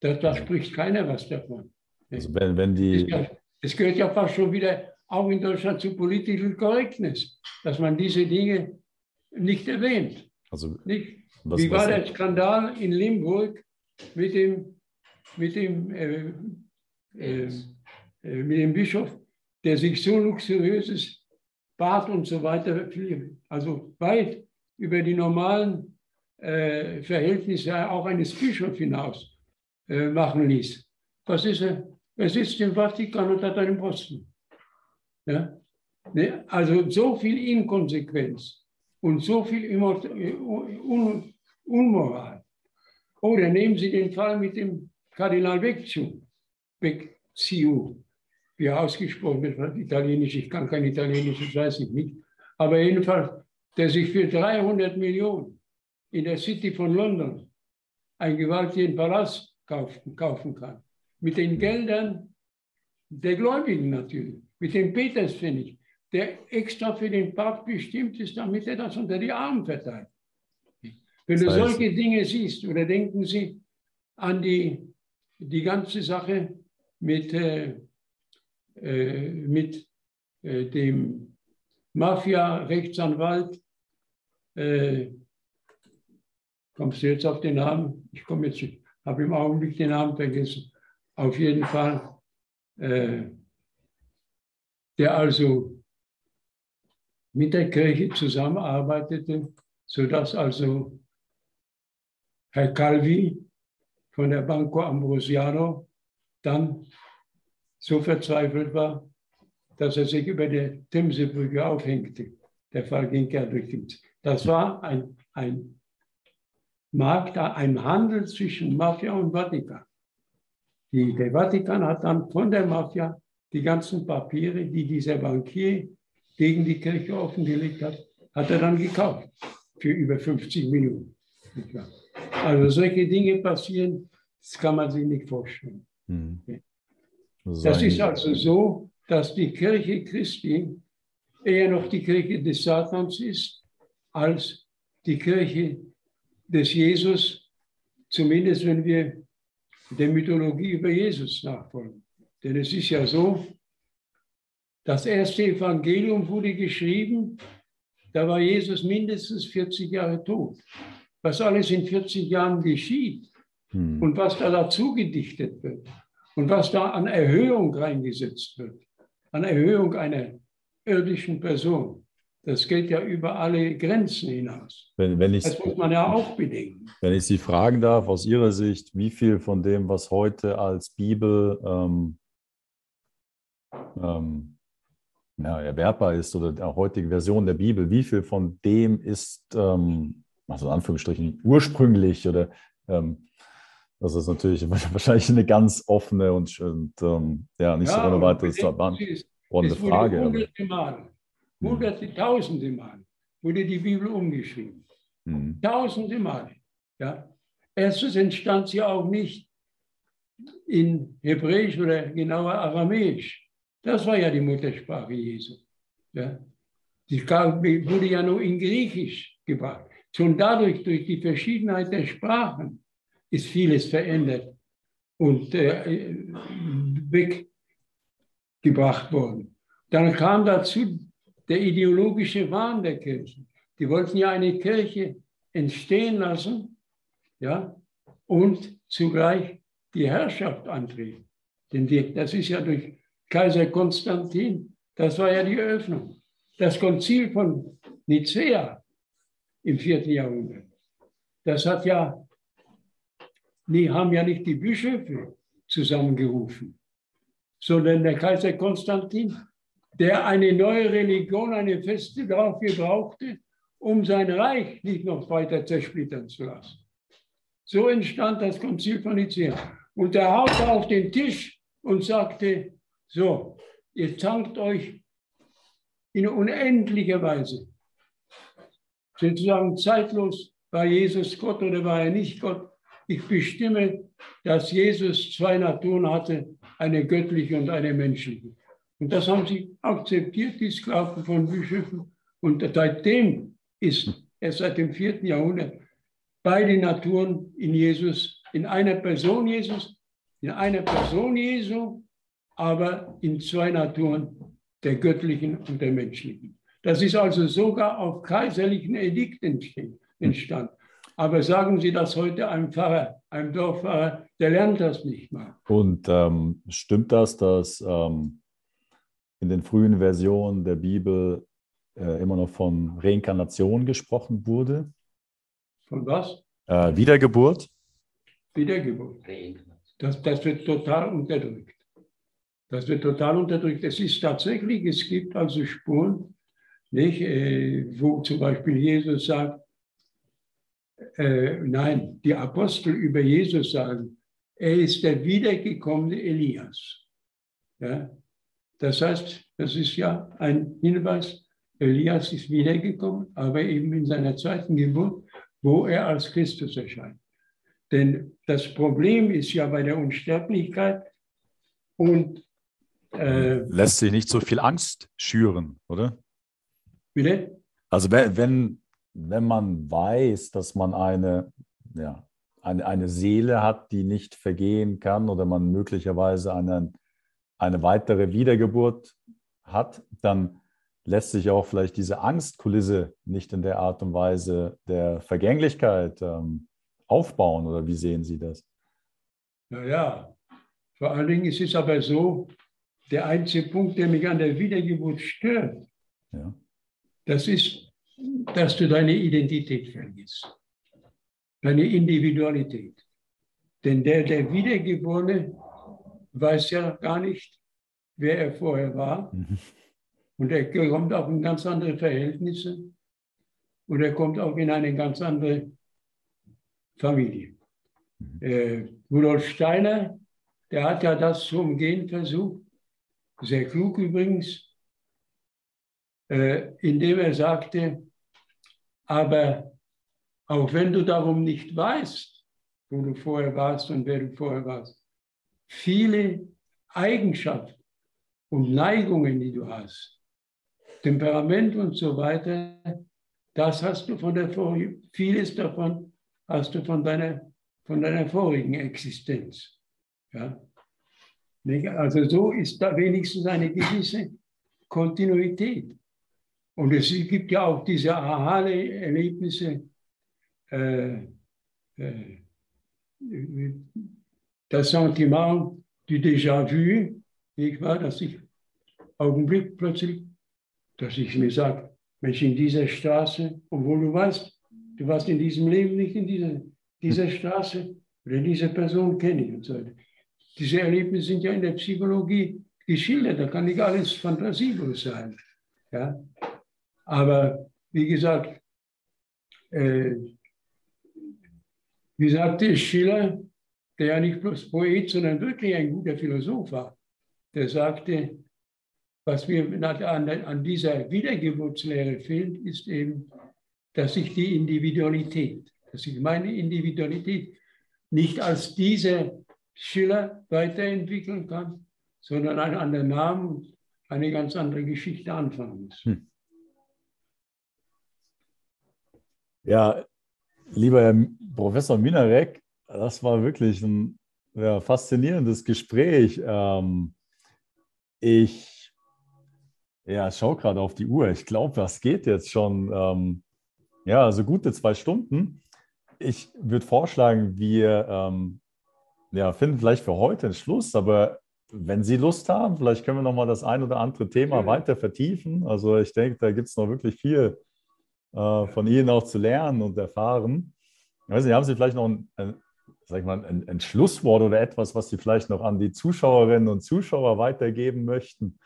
Da, da spricht keiner was davon. Also wenn, wenn die es gehört ja fast schon wieder auch in Deutschland zu Political Correctness, dass man diese Dinge nicht erwähnt. Also, nicht? Was, Wie war der Skandal in Limburg mit dem, mit dem, äh, äh, äh, mit dem Bischof, der sich so luxuriöses Bad und so weiter, also weit über die normalen äh, Verhältnisse auch eines Bischofs hinaus äh, machen ließ. Was ist er? Er sitzt im Vatikan und hat einen Posten. Ja? Ne? Also so viel Inkonsequenz und so viel Un Unmoral. Oder nehmen Sie den Fall mit dem Kardinal Vecchio, Vecchio, wie er ausgesprochen wird, italienisch, ich kann kein Italienisch, das weiß ich nicht. Aber jedenfalls, der sich für 300 Millionen in der City von London einen gewaltigen Palast kaufen, kaufen kann mit den Geldern der Gläubigen natürlich, mit dem Peterspfennig, der extra für den Papst bestimmt ist, damit er das unter die Armen verteilt. Wenn du solche Dinge siehst, oder denken Sie an die, die ganze Sache mit, äh, mit äh, dem Mafia-Rechtsanwalt, äh, kommst du jetzt auf den Namen? Ich komme jetzt, habe im Augenblick den Namen vergessen auf jeden Fall, äh, der also mit der Kirche zusammenarbeitete, sodass also Herr Calvi von der Banco Ambrosiano dann so verzweifelt war, dass er sich über der Themsebrücke aufhängte. Der Fall ging ja durch die. Das war ein, ein Markt, ein Handel zwischen Mafia und Vatikan. Die, der Vatikan hat dann von der Mafia die ganzen Papiere, die dieser Bankier gegen die Kirche offengelegt hat, hat er dann gekauft für über 50 Millionen. Also solche Dinge passieren, das kann man sich nicht vorstellen. Mhm. Das ist also so, dass die Kirche Christi eher noch die Kirche des Satans ist, als die Kirche des Jesus, zumindest wenn wir der Mythologie über Jesus nachfolgen. Denn es ist ja so, das erste Evangelium wurde geschrieben, da war Jesus mindestens 40 Jahre tot. Was alles in 40 Jahren geschieht hm. und was da dazu gedichtet wird und was da an Erhöhung reingesetzt wird, an Erhöhung einer irdischen Person, das geht ja über alle Grenzen hinaus. Wenn, wenn das muss man ja auch bedenken. Wenn ich Sie fragen darf, aus Ihrer Sicht, wie viel von dem, was heute als Bibel ähm, ähm, ja, erwerbbar ist oder der heutige Version der Bibel, wie viel von dem ist, ähm, also in Anführungsstrichen, ursprünglich oder ähm, das ist natürlich wahrscheinlich eine ganz offene und, und ähm, ja, nicht ja, so zu beantwortende Frage. Mal Hunderte, tausende Mal wurde die Bibel umgeschrieben. Mhm. Tausende Male. Ja. Erstens entstand sie auch nicht in Hebräisch oder genauer Aramäisch. Das war ja die Muttersprache Jesu. Ja. Die wurde ja nur in Griechisch gebracht. Schon dadurch, durch die Verschiedenheit der Sprachen, ist vieles verändert und äh, weggebracht worden. Dann kam dazu der ideologische Wahn der Kirche. Die wollten ja eine Kirche entstehen lassen ja, und zugleich die Herrschaft antreten. Denn die, das ist ja durch Kaiser Konstantin, das war ja die Eröffnung. Das Konzil von Nicea im vierten Jahrhundert, das hat ja, die haben ja nicht die Bischöfe zusammengerufen, sondern der Kaiser Konstantin der eine neue Religion, eine feste dafür brauchte, um sein Reich nicht noch weiter zersplittern zu lassen. So entstand das Konzil von Nicea. Und er haute auf den Tisch und sagte, so, ihr zankt euch in unendlicher Weise. Sozusagen zeitlos, war Jesus Gott oder war er nicht Gott? Ich bestimme, dass Jesus zwei Naturen hatte, eine göttliche und eine menschliche. Und das haben sie akzeptiert, die Sklaven von Bischöfen. Und seitdem ist er seit dem vierten Jahrhundert beide Naturen in Jesus, in einer Person Jesus, in einer Person Jesu, aber in zwei Naturen, der göttlichen und der menschlichen. Das ist also sogar auf kaiserlichen Edikten entstanden. Aber sagen Sie das heute einem Pfarrer, einem Dorfpfarrer, der lernt das nicht mal. Und ähm, stimmt das, dass ähm, in den frühen Versionen der Bibel äh, immer noch von Reinkarnation gesprochen wurde? Von was? Äh, Wiedergeburt? Wiedergeburt. Das, das wird total unterdrückt. Das wird total unterdrückt. Es ist tatsächlich, es gibt also Spuren, nicht, äh, wo zum Beispiel Jesus sagt, äh, nein, die Apostel über Jesus sagen, er ist der wiedergekommene Elias. Ja? Das heißt, das ist ja ein Hinweis, Elias ist wiedergekommen, aber eben in seiner zweiten Geburt, wo er als Christus erscheint. Denn das Problem ist ja bei der Unsterblichkeit und äh, lässt sich nicht so viel Angst schüren, oder? Bitte? Also wenn, wenn man weiß, dass man eine, ja, eine, eine Seele hat, die nicht vergehen kann oder man möglicherweise eine, eine weitere Wiedergeburt hat, dann lässt sich auch vielleicht diese Angstkulisse nicht in der Art und Weise der Vergänglichkeit ähm, aufbauen. Oder wie sehen Sie das? Naja, vor allen Dingen ist es aber so, der einzige Punkt, der mich an der Wiedergeburt stört, ja. das ist, dass du deine Identität vergisst, deine Individualität. Denn der, der Wiedergeborene, weiß ja gar nicht, wer er vorher war. Mhm. Und er kommt auch in ganz andere Verhältnisse und er kommt auch in eine ganz andere Familie. Mhm. Äh, Rudolf Steiner, der hat ja das zu umgehen versucht, sehr klug übrigens, äh, indem er sagte, aber auch wenn du darum nicht weißt, wo du vorher warst und wer du vorher warst, viele Eigenschaften und Neigungen, die du hast, Temperament und so weiter, das hast du von der vorigen, vieles davon hast du von deiner, von deiner vorigen Existenz. Ja? Also so ist da wenigstens eine gewisse Kontinuität. Und es gibt ja auch diese Aha-Erlebnisse, äh, äh, das Sentiment du Déjà-vu, nicht wahr, dass ich Augenblick plötzlich dass ich mir sage, Mensch, in dieser Straße, obwohl du weißt, du warst in diesem Leben nicht in dieser, dieser Straße oder diese Person kenne ich und so weiter. Diese Erlebnisse sind ja in der Psychologie geschildert, da kann nicht alles fantasielos sein. Ja? Aber wie gesagt, äh, wie sagte Schiller, der ja nicht bloß Poet, sondern wirklich ein guter Philosoph war, der sagte, was mir an, dieser Wiedergeburtslehre fehlt, ist eben, dass ich die Individualität, dass ich meine Individualität nicht als diese Schiller weiterentwickeln kann, sondern einen anderen Namen, eine ganz andere Geschichte anfangen muss. Hm. Ja, lieber Herr Professor Minarek, das war wirklich ein ja, faszinierendes Gespräch. Ähm, ich ja, schau gerade auf die Uhr. Ich glaube, das geht jetzt schon. Ähm, ja, also gute zwei Stunden. Ich würde vorschlagen, wir ähm, ja, finden vielleicht für heute einen Schluss, aber wenn Sie Lust haben, vielleicht können wir noch mal das ein oder andere Thema mhm. weiter vertiefen. Also ich denke, da gibt es noch wirklich viel äh, von Ihnen auch zu lernen und erfahren. Ich weiß nicht, haben Sie vielleicht noch ein, ein, sag ich mal, ein, ein Schlusswort oder etwas, was Sie vielleicht noch an die Zuschauerinnen und Zuschauer weitergeben möchten?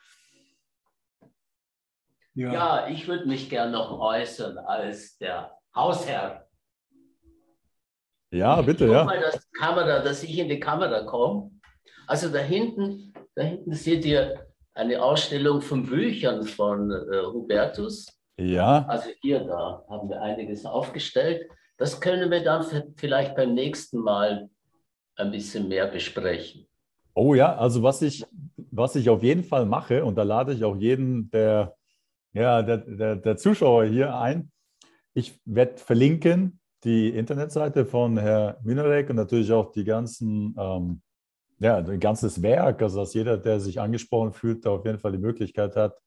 Ja, ja ich würde mich gerne noch äußern als der Hausherr. Ja, bitte, ja. Mal das Kamera, dass ich in die Kamera komme. Also da hinten, da hinten seht ihr eine Ausstellung von Büchern von äh, Hubertus. Ja. Also hier, da haben wir einiges aufgestellt. das können wir dann vielleicht beim nächsten Mal ein bisschen mehr besprechen. Oh ja, also was ich, was ich auf jeden Fall mache, und da lade ich auch jeden der, ja, der, der, der Zuschauer hier ein, ich werde verlinken die Internetseite von Herrn Minarek und natürlich auch die ganzen, ähm, ja, ein ganzes Werk, also dass jeder, der sich angesprochen fühlt, da auf jeden Fall die Möglichkeit hat,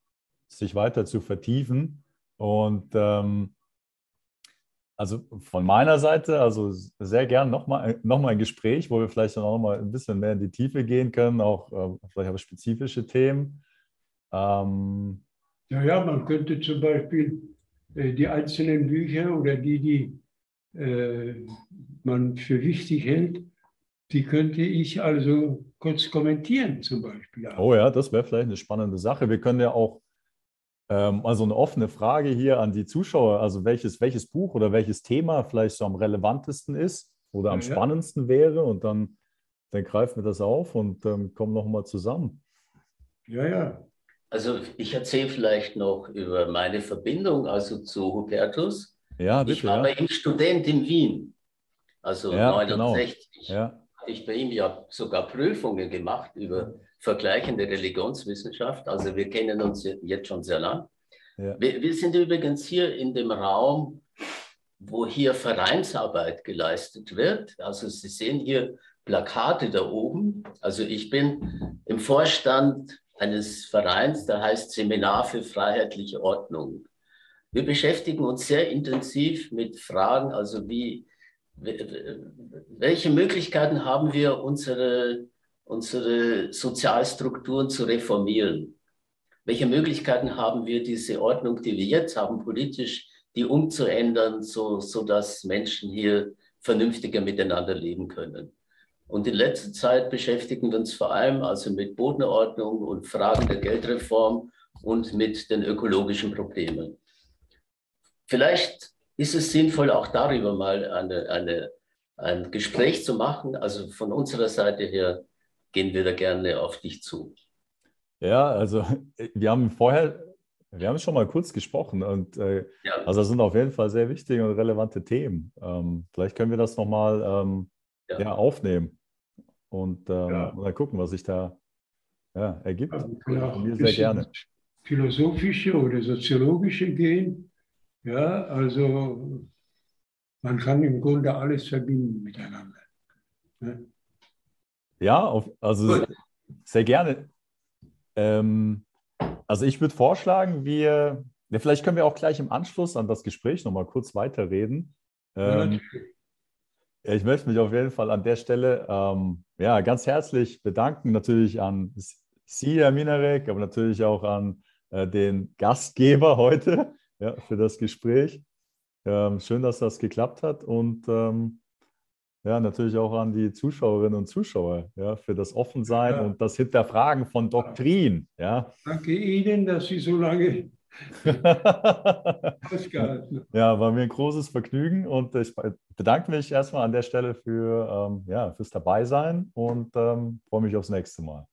sich weiter zu vertiefen. Und ähm, also von meiner Seite, also sehr gern nochmal noch mal ein Gespräch, wo wir vielleicht dann auch noch mal ein bisschen mehr in die Tiefe gehen können, auch äh, vielleicht auf spezifische Themen. Ähm, ja, ja, man könnte zum Beispiel äh, die einzelnen Bücher oder die, die äh, man für wichtig hält, die könnte ich also kurz kommentieren zum Beispiel. Oh ja, das wäre vielleicht eine spannende Sache. Wir können ja auch also eine offene Frage hier an die Zuschauer, also welches, welches Buch oder welches Thema vielleicht so am relevantesten ist oder am ja, spannendsten ja. wäre und dann, dann greifen wir das auf und ähm, kommen nochmal zusammen. Ja, ja. Also ich erzähle vielleicht noch über meine Verbindung also zu Hubertus. Ja, bitte, ich war ja. bei ihm Student in Wien, also ja, 69. Genau. Ja. Ich bei ihm ja sogar Prüfungen gemacht über vergleichende Religionswissenschaft. Also wir kennen uns jetzt schon sehr lang. Ja. Wir, wir sind übrigens hier in dem Raum, wo hier Vereinsarbeit geleistet wird. Also Sie sehen hier Plakate da oben. Also ich bin im Vorstand eines Vereins, der heißt Seminar für freiheitliche Ordnung. Wir beschäftigen uns sehr intensiv mit Fragen, also wie, welche Möglichkeiten haben wir, unsere unsere Sozialstrukturen zu reformieren? Welche Möglichkeiten haben wir, diese Ordnung, die wir jetzt haben, politisch, die umzuändern, so, so dass Menschen hier vernünftiger miteinander leben können? Und in letzter Zeit beschäftigen wir uns vor allem also mit Bodenordnung und Fragen der Geldreform und mit den ökologischen Problemen. Vielleicht ist es sinnvoll, auch darüber mal eine, eine, ein Gespräch zu machen. Also von unserer Seite her gehen wir da gerne auf dich zu. Ja, also wir haben vorher, wir haben schon mal kurz gesprochen und äh, ja. also das sind auf jeden Fall sehr wichtige und relevante Themen. Ähm, vielleicht können wir das nochmal ähm, ja. ja. aufnehmen und, ähm, ja. dann gucken, was sich da ja, ergibt. Also mir sehr gerne. Philosophische oder soziologische gehen. Ja, also man kann im Grunde alles verbinden miteinander. Ne? Ja, auf, also Gut. sehr gerne. Ähm, also ich würde vorschlagen, wir, ja, vielleicht können wir auch gleich im Anschluss an das Gespräch nochmal kurz weiterreden. Ähm, ja, ich möchte mich auf jeden Fall an der Stelle ähm, ja, ganz herzlich bedanken, natürlich an Sie, Herr Minarek, aber natürlich auch an äh, den Gastgeber heute ja, für das Gespräch. Ähm, schön, dass das geklappt hat und ähm, ja, natürlich auch an die Zuschauerinnen und Zuschauer ja, für das Offensein ja. und das Hinterfragen von Doktrin. Ja. Danke Ihnen, dass Sie so lange ausgehalten haben. Ja, war mir ein großes Vergnügen und ich bedanke mich erstmal an der Stelle für, ähm, ja, fürs Dabeisein und ähm, freue mich aufs nächste Mal.